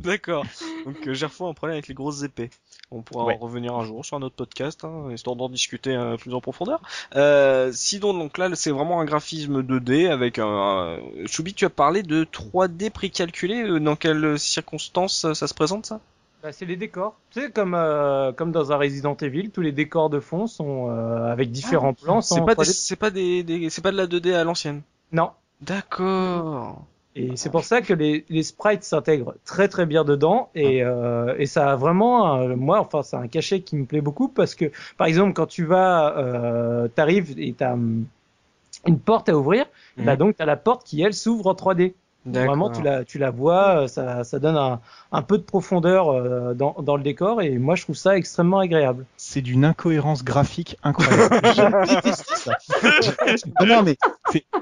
D'accord. Donc euh, Gerfo a un problème avec les grosses épées. On pourra en revenir un jour sur un autre podcast, hein, histoire d'en discuter euh, plus en profondeur. Euh, sinon, donc là, c'est vraiment un graphisme 2D avec un... un... Choubi, tu as parlé de 3D précalculé. Euh, dans quelles circonstances ça se présente, ça? Bah, c'est les décors. Tu sais, comme, euh, comme dans un Resident Evil, tous les décors de fond sont euh, avec différents ah, plans. C'est pas, c'est pas, des, c'est pas de la 2D à l'ancienne? Non. D'accord. Et c'est pour ça que les, les sprites s'intègrent très très bien dedans et, ah. euh, et ça a vraiment, moi, enfin, c'est un cachet qui me plaît beaucoup parce que, par exemple, quand tu vas, euh, t'arrives et t'as hum, une porte à ouvrir, mhm. bah donc t'as la porte qui elle s'ouvre en 3D. Vraiment, tu la, tu la vois, euh, ça, ça donne un, un peu de profondeur euh, dans, dans le décor et moi je trouve ça extrêmement agréable. C'est d'une incohérence graphique incroyable. (laughs) (laughs) non mais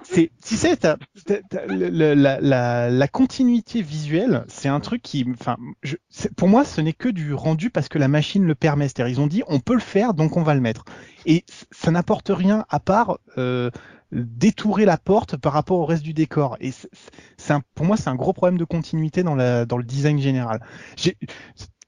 c'est, tu sais, la, la, la, continuité visuelle, c'est un truc qui, enfin, pour moi, ce n'est que du rendu parce que la machine le permet. C'est-à-dire, ils ont dit, on peut le faire, donc on va le mettre. Et ça n'apporte rien à part euh, détourer la porte par rapport au reste du décor. Et c'est pour moi, c'est un gros problème de continuité dans, la, dans le design général.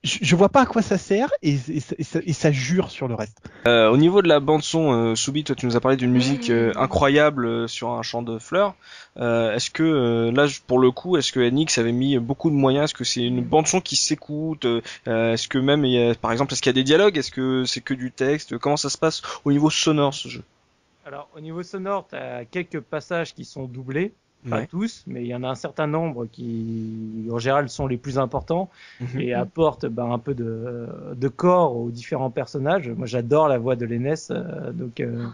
Je vois pas à quoi ça sert et, ça, jure sur le reste. Euh, au niveau de la bande son, euh, Soubi, toi tu nous as parlé d'une musique euh, incroyable euh, sur un champ de fleurs. est-ce que là, pour le coup, est-ce que NX avait mis beaucoup de moyens? Est-ce que c'est une bande son qui s'écoute? Est-ce que même, il y a, par exemple, est-ce qu'il y a des dialogues? Est-ce que c'est que du texte? Comment ça se passe au niveau sonore ce jeu? Alors, au niveau sonore, tu as quelques passages qui sont doublés. Pas tous, mais il y en a un certain nombre qui, en général, sont les plus importants mhm. et apportent ben, un peu de, de, corps aux différents personnages. Moi, j'adore la voix de l'Enes, euh, donc euh,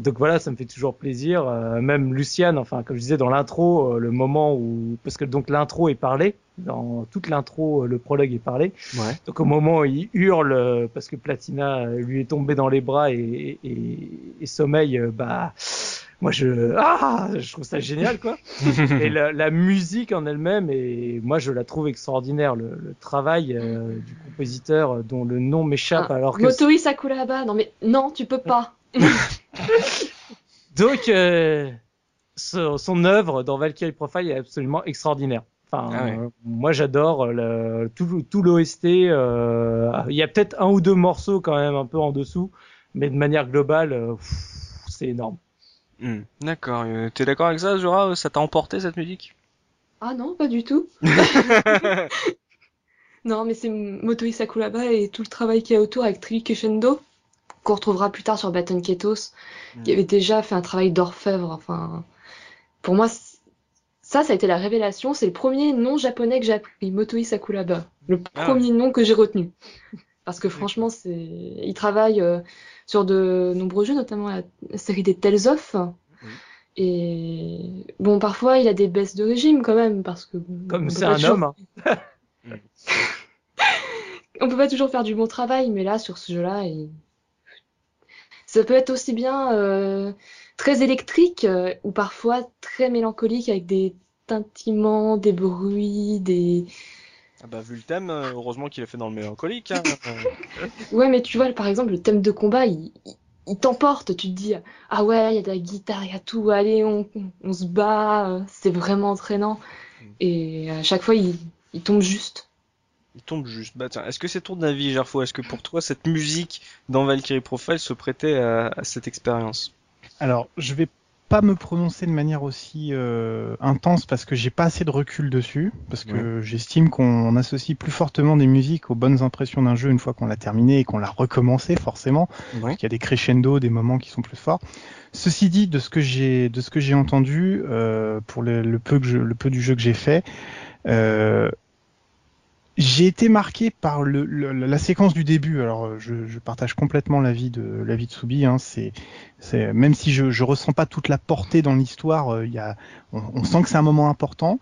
donc voilà, ça me fait toujours plaisir. Euh, même Luciane, enfin comme je disais dans l'intro, euh, le moment où parce que donc l'intro est parlé, dans toute l'intro, euh, le prologue est parlé. Ouais. Donc au moment où il hurle parce que Platina lui est tombé dans les bras et, et, et sommeil, bah moi je ah je trouve ça génial quoi. (laughs) et la, la, musique en elle-même et moi je la trouve extraordinaire le, le travail du compositeur dont le nom m'échappe ah, alors que Motoi Sakuraba. Non mais non, tu peux pas. (laughs) Donc, euh, son, œuvre dans Valkyrie Profile est absolument extraordinaire. Enfin, ah euh, moi j'adore tout, tout l'OST. Euh, il y a peut-être un ou deux morceaux quand même un peu en dessous, mais de manière globale, euh, c'est énorme. Hmm. D'accord. Euh, T'es d'accord avec ça, Zora? Ça t'a emporté cette musique? Ah non, pas du tout. (laughs) (laughs) Non, mais c'est Motoi Sakuraba et tout le travail qu'il y a autour avec Trill Crescendo, qu'on retrouvera plus tard sur Baton Ketos, Mm. qui avait déjà fait un travail d'orfèvre. Enfin, pour moi, ça, ça a été la révélation. C'est le premier nom japonais que j'ai appris, Motoi Sakuraba. Le Ah premier nom que j'ai retenu. Parce que franchement, c'est, il travaille euh, sur de nombreux jeux, notamment la série des Tales of. Et bon, parfois, il a des baisses de régime quand même, parce que Comme c'est un toujours- homme, hein. (laughs) on peut pas toujours faire du bon travail, mais là, sur ce jeu-là, il- ça peut être aussi bien euh, très électrique euh, ou parfois très mélancolique avec des tintements, des bruits, des... Ah bah vu le thème, euh, heureusement qu'il a fait dans le mélancolique. Hein. (laughs) Ouais, mais tu vois, par exemple, le thème de combat, il, il- il t'emporte. Tu te dis, ah ouais, il y a de la guitare, il y a tout, allez, on, on se bat, c'est vraiment entraînant. Et à chaque fois, il, il tombe juste. Il tombe juste. Bah tiens, est-ce que c'est ton avis, Gerfo? Est-ce que pour toi cette musique dans Valkyrie Profile se prêtait à, à cette expérience? Alors, je vais pas me prononcer de manière aussi euh, intense parce que j'ai pas assez de recul dessus, parce que j'estime qu'on associe plus fortement des musiques aux bonnes impressions d'un jeu une fois qu'on l'a terminé et qu'on l'a recommencé forcément. Ouais. Il y a des crescendo, des moments qui sont plus forts. Ceci dit, de ce que j'ai de ce que j'ai entendu euh, pour le, le peu que je, le peu du jeu que j'ai fait, euh, j'ai été marqué par le, le- la séquence du début. Alors, euh, je, je partage complètement l'avis de l'avis de Soubi. Hein, c'est c'est même si je je ressens pas toute la portée dans l'histoire, euh, il y a on, on sent que c'est un moment important.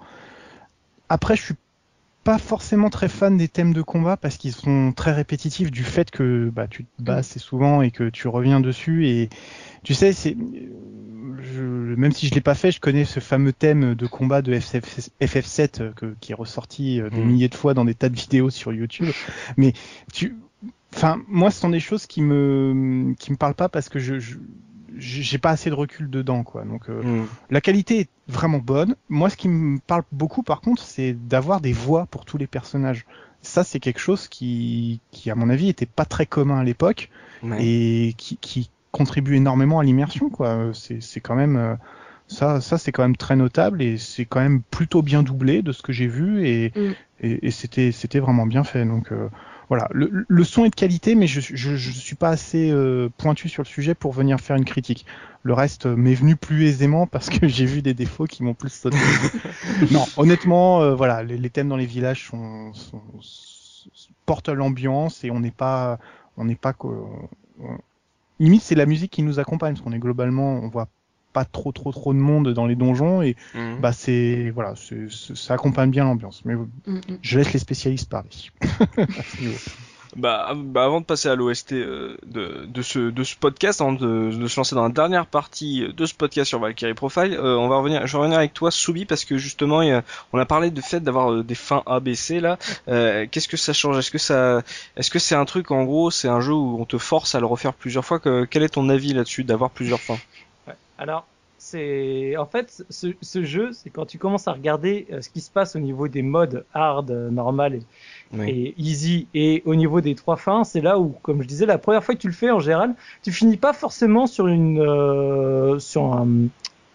Après, je suis pas forcément très fan des thèmes de combat parce qu'ils sont très répétitifs du fait que bah, tu te bats assez souvent et que tu reviens dessus et tu sais c'est je, même si je l'ai pas fait je connais ce fameux thème de combat de FF, FF7 euh, que, qui est ressorti euh, des Mm. milliers de fois dans des tas de vidéos sur YouTube mais tu enfin moi ce sont des choses qui me qui me parlent pas parce que je, je j'ai pas assez de recul dedans quoi donc euh, Hmm. la qualité est vraiment bonne. Moi, ce qui me parle beaucoup, par contre, c'est d'avoir des voix pour tous les personnages. Ça, c'est quelque chose qui, qui, à mon avis, était pas très commun à l'époque Ouais. et qui, qui contribue énormément à l'immersion, quoi. C'est, c'est quand même, euh, ça, ça, c'est quand même très notable et c'est quand même plutôt bien doublé de ce que j'ai vu et, Mm. et, et c'était, c'était vraiment bien fait. Donc, euh, voilà. Le, le son est de qualité, mais je, je suis pas assez euh, pointu sur le sujet pour venir faire une critique. Le reste euh, m'est venu plus aisément parce que j'ai vu des défauts qui m'ont plus sauté. (laughs) non, honnêtement, euh, voilà, les, les thèmes dans les villages sont, sont- portent l'ambiance et on n'est pas, on n'est pas, on- limite c'est la musique qui nous accompagne parce qu'on est globalement, on voit pas trop trop trop de monde dans les donjons et Hmm. bah c'est voilà, ça accompagne bien l'ambiance. Mais mm. je laisse les spécialistes parler. à ce niveau. Bah, bah, avant de passer à l'OST euh, de, de, ce, de ce podcast, avant de, de se lancer dans la dernière partie de ce podcast sur Valkyrie Profile, euh, on va revenir, je vais revenir avec toi, Soubi, parce que justement, a- on a parlé du fait d'avoir euh, des fins ABC là. Euh, Qu'est-ce que ça change? Est-ce que ça, est-ce que c'est un truc en gros, c'est un jeu où on te force à le refaire plusieurs fois? Que, Quel est ton avis là-dessus d'avoir plusieurs fins? Alors, c'est en fait ce, ce jeu, c'est quand tu commences à regarder euh, ce qui se passe au niveau des modes hard, euh, normal et, Oui. et easy, et au niveau des trois fins, c'est là où, comme je disais, la première fois que tu le fais en général, tu finis pas forcément sur une euh, sur un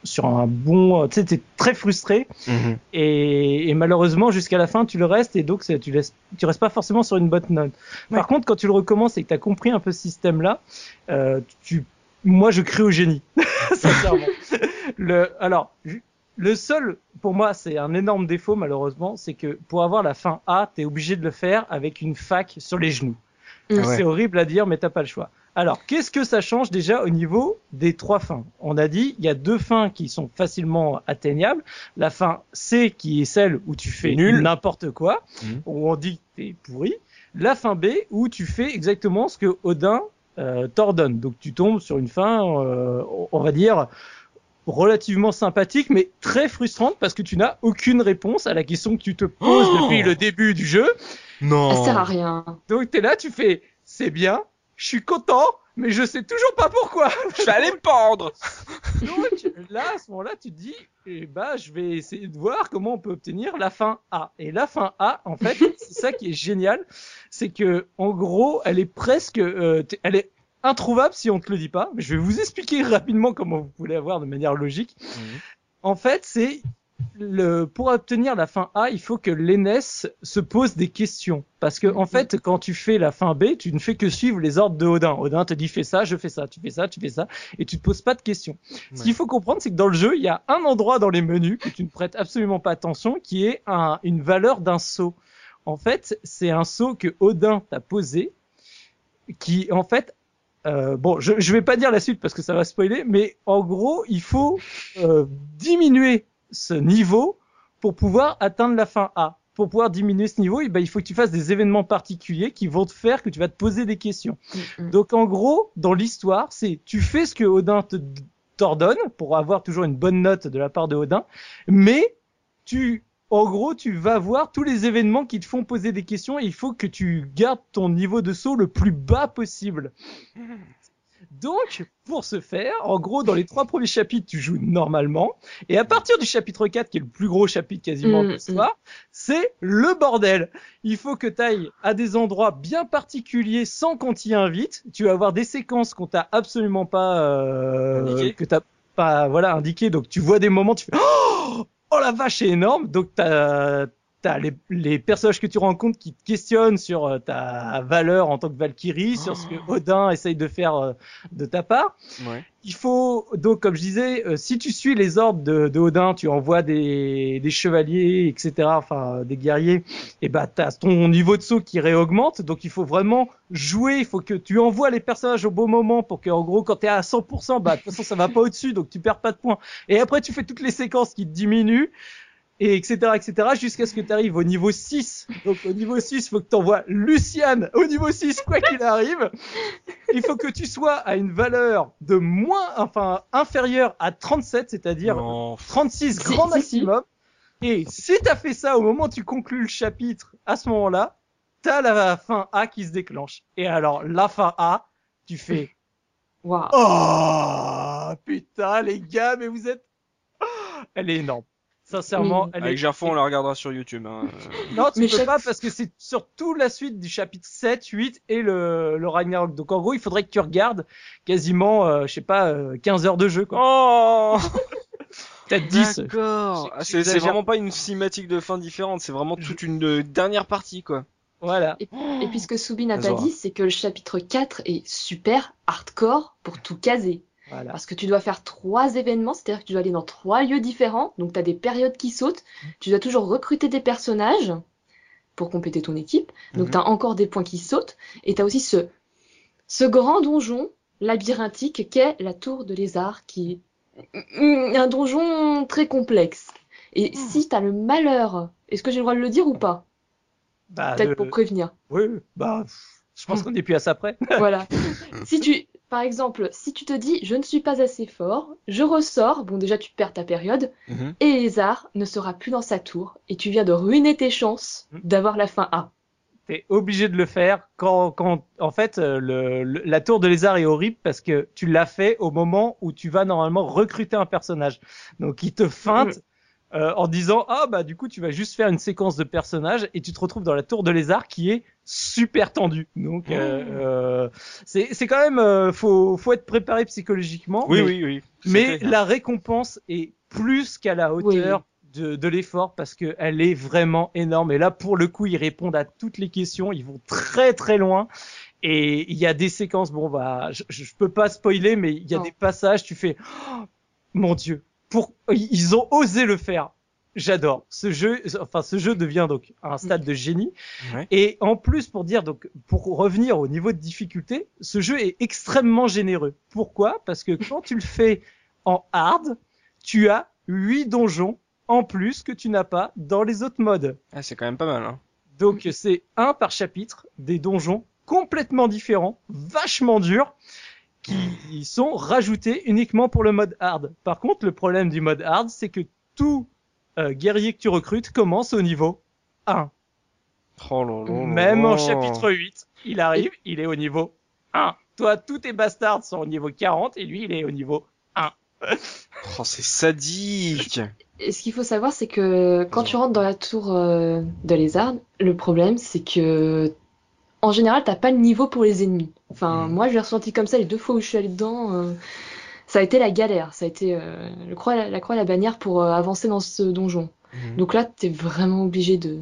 sur un bon, tu sais, t'es très frustré Mhm. et, et malheureusement jusqu'à la fin tu le restes et donc tu laisses tu restes pas forcément sur une bonne note. Ouais. Par contre quand tu le recommences et que tu as compris un peu ce système là, euh, tu moi je crie au génie (laughs) sincèrement. le alors le seul pour moi c'est un énorme défaut malheureusement, c'est que pour avoir la fin A, tu es obligé de le faire avec une fac sur les genoux. Ah ouais. C'est horrible à dire mais t'as pas le choix. Alors, qu'est-ce que ça change déjà au niveau des trois fins? On a dit, il y a deux fins qui sont facilement atteignables. La fin C, qui est celle où tu fais Nul. n'importe quoi, Mhm. où on dit que t'es pourri. La fin B, où tu fais exactement ce que Odin euh, t'ordonne. Donc, tu tombes sur une fin, euh, on va dire, relativement sympathique, mais très frustrante parce que tu n'as aucune réponse à la question que tu te poses Oh depuis le début du jeu. Non. Ça sert à rien. Donc, t'es là, tu fais, c'est bien, je suis content, mais je sais toujours pas pourquoi. Je vais aller me pendre. (laughs) Donc là, à ce moment-là, tu te dis, eh ben, je vais essayer de voir comment on peut obtenir la fin A. Et la fin A, en fait, (laughs) c'est ça qui est génial, c'est que en gros, elle est presque, euh, elle est introuvable si on te le dit pas. Mais je vais vous expliquer rapidement comment vous pouvez avoir de manière logique. Mhm. En fait, c'est le, pour obtenir la fin A, il faut que l'ENS se pose des questions. Parce que, en fait, quand tu fais la fin B, tu ne fais que suivre les ordres de Odin. Odin te dit fais ça, je fais ça, tu fais ça, tu fais ça, et tu te poses pas de questions. Ce qu'il faut comprendre, c'est que dans le jeu, il y a un endroit dans les menus que tu ne prêtes absolument pas attention, qui est un- une valeur d'un saut. En fait, c'est un saut que Odin t'a posé, qui, en fait, euh, bon, je, je vais pas dire la suite parce que ça va spoiler, mais en gros, il faut euh, diminuer ce niveau pour pouvoir atteindre la fin A. Pour pouvoir diminuer ce niveau, eh ben, il faut que tu fasses des événements particuliers qui vont te faire que tu vas te poser des questions. Mm, mm. Donc en gros, dans l'histoire, c'est tu fais ce que Odin te t'ordonne pour avoir toujours une bonne note de la part de Odin, mais tu en gros, tu vas voir tous les événements qui te font poser des questions et il faut que tu gardes ton niveau de saut le plus bas possible. Donc, pour ce faire, en gros, dans les trois premiers chapitres, tu joues normalement. Et à partir du chapitre 4, qui est le plus gros chapitre quasiment Mm, de l'histoire, c'est le bordel. Il faut que tu ailles à des endroits bien particuliers sans qu'on t'y invite. Tu vas avoir des séquences qu'on t'a absolument pas, euh, que t'as pas, voilà, indiqué. Donc tu vois des moments, tu fais, oh, (gasps) oh la vache, c'est énorme. Donc t'as, t'as les, les personnages que tu rencontres qui te questionnent sur euh, ta valeur en tant que Valkyrie, sur ce que Odin essaye de faire euh, de ta part. Ouais. Il faut donc, comme je disais, euh, si tu suis les ordres de, de Odin, tu envoies des, des chevaliers, etc., enfin des guerriers, et bah t'as ton niveau de saut qui réaugmente. Donc il faut vraiment jouer. Il faut que tu envoies les personnages au bon moment pour que, en gros, quand t'es à 100%, bah de toute façon ça va pas au-dessus, donc tu perds pas de points. Et après tu fais toutes les séquences qui te diminuent. Et etc etc jusqu'à ce que tu arrives au niveau 6 donc au niveau 6 faut que tu envoies Luciane au niveau 6 quoi qu'il arrive il faut que tu sois à une valeur de moins, enfin, inférieure à 37, c'est-à-dire Non. 36 Si, grand maximum. Et si t'as fait ça au moment où tu conclus le chapitre, à ce moment-là, t'as la fin A qui se déclenche. Et alors, la fin A, tu fais, oh, putain, les gars, mais vous êtes, Oh, elle est énorme. Sincèrement, Oui. elle Avec est Gerfond, on la regardera sur YouTube. Hein. non, tu Mais peux chaque- pas parce que c'est surtout la suite du chapitre 7, 8 et le, le Ragnarok. Donc en gros, il faudrait que tu regardes quasiment, euh, je sais pas, euh, 15 heures de jeu, quoi. Oh (laughs) Peut-être 10. D'accord. Ah, c'est vraiment pas une cinématique de fin différente, c'est vraiment toute une euh, dernière partie, quoi. Voilà. Et puis ce que Soubi n'a pas Azora. dit, c'est que le chapitre 4 est super hardcore pour tout caser. Voilà. Parce que tu dois faire trois événements, c'est-à-dire que tu dois aller dans trois lieux différents, donc tu as des périodes qui sautent, tu dois toujours recruter des personnages pour compléter ton équipe, donc Mhm. tu as encore des points qui sautent, et tu as aussi ce, ce grand donjon labyrinthique qu'est la tour de lézard, qui est un donjon très complexe. Et si tu as le malheur, est-ce que j'ai le droit de le dire ou pas? Bah, Peut-être pour prévenir. Oui, bah, je pense qu'on est plus à ça près. voilà. (laughs) Si tu, par exemple, si tu te dis je ne suis pas assez fort, je ressors, bon déjà tu perds ta période, Mhm. et Lézard ne sera plus dans sa tour, et tu viens de ruiner tes chances Mhm. d'avoir la fin A. T'es obligé de le faire quand, quand, en fait, euh, le, le- la tour de lézard est horrible parce que tu l'as fait au moment où tu vas normalement recruter un personnage. Donc, il te feinte euh, en disant, ah, bah, du coup, tu vas juste faire une séquence de personnages et tu te retrouves dans la tour de lézard qui est super tendue. Donc, euh, euh, c'est, c'est quand même, euh, faut, faut être préparé psychologiquement. Oui, mais- oui, oui. Mais la récompense est plus qu'à la hauteur de, de l'effort parce que elle est vraiment énorme. Et là, pour le coup, ils répondent à toutes les questions. Ils vont très très loin. Et il y a des séquences. Bon, bah, je, je peux pas spoiler, mais il y a Non. des passages. Tu fais, Oh, mon Dieu, pour ils ont osé le faire. J'adore ce jeu. Enfin, ce jeu devient donc un stade de génie. Ouais. Et en plus, pour dire, donc, pour revenir au niveau de difficulté, ce jeu est extrêmement généreux. Pourquoi? Parce que quand tu le fais en hard, tu as 8 donjons en plus que tu n'as pas dans les autres modes. Ah, c'est quand même pas mal. Hein. Donc, c'est un par chapitre, des donjons complètement différents, vachement durs, qui sont rajoutés uniquement pour le mode hard. Par contre, le problème du mode hard, c'est que tout euh, guerrier que tu recrutes commence au niveau 1. Oh là là là Même là. en chapitre 8, il arrive, il est au niveau 1. Toi, tous tes bastards sont au niveau 40 et lui, il est au niveau 1. Oh, c'est sadique. Et ce qu'il faut savoir, c'est que quand tu rentres dans la tour euh, de Lézard, le problème, c'est que en général, t'as pas le niveau pour les ennemis. Enfin, Mm. moi, je l'ai ressenti comme ça les deux fois où je suis allée dedans. euh, ça a été la galère. Ça a été euh, le croix, la croix et la bannière pour euh, avancer dans ce donjon. Mhm. Donc là, t'es vraiment obligé de,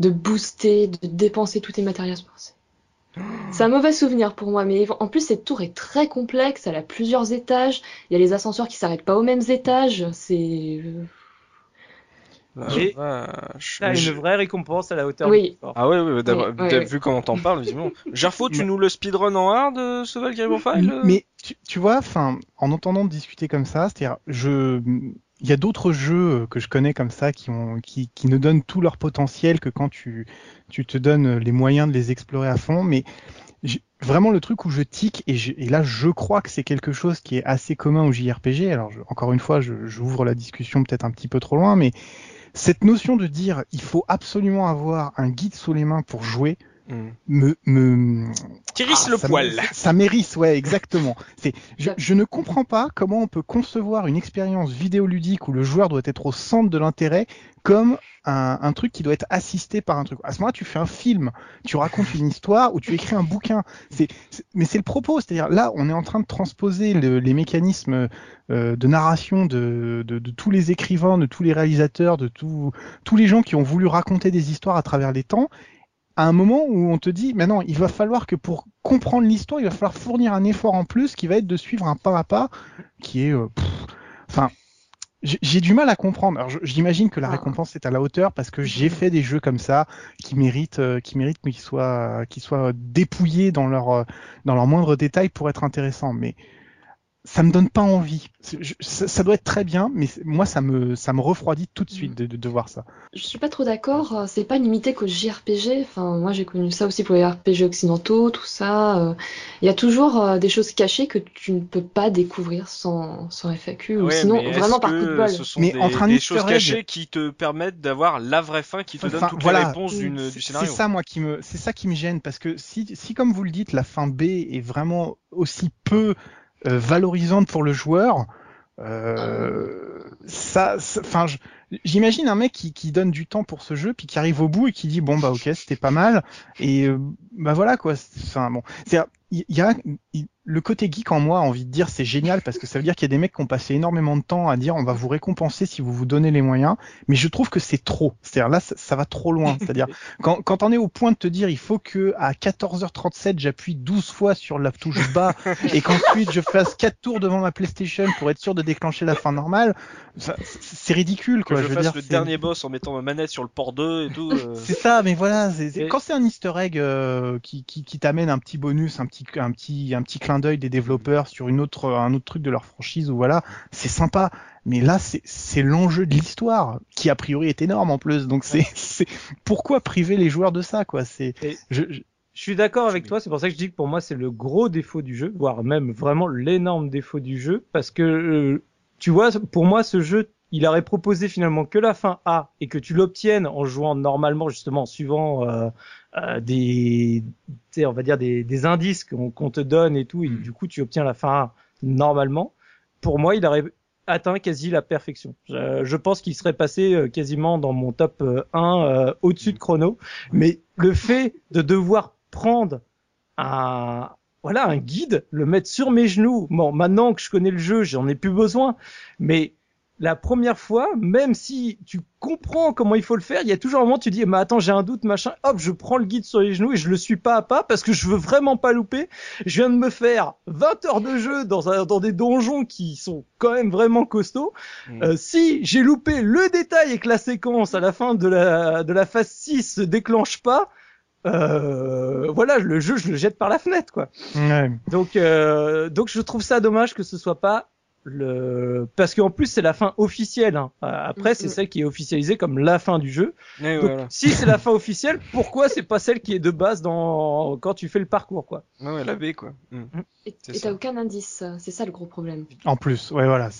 de booster, de dépenser tous tes matériaux. C'est- C'est un mauvais souvenir pour moi, mais en plus cette tour est très complexe, elle a plusieurs étages, il y a les ascenseurs qui s'arrêtent pas aux mêmes étages, c'est... euh, Et- vache. T'as Mais une je- vraie récompense à la hauteur Oui. de l'effort. Ah ouais, ouais, d'avoir- Ouais, ouais, t'as ouais. vu comment t'en parles, visiblement. (laughs) Gerfo, tu Mais- nous le speedrun en hard, euh, ce Valkyrie Profile euh Mais tu, tu vois, enfin, en entendant discuter comme ça, c'est-à-dire, je, il y a d'autres jeux euh, que je connais comme ça qui ont, qui, qui ne donnent tout leur potentiel que quand tu, tu te donnes les moyens de les explorer à fond. Mais vraiment le truc où je tic et, je- et là, je crois que c'est quelque chose qui est assez commun au JRPG. Alors, je- encore une fois, je- j'ouvre la discussion peut-être un petit peu trop loin, mais cette notion de dire il faut absolument avoir un guide sous les mains pour jouer Hmm. me, me, ah, le ça poil. me- ça mérisse, ouais, exactement. C'est, je, je ne comprends pas comment on peut concevoir une expérience vidéoludique où le joueur doit être au centre de l'intérêt comme un, un truc qui doit être assisté par un truc. À ce moment-là, tu fais un film, tu racontes une histoire ou tu écris un bouquin. C'est, c'est- mais c'est le propos, c'est-à-dire là, on est en train de transposer le- les mécanismes euh, de narration de, de, de tous les écrivains, de tous les réalisateurs, de tous tous les gens qui ont voulu raconter des histoires à travers les temps à un moment où on te dit, mais non, il va falloir que pour comprendre l'histoire, il va falloir fournir un effort en plus qui va être de suivre un pas à pas qui est, euh, pff, enfin, j'ai du mal à comprendre. Alors, j'imagine que la Ah. récompense est à la hauteur parce que j'ai fait des jeux comme ça qui méritent, euh, qui méritent, mais qui soient, qui soient dépouillés dans leur, euh, dans leurs moindres détails pour être intéressants. Mais ça me donne pas envie. C'est- je- ça, ça doit être très bien, mais c'est- moi, ça me, ça me refroidit tout de suite de, de, de voir ça. Je suis pas trop d'accord, euh, c'est pas limité qu'au JRPG, enfin moi j'ai connu ça aussi pour les RPG occidentaux, tout ça. euh, Il y a toujours euh, des choses cachées que tu ne peux pas découvrir sans, sans FAQ, ou sinon vraiment par coup de bol. Ce sont Mais des, entre un des choses egg- cachées qui te permettent d'avoir la vraie fin qui te donne voilà. réponses d'une, C'est- du C'est scénario. ça moi qui me, c'est ça qui me gêne parce que si, si comme vous le dites, la fin B est vraiment aussi peu valorisante pour le joueur, euh, ça, enfin, j'imagine un mec qui, qui donne du temps pour ce jeu puis qui arrive au bout et qui dit bon bah ok c'était pas mal et euh, bah voilà quoi. Enfin bon, il y a il- le côté geek en moi a envie de dire c'est génial parce que ça veut dire qu'il y a des mecs qui ont passé énormément de temps à dire on va vous récompenser si vous vous donnez les moyens mais je trouve que c'est trop. C'est-à-dire là, ça, ça va trop loin. (laughs) C'est-à-dire quand, quand on est au point de te dire il faut que à 14h37 j'appuie 12 fois sur la touche bas et qu'ensuite je fasse 4 tours devant ma PlayStation pour être sûr de déclencher la fin normale, c'est ridicule Que quoi. je, veux fasse dire, le dernier boss en mettant ma manette sur le port 2 et tout. euh, (laughs) c'est ça, mais voilà, c'est c'est- Et- quand c'est un Easter egg euh, qui, qui, qui t'amène un petit bonus, un petit, un petit, un petit clin d'œil des développeurs sur une autre, un autre truc de leur franchise ou voilà, c'est sympa. Mais là, c'est c'est l'enjeu de l'histoire qui a priori est énorme en plus. Donc c'est, c'est pourquoi priver les joueurs de ça quoi? C'est, je, je- Je suis d'accord avec toi, c'est pour ça que je dis que pour moi c'est le gros défaut du jeu, voire même vraiment l'énorme défaut du jeu, parce que euh, tu vois, pour moi ce jeu, il aurait proposé finalement que la fin A et que tu l'obtiennes en jouant normalement justement en suivant euh, euh, des, on va dire des, des indices qu'on te donne et tout, et du coup tu obtiens la fin A normalement. Pour moi, il aurait atteint quasi la perfection. Je, je pense qu'il serait passé euh, quasiment dans mon top euh, 1 euh, au-dessus de Chrono. Mais le fait de devoir prendre un voilà un guide, le mettre sur mes genoux. Bon, maintenant que je connais le jeu, j'en ai plus besoin. Mais la première fois, même si tu comprends comment il faut le faire, il y a toujours un moment où tu dis, mais attends, j'ai un doute, machin. Hop, je prends le guide sur les genoux et je le suis pas à pas parce que je veux vraiment pas louper. Je viens de me faire 20 heures de jeu dans, un, dans des donjons qui sont quand même vraiment costauds. Mm. Euh, si j'ai loupé le détail et que la séquence à la fin de la, de la phase 6 se déclenche pas, euh, voilà, le jeu, je le jette par la fenêtre, quoi. Donc, euh, donc je trouve ça dommage que ce soit pas le, parce qu'en plus c'est la fin officielle. Hein. Euh, Après, c'est Mhm. celle qui est officialisée comme la fin du jeu. Et Donc, voilà. si c'est la fin officielle, pourquoi c'est pas celle qui est de base dans quand tu fais le parcours, quoi? Ouais, ouais, la B quoi. Mm. Et t'as aucun indice, c'est ça le gros problème. En plus, ouais, voilà.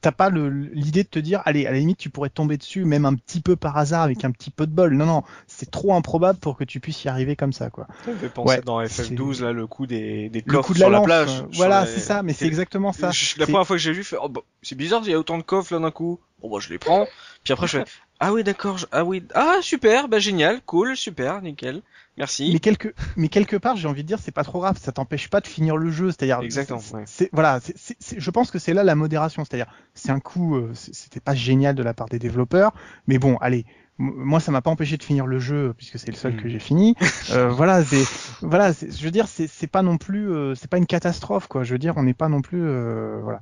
t'as- pas le- l'idée de te dire, allez, à la limite, tu pourrais tomber dessus, même un petit peu par hasard, avec un petit peu de bol. Non, non, c'est trop improbable pour que tu puisses y arriver comme ça, quoi. Ça me fait penser Ouais, dans c'est- FF12 là le coup des, des Le coffres coup de sur la la lance, plage. euh, sur voilà, les- c'est ça, mais c'est exactement ça. La première fois que j'ai vu, oh, bah, c'est bizarre, il y a autant de coffres là d'un coup. Bon bah je les prends. Puis après je fais, ah oui d'accord, je- ah oui, ah super, bah génial, cool, super, nickel. Merci. Mais quelque, mais quelque part, j'ai envie de dire, c'est pas trop grave. Ça t'empêche pas de finir le jeu. C'est-à-dire, Exactement, c'est- ouais. c'est- voilà. c'est- je pense que c'est là la modération. C'est-à-dire, c'est un coup, euh, c'était pas génial de la part des développeurs, mais bon, allez. Moi, ça m'a pas empêché de finir le jeu puisque c'est le seul que j'ai fini. (laughs) Euh, voilà, c'est, voilà, c'est- je veux dire, c'est c'est pas non plus, euh, c'est pas une catastrophe, quoi. Je veux dire, on n'est pas non plus, euh, voilà.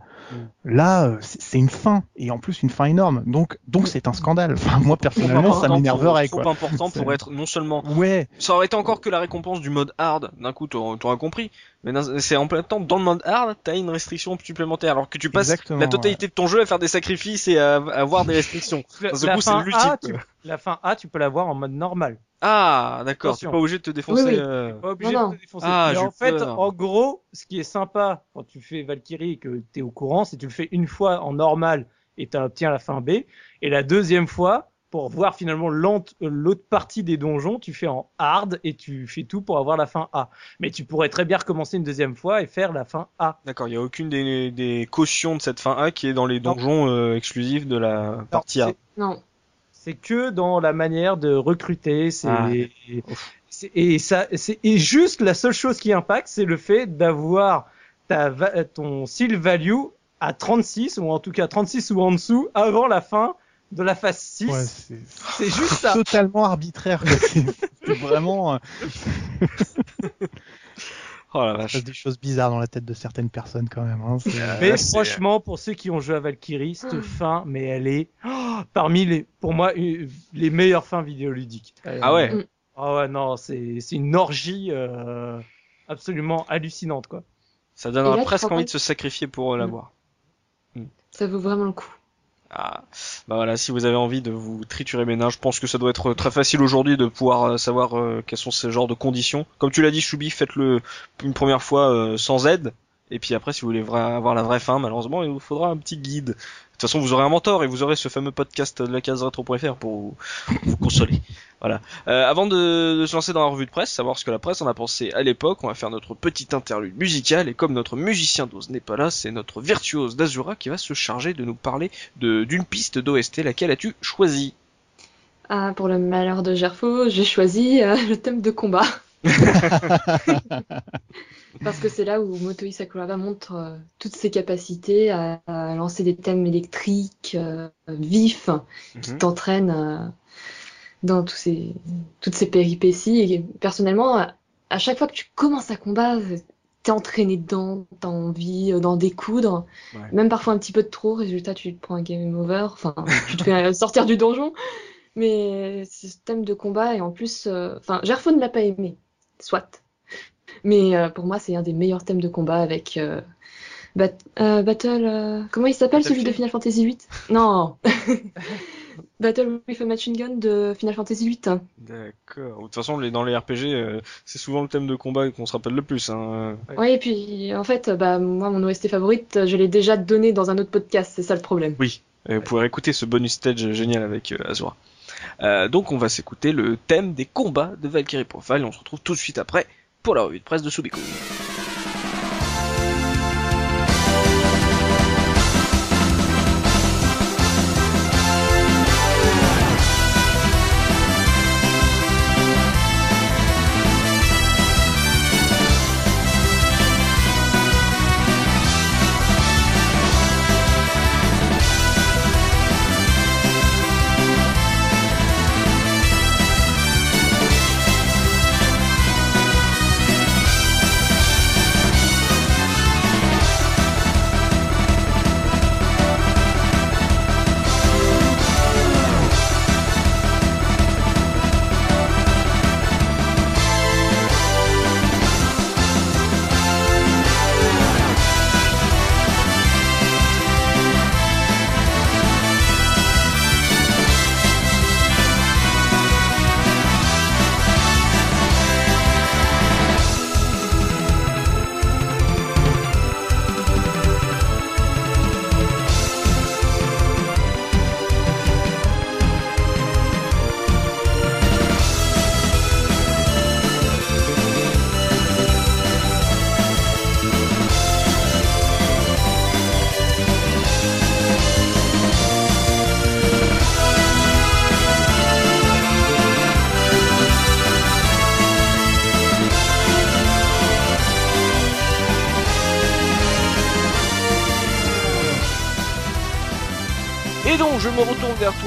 Là, euh, c'est une fin et en plus une fin énorme. Donc, donc c'est un scandale. Enfin, moi personnellement, ça Trop m'énerverait, Trop quoi. important pour être non seulement Ouais, ça aurait été encore que la récompense du mode hard, d'un coup t'auras compris, mais c'est en plein temps, dans le mode hard, t'as une restriction supplémentaire, alors que tu passes Exactement, la totalité de ton jeu à faire des sacrifices et à, à avoir des restrictions. La coup, c'est tu, la fin A, tu peux l'avoir en mode normal. Ah, d'accord, t'es Attention. pas obligé de te défoncer. Oui, oui. euh, Pas obligé Non, de te défoncer. Ah, Mais en fait, peur. en gros, ce qui est sympa quand tu fais Valkyrie et que tu es au courant, c'est que tu le fais une fois en normal et tu obtiens la fin B. Et la deuxième fois, pour voir finalement l'autre partie des donjons, tu fais en hard et tu fais tout pour avoir la fin A. Mais tu pourrais très bien recommencer une deuxième fois et faire la fin A. D'accord, il y a aucune des, des cautions de cette fin A qui est dans les donjons euh, exclusifs de la partie A. Non. C'est que dans la manière de recruter. C'est Ah. et ça, c'est et juste la seule chose qui impacte, c'est le fait d'avoir ta ton seal value à 36 ou en tout cas 36 ou en dessous avant la fin de la phase 6. ouais, (laughs) c'est juste ça. totalement arbitraire. (laughs) c'est vraiment, euh, (laughs) (laughs) Oh la il vache. se passe des choses bizarres dans la tête de certaines personnes quand même. Hein. Euh, Mais franchement, pour ceux qui ont joué à Valkyrie, cette fin, mais elle est oh, parmi les, pour moi, les meilleures fins vidéoludiques. Elle- Ah ouais. Mm. Ah ouais, non, c'est c'est une orgie euh, absolument hallucinante, quoi. Ça donnera presque envie de se sacrifier pour euh, Mm. l'avoir. Ça vaut vraiment le coup. Ah, bah voilà, si vous avez envie de vous triturer ménage, je pense que ça doit être très facile aujourd'hui de pouvoir euh, savoir euh, quels sont ces genres de conditions. Comme tu l'as dit, Choubi, faites-le une première fois euh, sans aide, et puis après, si vous voulez avoir la vraie fin, malheureusement, il vous faudra un petit guide. De toute façon, vous aurez un mentor et vous aurez ce fameux podcast de la case rétro.fr pour vous consoler. Voilà. Euh, avant de, de se lancer dans la revue de presse, savoir ce que la presse en a pensé à l'époque, on va faire notre petite interlude musicale et comme notre musicien d'Oz n'est pas là, c'est notre virtuose d'Azura qui va se charger de nous parler d'une piste d'OST. Laquelle as-tu choisi? Ah, pour le malheur de Gerfo, j'ai choisi euh, le thème de combat. (laughs) (laughs) Parce que c'est là où Motoi Sakuraba montre euh, toutes ses capacités à, à lancer des thèmes électriques vifs qui Mhm. t'entraînent dans tous ces, toutes ces péripéties. Et personnellement, à, chaque fois que tu commences un combat, t'es entraîné dedans, t'as envie euh, d'en découdre, Ouais. même parfois un petit peu de trop. Résultat, tu te prends un game over, enfin, tu te fais euh, (laughs) sortir du donjon. Mais ce thème de combat, et en plus, euh, enfin, Gerfo ne l'a pas aimé, soit. Mais euh, pour moi, c'est un des meilleurs thèmes de combat avec euh, Bat- euh, Battle. euh, comment il s'appelle celui de Final Fantasy VIII Non (laughs) Battle with a Machine Gun de Final Fantasy VIII. D'accord. De toute façon, dans les RPG, euh, c'est souvent le thème de combat qu'on se rappelle le plus. Hein. Oui, et puis en fait, bah, moi, mon OST favorite, je l'ai déjà donné dans un autre podcast, c'est ça le problème. Oui. Et vous pouvez écouter ce bonus stage génial avec euh, Azura. Euh, donc on va s'écouter le thème des combats de Valkyrie Profile et on se retrouve tout de suite après pour la revue de presse de Subiku.「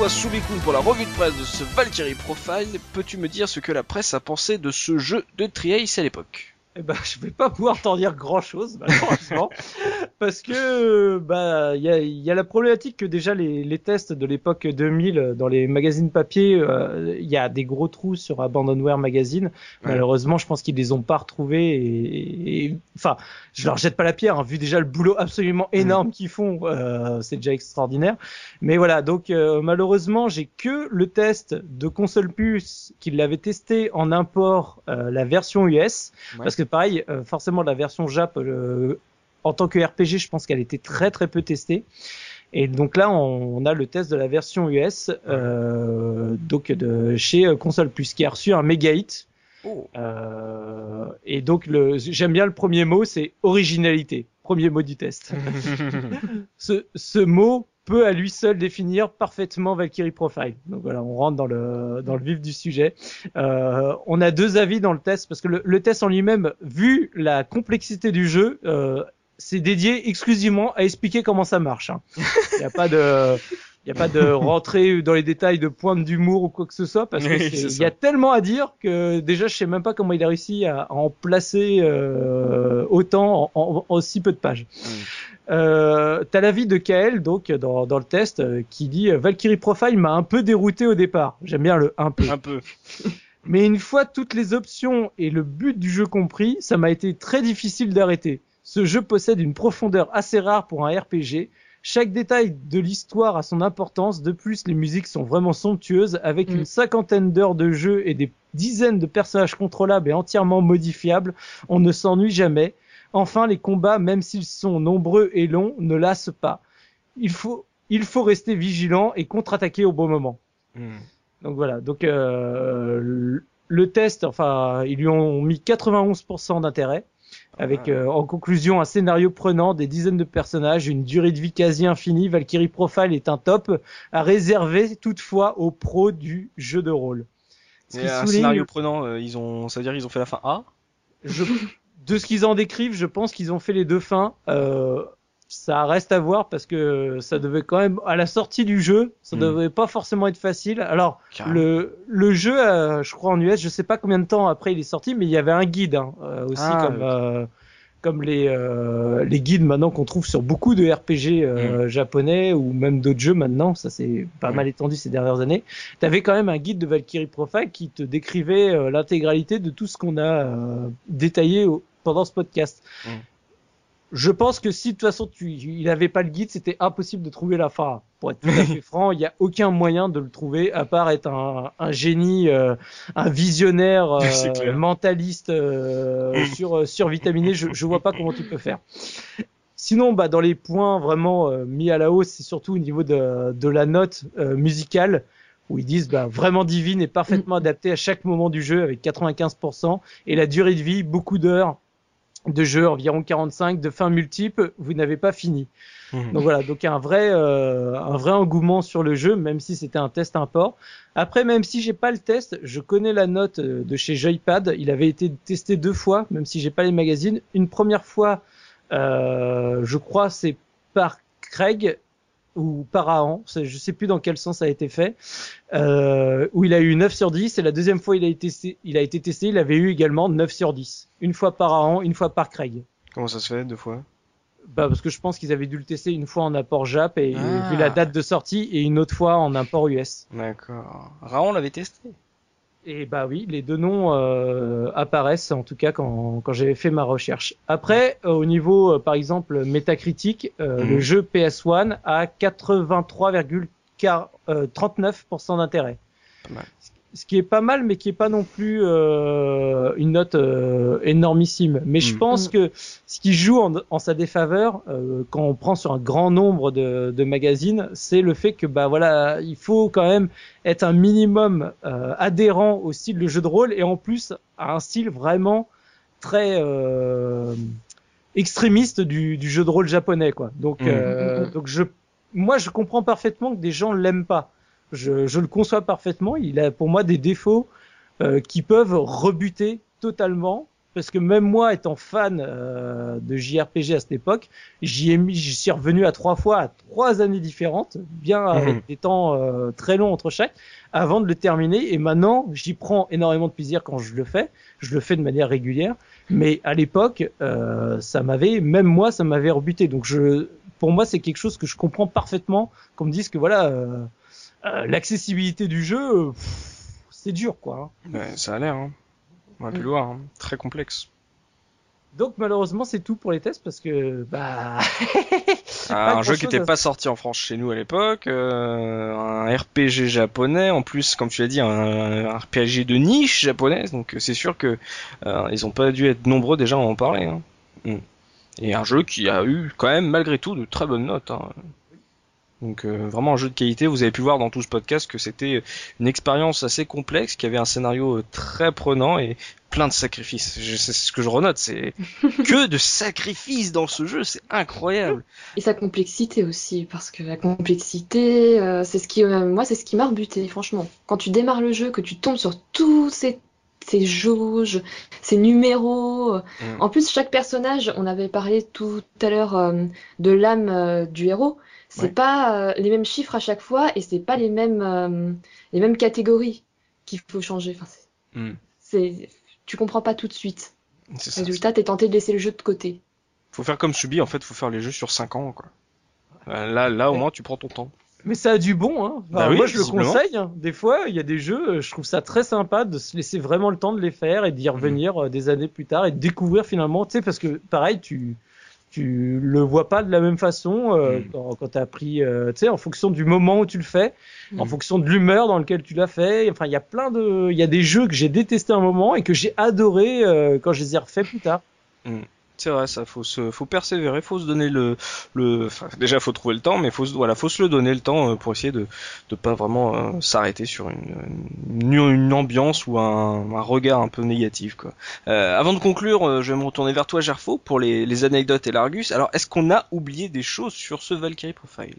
toi, Subikun, pour la revue de presse de ce Valkyrie Profile. Peux-tu me dire ce que la presse a pensé de ce jeu de Triace à l'époque? Eh ben, (laughs) je vais pas pouvoir t'en dire grand chose, malheureusement, (laughs) parce que bah il y a, y a, la problématique que déjà les, les tests de l'époque 2000 dans les magazines papier, euh, il y a des gros trous sur Abandonware Magazine. Malheureusement, je pense qu'ils les ont pas retrouvés et, enfin, je leur jette pas la pierre, hein, vu déjà le boulot absolument mm. énorme qu'ils font, euh, c'est déjà extraordinaire. Mais voilà, donc euh, malheureusement, j'ai que le test de console plus qui l'avait testé en import la version US, parce que pareil, euh, forcément la version Jap, euh, en tant que RPG, je pense qu'elle était très très peu testée. Et donc là, on, a le test de la version US, euh, donc de chez Console Plus, qui a reçu un méga hit. Oh. et donc, j'aime bien le premier mot, c'est originalité. Premier mot du test. (laughs) ce, ce mot peut à lui seul définir parfaitement Valkyrie Profile. Donc voilà, on rentre dans le dans le vif du sujet. Euh, on a deux avis dans le test parce que le, test en lui-même, vu la complexité du jeu, euh, c'est dédié exclusivement à expliquer comment ça marche. Hein. (laughs) Il n'y a pas de il n'y a pas de (laughs) rentrer dans les détails de pointe d'humour ou quoi que ce soit parce qu'il y a tellement à dire que déjà je sais même pas comment il a réussi à, en placer euh, autant en, en, si peu de pages. Mm. Euh, T'as l'avis de Kael donc dans, dans le test euh, qui dit euh, Valkyrie Profile m'a un peu dérouté au départ. J'aime bien le un peu. Un peu. (laughs) Mais une fois toutes les options et le but du jeu compris, ça m'a été très difficile d'arrêter. Ce jeu possède une profondeur assez rare pour un RPG. Chaque détail de l'histoire a son importance. De plus, les musiques sont vraiment somptueuses. Avec mm. une cinquantaine d'heures de jeu et des dizaines de personnages contrôlables et entièrement modifiables, on ne s'ennuie jamais. Enfin, les combats, même s'ils sont nombreux et longs, ne lassent pas. Il faut, il faut rester vigilant et contre-attaquer au bon moment. Hmm. Donc voilà. Donc euh, le test, enfin, ils lui ont mis 91% d'intérêt, avec euh, en conclusion un scénario prenant, des dizaines de personnages, une durée de vie quasi infinie. Valkyrie Profile est un top à réserver toutefois aux pros du jeu de rôle. un scénario prenant, euh, ils ont, ça veut dire ils ont fait la fin A je, de ce qu'ils en décrivent, je pense qu'ils ont fait les deux fins. Euh, ça reste à voir parce que ça devait quand même à la sortie du jeu, ça hmm. devait pas forcément être facile. Alors le le jeu, euh, je crois en US, je sais pas combien de temps après il est sorti, mais il y avait un guide hein, euh, aussi ah, comme euh, comme les les guides maintenant qu'on trouve sur beaucoup de RPG hmm. japonais ou même d'autres jeux maintenant, ça s'est pas hmm. mal étendu ces dernières années. Tu avais quand même un guide de Valkyrie Profile qui te décrivait l'intégralité de tout ce qu'on a détaillé au, pendant ce podcast. Mm. Je pense que si de toute façon tu, il avait pas le guide, c'était impossible de trouver la fin. Pour être tout à fait (laughs) franc, il n'y a aucun moyen de le trouver à part être un, un génie, euh, un visionnaire, (laughs) euh, mentaliste euh, mm. sur survitaminé. Je, je vois pas comment tu peux faire. Sinon, bah dans les points vraiment mis à la hausse, c'est surtout au niveau de, de la note musicale où ils disent bah, vraiment divine et parfaitement adapté à chaque moment du jeu avec 95% et la durée de vie, beaucoup d'heures de jeu, environ 45, de fin multiple, vous n'avez pas fini. Mhm. Donc voilà, donc un vrai, euh, un vrai engouement sur le jeu, même si c'était un test import. Après, même si j'ai pas le test, je connais la note euh, de chez Joypad. Il avait été testé deux fois, même si j'ai pas les magazines. Une première fois, euh, je crois, c'est par Craig ou Parahan, je sais plus dans quel sens ça a été fait, euh, où il a eu 9 sur 10, et la deuxième fois il a été testé, il a été testé, il avait eu également 9 sur 10. Une fois par an, une fois par Craig. Comment ça se fait, deux fois? Bah parce que je pense qu'ils avaient dû le tester une fois en apport Jap et vu la ah. date de sortie et une autre fois en import US. D'accord. Raon l'avait testé. Et bah oui, les deux noms euh, apparaissent en tout cas quand, quand j'avais fait ma recherche. Après, euh, au niveau euh, par exemple métacritique, mhm. le jeu PS1 a 83,39% d'intérêt ce qui est pas mal, mais qui est pas non plus euh, une note euh, énormissime. Mais je mm. pense que ce qui joue en, sa défaveur, euh, quand on prend sur un grand nombre de, de magazines, c'est le fait que bah voilà, il faut quand même être un minimum euh, adhérent au style de jeu de rôle et en plus à un style vraiment très extrémiste du, du, jeu de rôle japonais quoi. Donc mm. donc je moi je comprends parfaitement que des gens l'aiment pas. Je, je, le conçois parfaitement. Il a pour moi des défauts euh, qui peuvent rebuter totalement parce que même moi, étant fan euh, de JRPG à cette époque, j'y ai mis, j'y suis revenu à trois fois, à trois années différentes, bien avec Mhm. des temps euh, très longs entre chaque, avant de le terminer. Et maintenant, j'y prends énormément de plaisir quand je le fais. Je le fais de manière régulière, mais à l'époque, euh, ça m'avait, même moi, ça m'avait rebuté. Donc je, pour moi, c'est quelque chose que je comprends parfaitement. Qu'on me dise que voilà, euh, l'accessibilité du jeu, c'est dur, quoi. hein. Ouais, ça a l'air, hein. On va plus Mm. le voir, hein. Très complexe. Donc malheureusement c'est tout pour les tests parce que bah Ah, un jeu qui n'était à- pas sorti en France chez nous à l'époque, euh, un RPG japonais, en plus, comme tu l'as dit, un, un RPG de niche japonaise, donc euh, c'est sûr que euh, ils ont pas dû être nombreux déjà à en parler. Hein. Mm. Et un jeu qui a eu quand même malgré tout de très bonnes notes. Hein. Donc euh, vraiment un jeu de qualité. Vous avez pu voir dans tout ce podcast que c'était une expérience assez complexe, qui avait un scénario euh, très prenant et plein de sacrifices. C'est ce que je renote, c'est (laughs) que de sacrifices dans ce jeu, c'est incroyable. Et sa complexité aussi, parce que la complexité, euh, c'est ce qui, euh, moi, c'est ce qui m'a rebuté, franchement. Quand tu démarres le jeu, que tu tombes sur tous ces, ces jauges, ces numéros. Mm. En plus, chaque personnage, on avait parlé tout à l'heure euh, de l'âme euh, du héros. C'est Ouais. pas euh, les mêmes chiffres à chaque fois et c'est pas les mêmes, euh, les mêmes catégories qu'il faut changer. Enfin, c'est, Mm. c'est- tu comprends pas tout de suite. C'est ça. Résultat, t'es tenté de laisser le jeu de côté. Faut faire comme Subi, en fait, faut faire les jeux sur 5 ans, quoi. Là, là, au moins, tu prends ton temps. Mais ça a du bon hein. Enfin, Bah oui, moi je le conseille. hein. Des fois il y a des jeux, euh, je trouve ça très sympa de se laisser vraiment le temps de les faire et d'y revenir euh, des années plus tard et de découvrir finalement, tu sais parce que pareil tu tu le vois pas de la même façon euh, Mm. quand, quand tu as pris euh, tu sais en fonction du moment où tu le fais, en Mm. fonction de l'humeur dans lequel tu l'as fait. Enfin il y a plein de il y a des jeux que j'ai détesté un moment et que j'ai adoré euh, quand je les ai refaits plus tard. C'est vrai, ça, faut se, faut persévérer, faut se donner le, le, déjà, faut trouver le temps, mais faut se, voilà, faut se le donner le temps euh, pour essayer de, de pas vraiment euh, s'arrêter sur une, une, une ambiance ou un, un regard un peu négatif, quoi. Euh, avant de conclure, euh, je vais me retourner vers toi, Gerfo, pour les, les anecdotes et l'Argus. Alors, est-ce qu'on a oublié des choses sur ce Valkyrie Profile?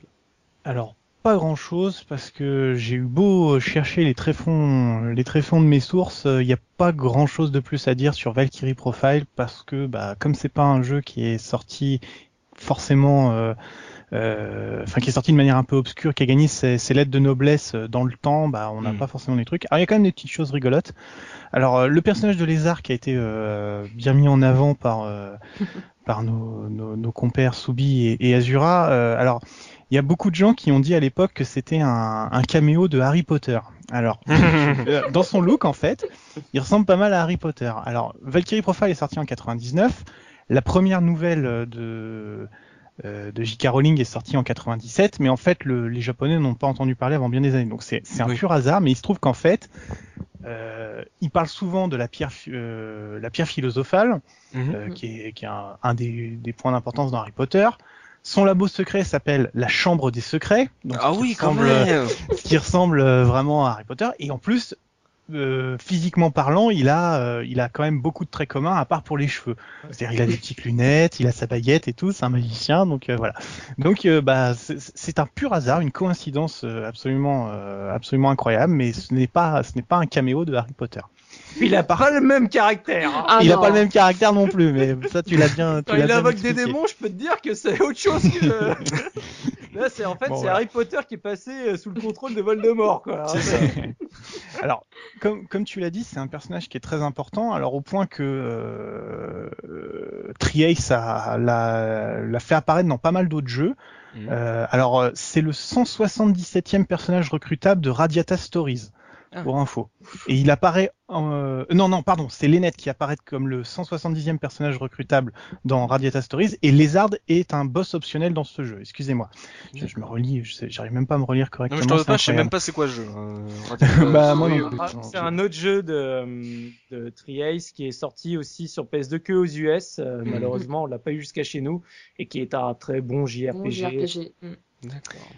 Alors, pas grand chose parce que j'ai eu beau chercher les tréfonds, les tréfonds de mes sources, il n'y a pas grand chose de plus à dire sur Valkyrie Profile parce que, bah, comme c'est pas un jeu qui est sorti forcément, euh, euh, enfin qui est sorti de manière un peu obscure, qui a gagné ses, ses lettres de noblesse euh, dans le temps, bah, on n'a Mm. pas forcément des trucs. Alors il y a quand même des petites choses rigolotes. Alors euh, le personnage de lézard qui a été euh, bien mis en avant par euh, (laughs) par nos, nos, nos compères Soubi et, et Azura. euh, alors il y a beaucoup de gens qui ont dit à l'époque que c'était un, un caméo de Harry Potter. Alors, (laughs) euh, dans son look, en fait, il ressemble pas mal à Harry Potter. Alors, Valkyrie Profile est sorti en 99. La première nouvelle euh, de, euh, de J.K. Rowling est sortie en 97, mais en fait, le- les Japonais n'ont pas entendu parler avant bien des années. Donc, c'est un Oui. pur hasard, mais il se trouve qu'en fait, euh, il parle souvent de la pierre, phi- euh, la pierre philosophale, Mhm. euh, qui est, qui est un, un des, des points d'importance dans Harry Potter. Son labo secret s'appelle la Chambre des Secrets. Donc, Ah oui, quand ressemble- même. ce (laughs) qui ressemble euh, vraiment à Harry Potter. Et en plus, euh, physiquement parlant, il a, euh, il a quand même beaucoup de traits communs, à part pour les cheveux. C'est-à-dire, il a des petites lunettes, il a sa baguette et tout, c'est un magicien, donc euh, voilà. Donc, euh, bah, c'est- un pur hasard, une coïncidence euh, absolument, euh, absolument incroyable, mais ce n'est pas, ce n'est pas un caméo de Harry Potter. Il a pas le même caractère. hein. Ah il n'a non. pas le même caractère non plus, mais ça, tu l'as bien, tu Quand il bien invoque des démons, je peux te dire que c'est autre chose que. (laughs) Là, c'est en fait Bon, c'est voilà. Harry Potter qui est passé euh, sous le contrôle de Voldemort, quoi. C'est ça. (laughs) Alors, comme, comme tu l'as dit, c'est un personnage qui est très important, alors au point que euh, euh, Triace a- l'a l'a fait apparaître dans pas mal d'autres jeux. Mhm. Euh, alors, c'est le 177e personnage recrutable de Radiata Stories, Ah. pour info. Et il apparaît... en, euh, non, non, pardon, c'est Lenneth qui apparaît comme le 170e personnage recrutable dans Radiata Stories, et Lézard est un boss optionnel dans ce jeu, excusez-moi. Je, je me relis, je sais- j'arrive même pas à me relire correctement. je pas, je sais même pas c'est quoi ce jeu. Euh, (laughs) Bah, moi oui, non plus. Ah, c'est un autre jeu de, de Triace qui est sorti aussi sur PS2 que aux US. euh, Mhm. Malheureusement, on l'a pas eu jusqu'à chez nous et qui est un très bon JRPG. Bon, JRPG. Mm. D'accord.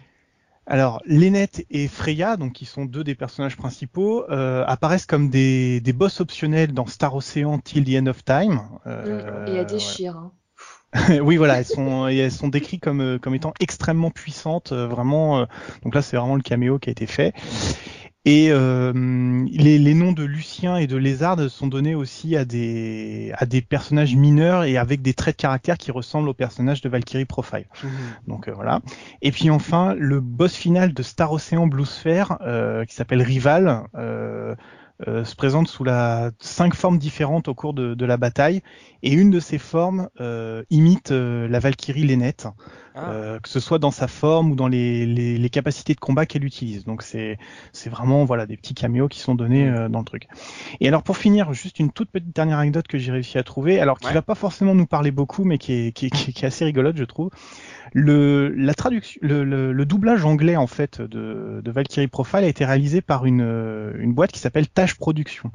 Alors, Lenneth et Freya, donc qui sont deux des personnages principaux, euh, apparaissent comme des, des boss optionnels dans Star Ocean Till the End of Time. Euh, Mm. Et elle déchire. hein. (laughs) oui, voilà, elles sont, elles sont décrites comme euh, comme étant extrêmement puissantes, euh, vraiment. euh, donc là, c'est vraiment le caméo qui a été fait. Et euh, les, les, noms de Lucien et de Lézard sont donnés aussi à des, à des personnages mineurs et avec des traits de caractère qui ressemblent aux personnages de Valkyrie Profile. Mhm. Donc euh, voilà. Et puis enfin, le boss final de Star Ocean Blue Sphere, euh, qui s'appelle Rival, euh, euh, se présente sous la cinq formes différentes au cours de, de la bataille, et une de ces formes euh, imite la Valkyrie Lénette, Ah. euh, que ce soit dans sa forme ou dans les, les, les capacités de combat qu'elle utilise. Donc c'est c'est vraiment voilà des petits caméos qui sont donnés euh, dans le truc. Et alors pour finir, juste une toute petite dernière anecdote que j'ai réussi à trouver, alors qui Ouais. va pas forcément nous parler beaucoup, mais qui est, qui est, qui est- qui est assez rigolote, je trouve. Le, la traduction, le, le, le doublage anglais en fait de, de Valkyrie Profile a été réalisé par une, une boîte qui s'appelle Tâche Production.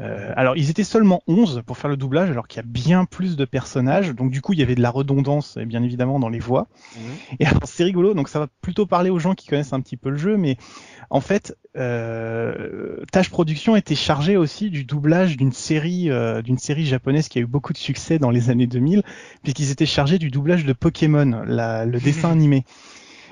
Euh, alors ils étaient seulement 11 pour faire le doublage, alors qu'il y a bien plus de personnages, donc du coup il y avait de la redondance eh bien évidemment dans les voix. Mhm. Et alors c'est rigolo, donc ça va plutôt parler aux gens qui connaissent un petit peu le jeu, mais en fait, euh, Tâche Production était chargé aussi du doublage d'une série, euh, d'une série japonaise qui a eu beaucoup de succès dans les années 2000, puisqu'ils étaient chargés du doublage de Pokémon, la- le dessin (laughs) animé.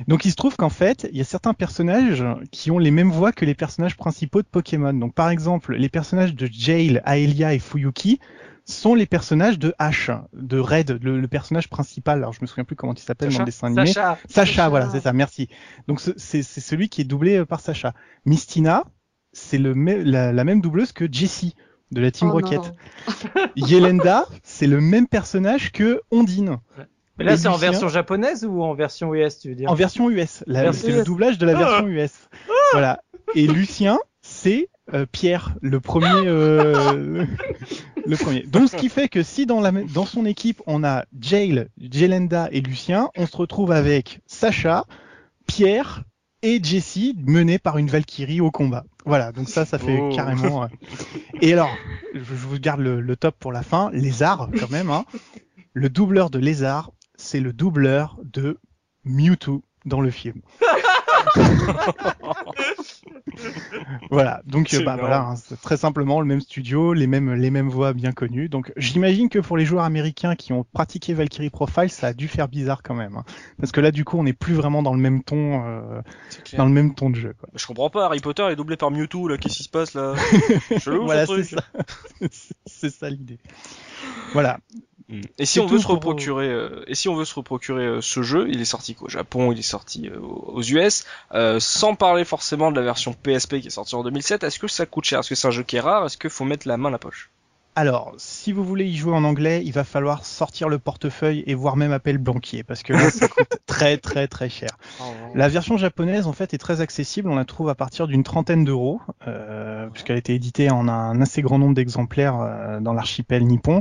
Donc il se trouve qu'en fait, il y a certains personnages qui ont les mêmes voix que les personnages principaux de Pokémon. Donc par exemple, les personnages de Jail, Aelia et Fuyuki sont les personnages de Ash, de Red, le, le personnage principal. Alors je me souviens plus comment il s'appelle dans le dessin animé. Sacha. Sacha, voilà, c'est ça, merci. Donc ce- c'est c'est celui qui est doublé euh, par Sacha. Mistina, c'est la, la même doubleuse que Jessie de la Team Oh Rocket. Yelenda, c'est le même personnage que Ondine Mais là, c'est en version japonaise ou en version US, tu veux dire? En version US. C'est le doublage de la version US. Voilà. Et Lucien, c'est euh, Pierre, le premier, euh, (laughs) le premier. Donc ce qui fait que si dans, la, dans son équipe on a Jail, Jelenda et Lucien, on se retrouve avec Sacha, Pierre et Jessie menés par une Valkyrie au combat. Voilà, donc ça, ça fait Oh. carrément. euh. Et alors, je je vous garde le, le top pour la fin. Lézard, quand même. Hein. Le doubleur de Lézard, c'est le doubleur de Mewtwo dans le film. (laughs) voilà, donc euh, bah, voilà, hein, très simplement le même studio, les mêmes les mêmes voix bien connues. Donc j'imagine que pour les joueurs américains qui ont pratiqué Valkyrie Profile, ça a dû faire bizarre quand même, hein. parce que là du coup on n'est plus vraiment dans le même ton, euh, dans le même ton de jeu. Quoi. Je comprends pas, Harry Potter est doublé par Mewtwo, là, qu'est-ce qui se passe là? (laughs) Chelou, voilà, ce c'est ça, (laughs) c'est ça l'idée. Voilà, Et si on veut se reprocurer, euh, et si on veut se reprocurer euh, ce jeu, il est sorti qu'au Japon, il est sorti euh, aux US, euh, sans parler forcément de la version PSP qui est sortie en 2007. Est-ce que ça coûte cher? Est-ce que c'est un jeu qui est rare? Est-ce qu'il faut mettre la main à la poche? Alors, si vous voulez y jouer en anglais, il va falloir sortir le portefeuille et voire même appeler le banquier, parce que là, ça coûte (laughs) très très très cher. La version japonaise, en fait, est très accessible. On la trouve à partir d'une trentaine d'euros, euh, puisqu'elle a été éditée en un assez grand nombre d'exemplaires euh, dans l'archipel nippon.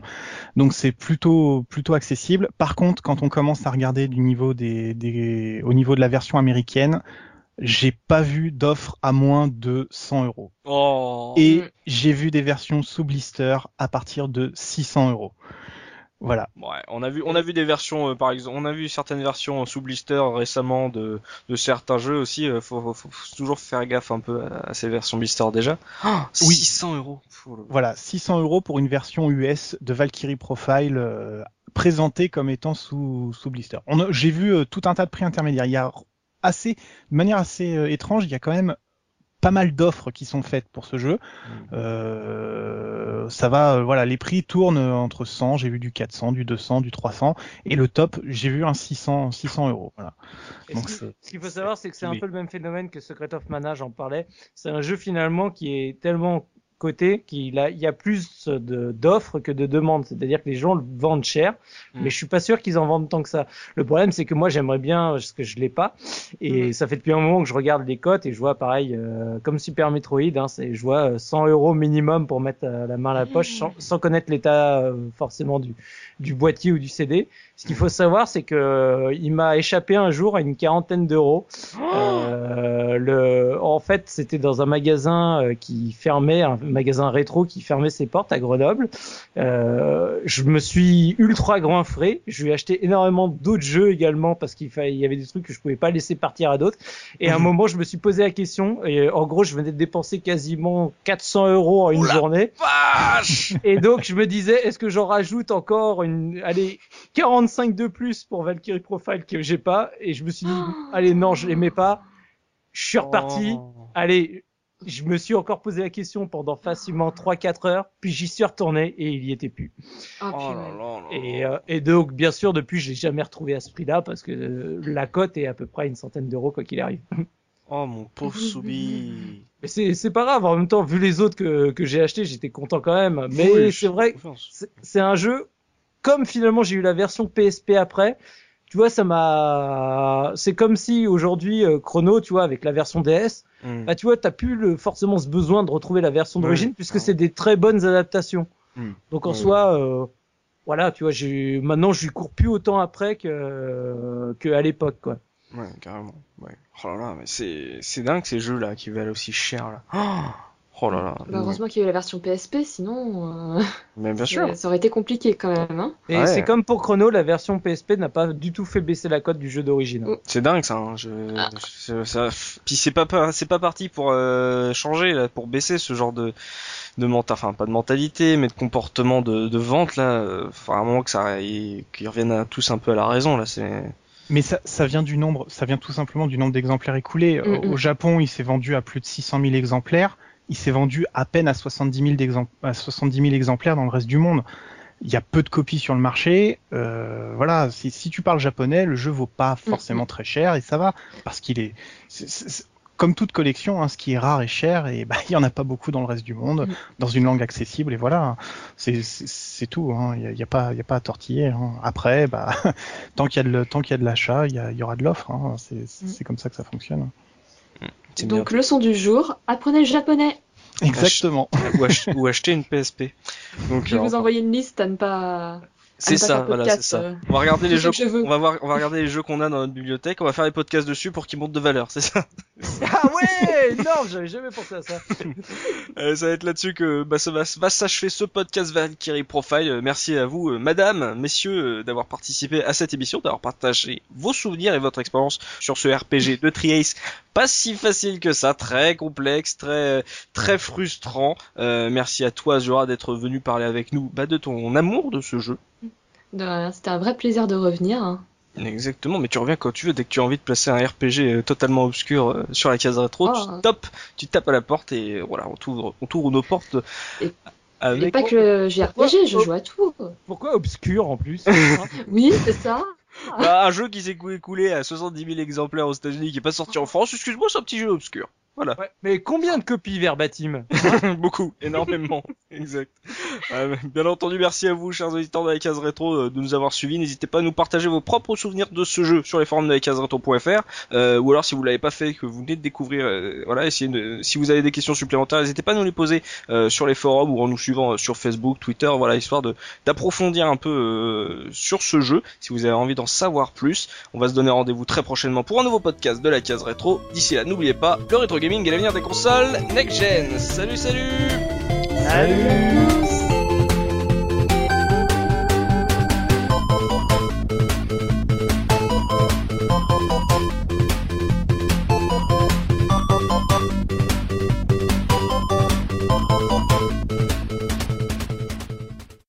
Donc, c'est plutôt plutôt accessible. Par contre, quand on commence à regarder du niveau des, des au niveau de la version américaine, j'ai pas vu d'offre à moins de 100 euros. Oh. Et Mm. j'ai vu des versions sous blister à partir de 600 euros. Voilà. Ouais, on a vu, on a vu des versions, euh, par exemple, on a vu certaines versions sous blister récemment de, de certains jeux aussi. euh, faut, faut, faut toujours faire gaffe un peu à, à ces versions blister déjà. Oh, (gasps) Oui. 600 euros. Là là. Voilà, 600 euros pour une version US de Valkyrie Profile euh, présentée comme étant sous, sous blister. J'ai vu euh, tout un tas de prix intermédiaires. Il y a assez, de manière assez euh, étrange, il y a quand même pas mal d'offres qui sont faites pour ce jeu. Euh, ça va, euh, voilà, les prix tournent entre 100, j'ai vu du 400, du 200, du 300, et le top, j'ai vu un 600, 600 euros. Voilà. Donc ce qu'il faut savoir, c'est que c'est un peu le même phénomène que Secret of Mana, j'en parlais. C'est un jeu finalement qui est tellement coté qu'il a, il y a plus d'offres que de demandes. C'est-à-dire que les gens le vendent cher, Mm. mais je suis pas sûr qu'ils en vendent tant que ça. Le problème, c'est que moi, j'aimerais bien, parce que je l'ai pas, et Mm. ça fait depuis un moment que je regarde les cotes et je vois pareil, euh, comme Super Metroid, hein, c'est, je vois euh, 100 euros minimum pour mettre euh, la main à la poche, sans, sans connaître l'état euh, forcément du, du boîtier ou du CD. Ce qu'il faut savoir, c'est que euh, il m'a échappé un jour à une quarantaine d'euros. Euh, le, en fait, c'était dans un magasin euh, qui fermait, un magasin rétro qui fermait ses portes à Grenoble. Euh, je me suis ultra grand frais. Je lui ai acheté énormément d'autres jeux également parce qu'il fallait, il y avait des trucs que je pouvais pas laisser partir à d'autres. Et à un (laughs) moment, je me suis posé la question. Et en gros, je venais de dépenser quasiment 400 euros en une Oula. journée. Vache Et donc, je me disais, est-ce que j'en rajoute encore une, allez, 45 de plus pour Valkyrie Profile que j'ai pas? Et je me suis dit, (gasps) allez, non, je l'aimais pas. Je suis reparti. Oh. Allez, je me suis encore posé la question pendant facilement 3-4 heures, puis j'y suis retourné et il y était plus. Oh, Oh purée. là là là Et, là. euh, et donc, bien sûr, depuis, je l'ai jamais retrouvé à ce prix-là parce que euh, la cote est à peu près une centaine d'euros quoi qu'il arrive. (laughs) Oh mon pauvre Soubi. Mais c'est c'est pas grave. En même temps, vu les autres que, que j'ai achetés, j'étais content quand même. Mais Oui, c'est vrai, c'est un jeu. Comme finalement j'ai eu la version PSP après, tu vois, ça m'a. C'est comme si aujourd'hui euh, Chrono, tu vois, avec la version DS, Hmm. bah tu vois, t'as plus le, forcément ce besoin de retrouver la version d'origine puisque c'est des très bonnes adaptations. Hmm. Donc en soi, euh, voilà, tu vois, j'ai maintenant je lui cours plus autant après que que à l'époque, quoi. Ouais, carrément. Ouais. Oh là là, mais c'est c'est dingue ces jeux là qui valent aussi cher là. Oh là là. Bah, heureusement qu'il y a eu la version PSP, sinon euh, (laughs) Mais bien sûr. ça, aurait été compliqué quand même. Hein. Et Ouais. c'est comme pour Chrono, la version PSP n'a pas du tout fait baisser la cote du jeu d'origine. Mm. C'est dingue ça. Hein. Je, Ah. je- ça, puis c'est pas c'est pas parti pour euh, changer là, pour baisser ce genre de de menta, enfin pas de mentalité, mais de comportement de, de vente là. Enfin à un moment que ça et qu'ils reviennent à tous un peu à la raison là. C'est Mais ça, ça vient du nombre, ça vient tout simplement du nombre d'exemplaires écoulés. Mm, Au- mm. Au Japon, il s'est vendu à plus de 600 000 exemplaires. Il s'est vendu à peine à 70 000, d'exem- à 70 000 exemplaires dans le reste du monde. Il y a peu de copies sur le marché. Euh, voilà, si, si tu parles japonais, le jeu vaut pas forcément très cher et ça va parce qu'il est, comme toute collection, hein, ce qui est rare et cher et bah, (laughs) il y en a pas beaucoup dans le reste du monde, Mm. dans une langue accessible et voilà, c'est c'est- tout. hein. Il y, a, pas, y a pas à tortiller. hein. Après, bah, (laughs) tant qu'il y a de, l'achat, il y, aura de l'offre. hein. C'est Mm. c'est comme ça que ça fonctionne. C'est Donc leçon du jour, apprenez le japonais. Exactement. ou, ach- ou acheter une PSP. (laughs) Donc Je vais euh, vous envoyer une liste à ne pas. C'est ça, voilà, c'est ça. On va regarder les jeux, on va voir, on va regarder les jeux qu'on a dans notre bibliothèque, on va faire des podcasts dessus pour qu'ils montent de valeur, c'est ça. (laughs) Ah ouais, non, j'avais jamais pensé à ça. (laughs) Euh, ça va être là-dessus que bah, ça va, va s'achever ce podcast Valkyrie Profile. Euh, merci à vous, euh, madame, messieurs, euh, d'avoir participé à cette émission, d'avoir partagé vos souvenirs et votre expérience sur ce RPG de Triace. Pas si facile que ça, très complexe, très très frustrant. Euh, merci à toi, Zora, d'être venu parler avec nous bah, de ton amour de ce jeu. De rien, C'était un vrai plaisir de revenir. hein. Exactement, mais tu reviens quand tu veux, dès que tu as envie de placer un RPG euh, totalement obscur euh, sur la case rétro, Oh. tu tapes, tu tapes à la porte et voilà, on t'ouvre, on t'ouvre nos portes Et- avec... Et pas que le JRPG, je joue à tout. Pourquoi obscur en plus (laughs) Oui, c'est ça. Bah, un jeu qui s'est cou- écoulé à 70 000 exemplaires aux États-Unis, qui est pas sorti en France, excuse-moi, c'est un petit jeu obscur. Voilà. Ouais, Mais combien de copies verbatim (laughs) Beaucoup, (laughs) énormément. (laughs) exact. Euh, bien entendu, merci à vous, chers auditeurs de la case rétro, euh, de nous avoir suivis. N'hésitez pas à nous partager vos propres souvenirs de ce jeu sur les forums de la case rétro.fr, euh, ou alors si vous l'avez pas fait, que vous venez de découvrir, euh, voilà, essayez de, si vous avez des questions supplémentaires, n'hésitez pas à nous les poser euh, sur les forums ou en nous suivant sur Facebook, Twitter, voilà, histoire de d'approfondir un peu euh, sur ce jeu. Si vous avez envie d'en savoir plus, on va se donner rendez-vous très prochainement pour un nouveau podcast de la case rétro. D'ici là, n'oubliez pas, le rétro gaming est l'avenir des consoles next gen. Salut, salut. Salut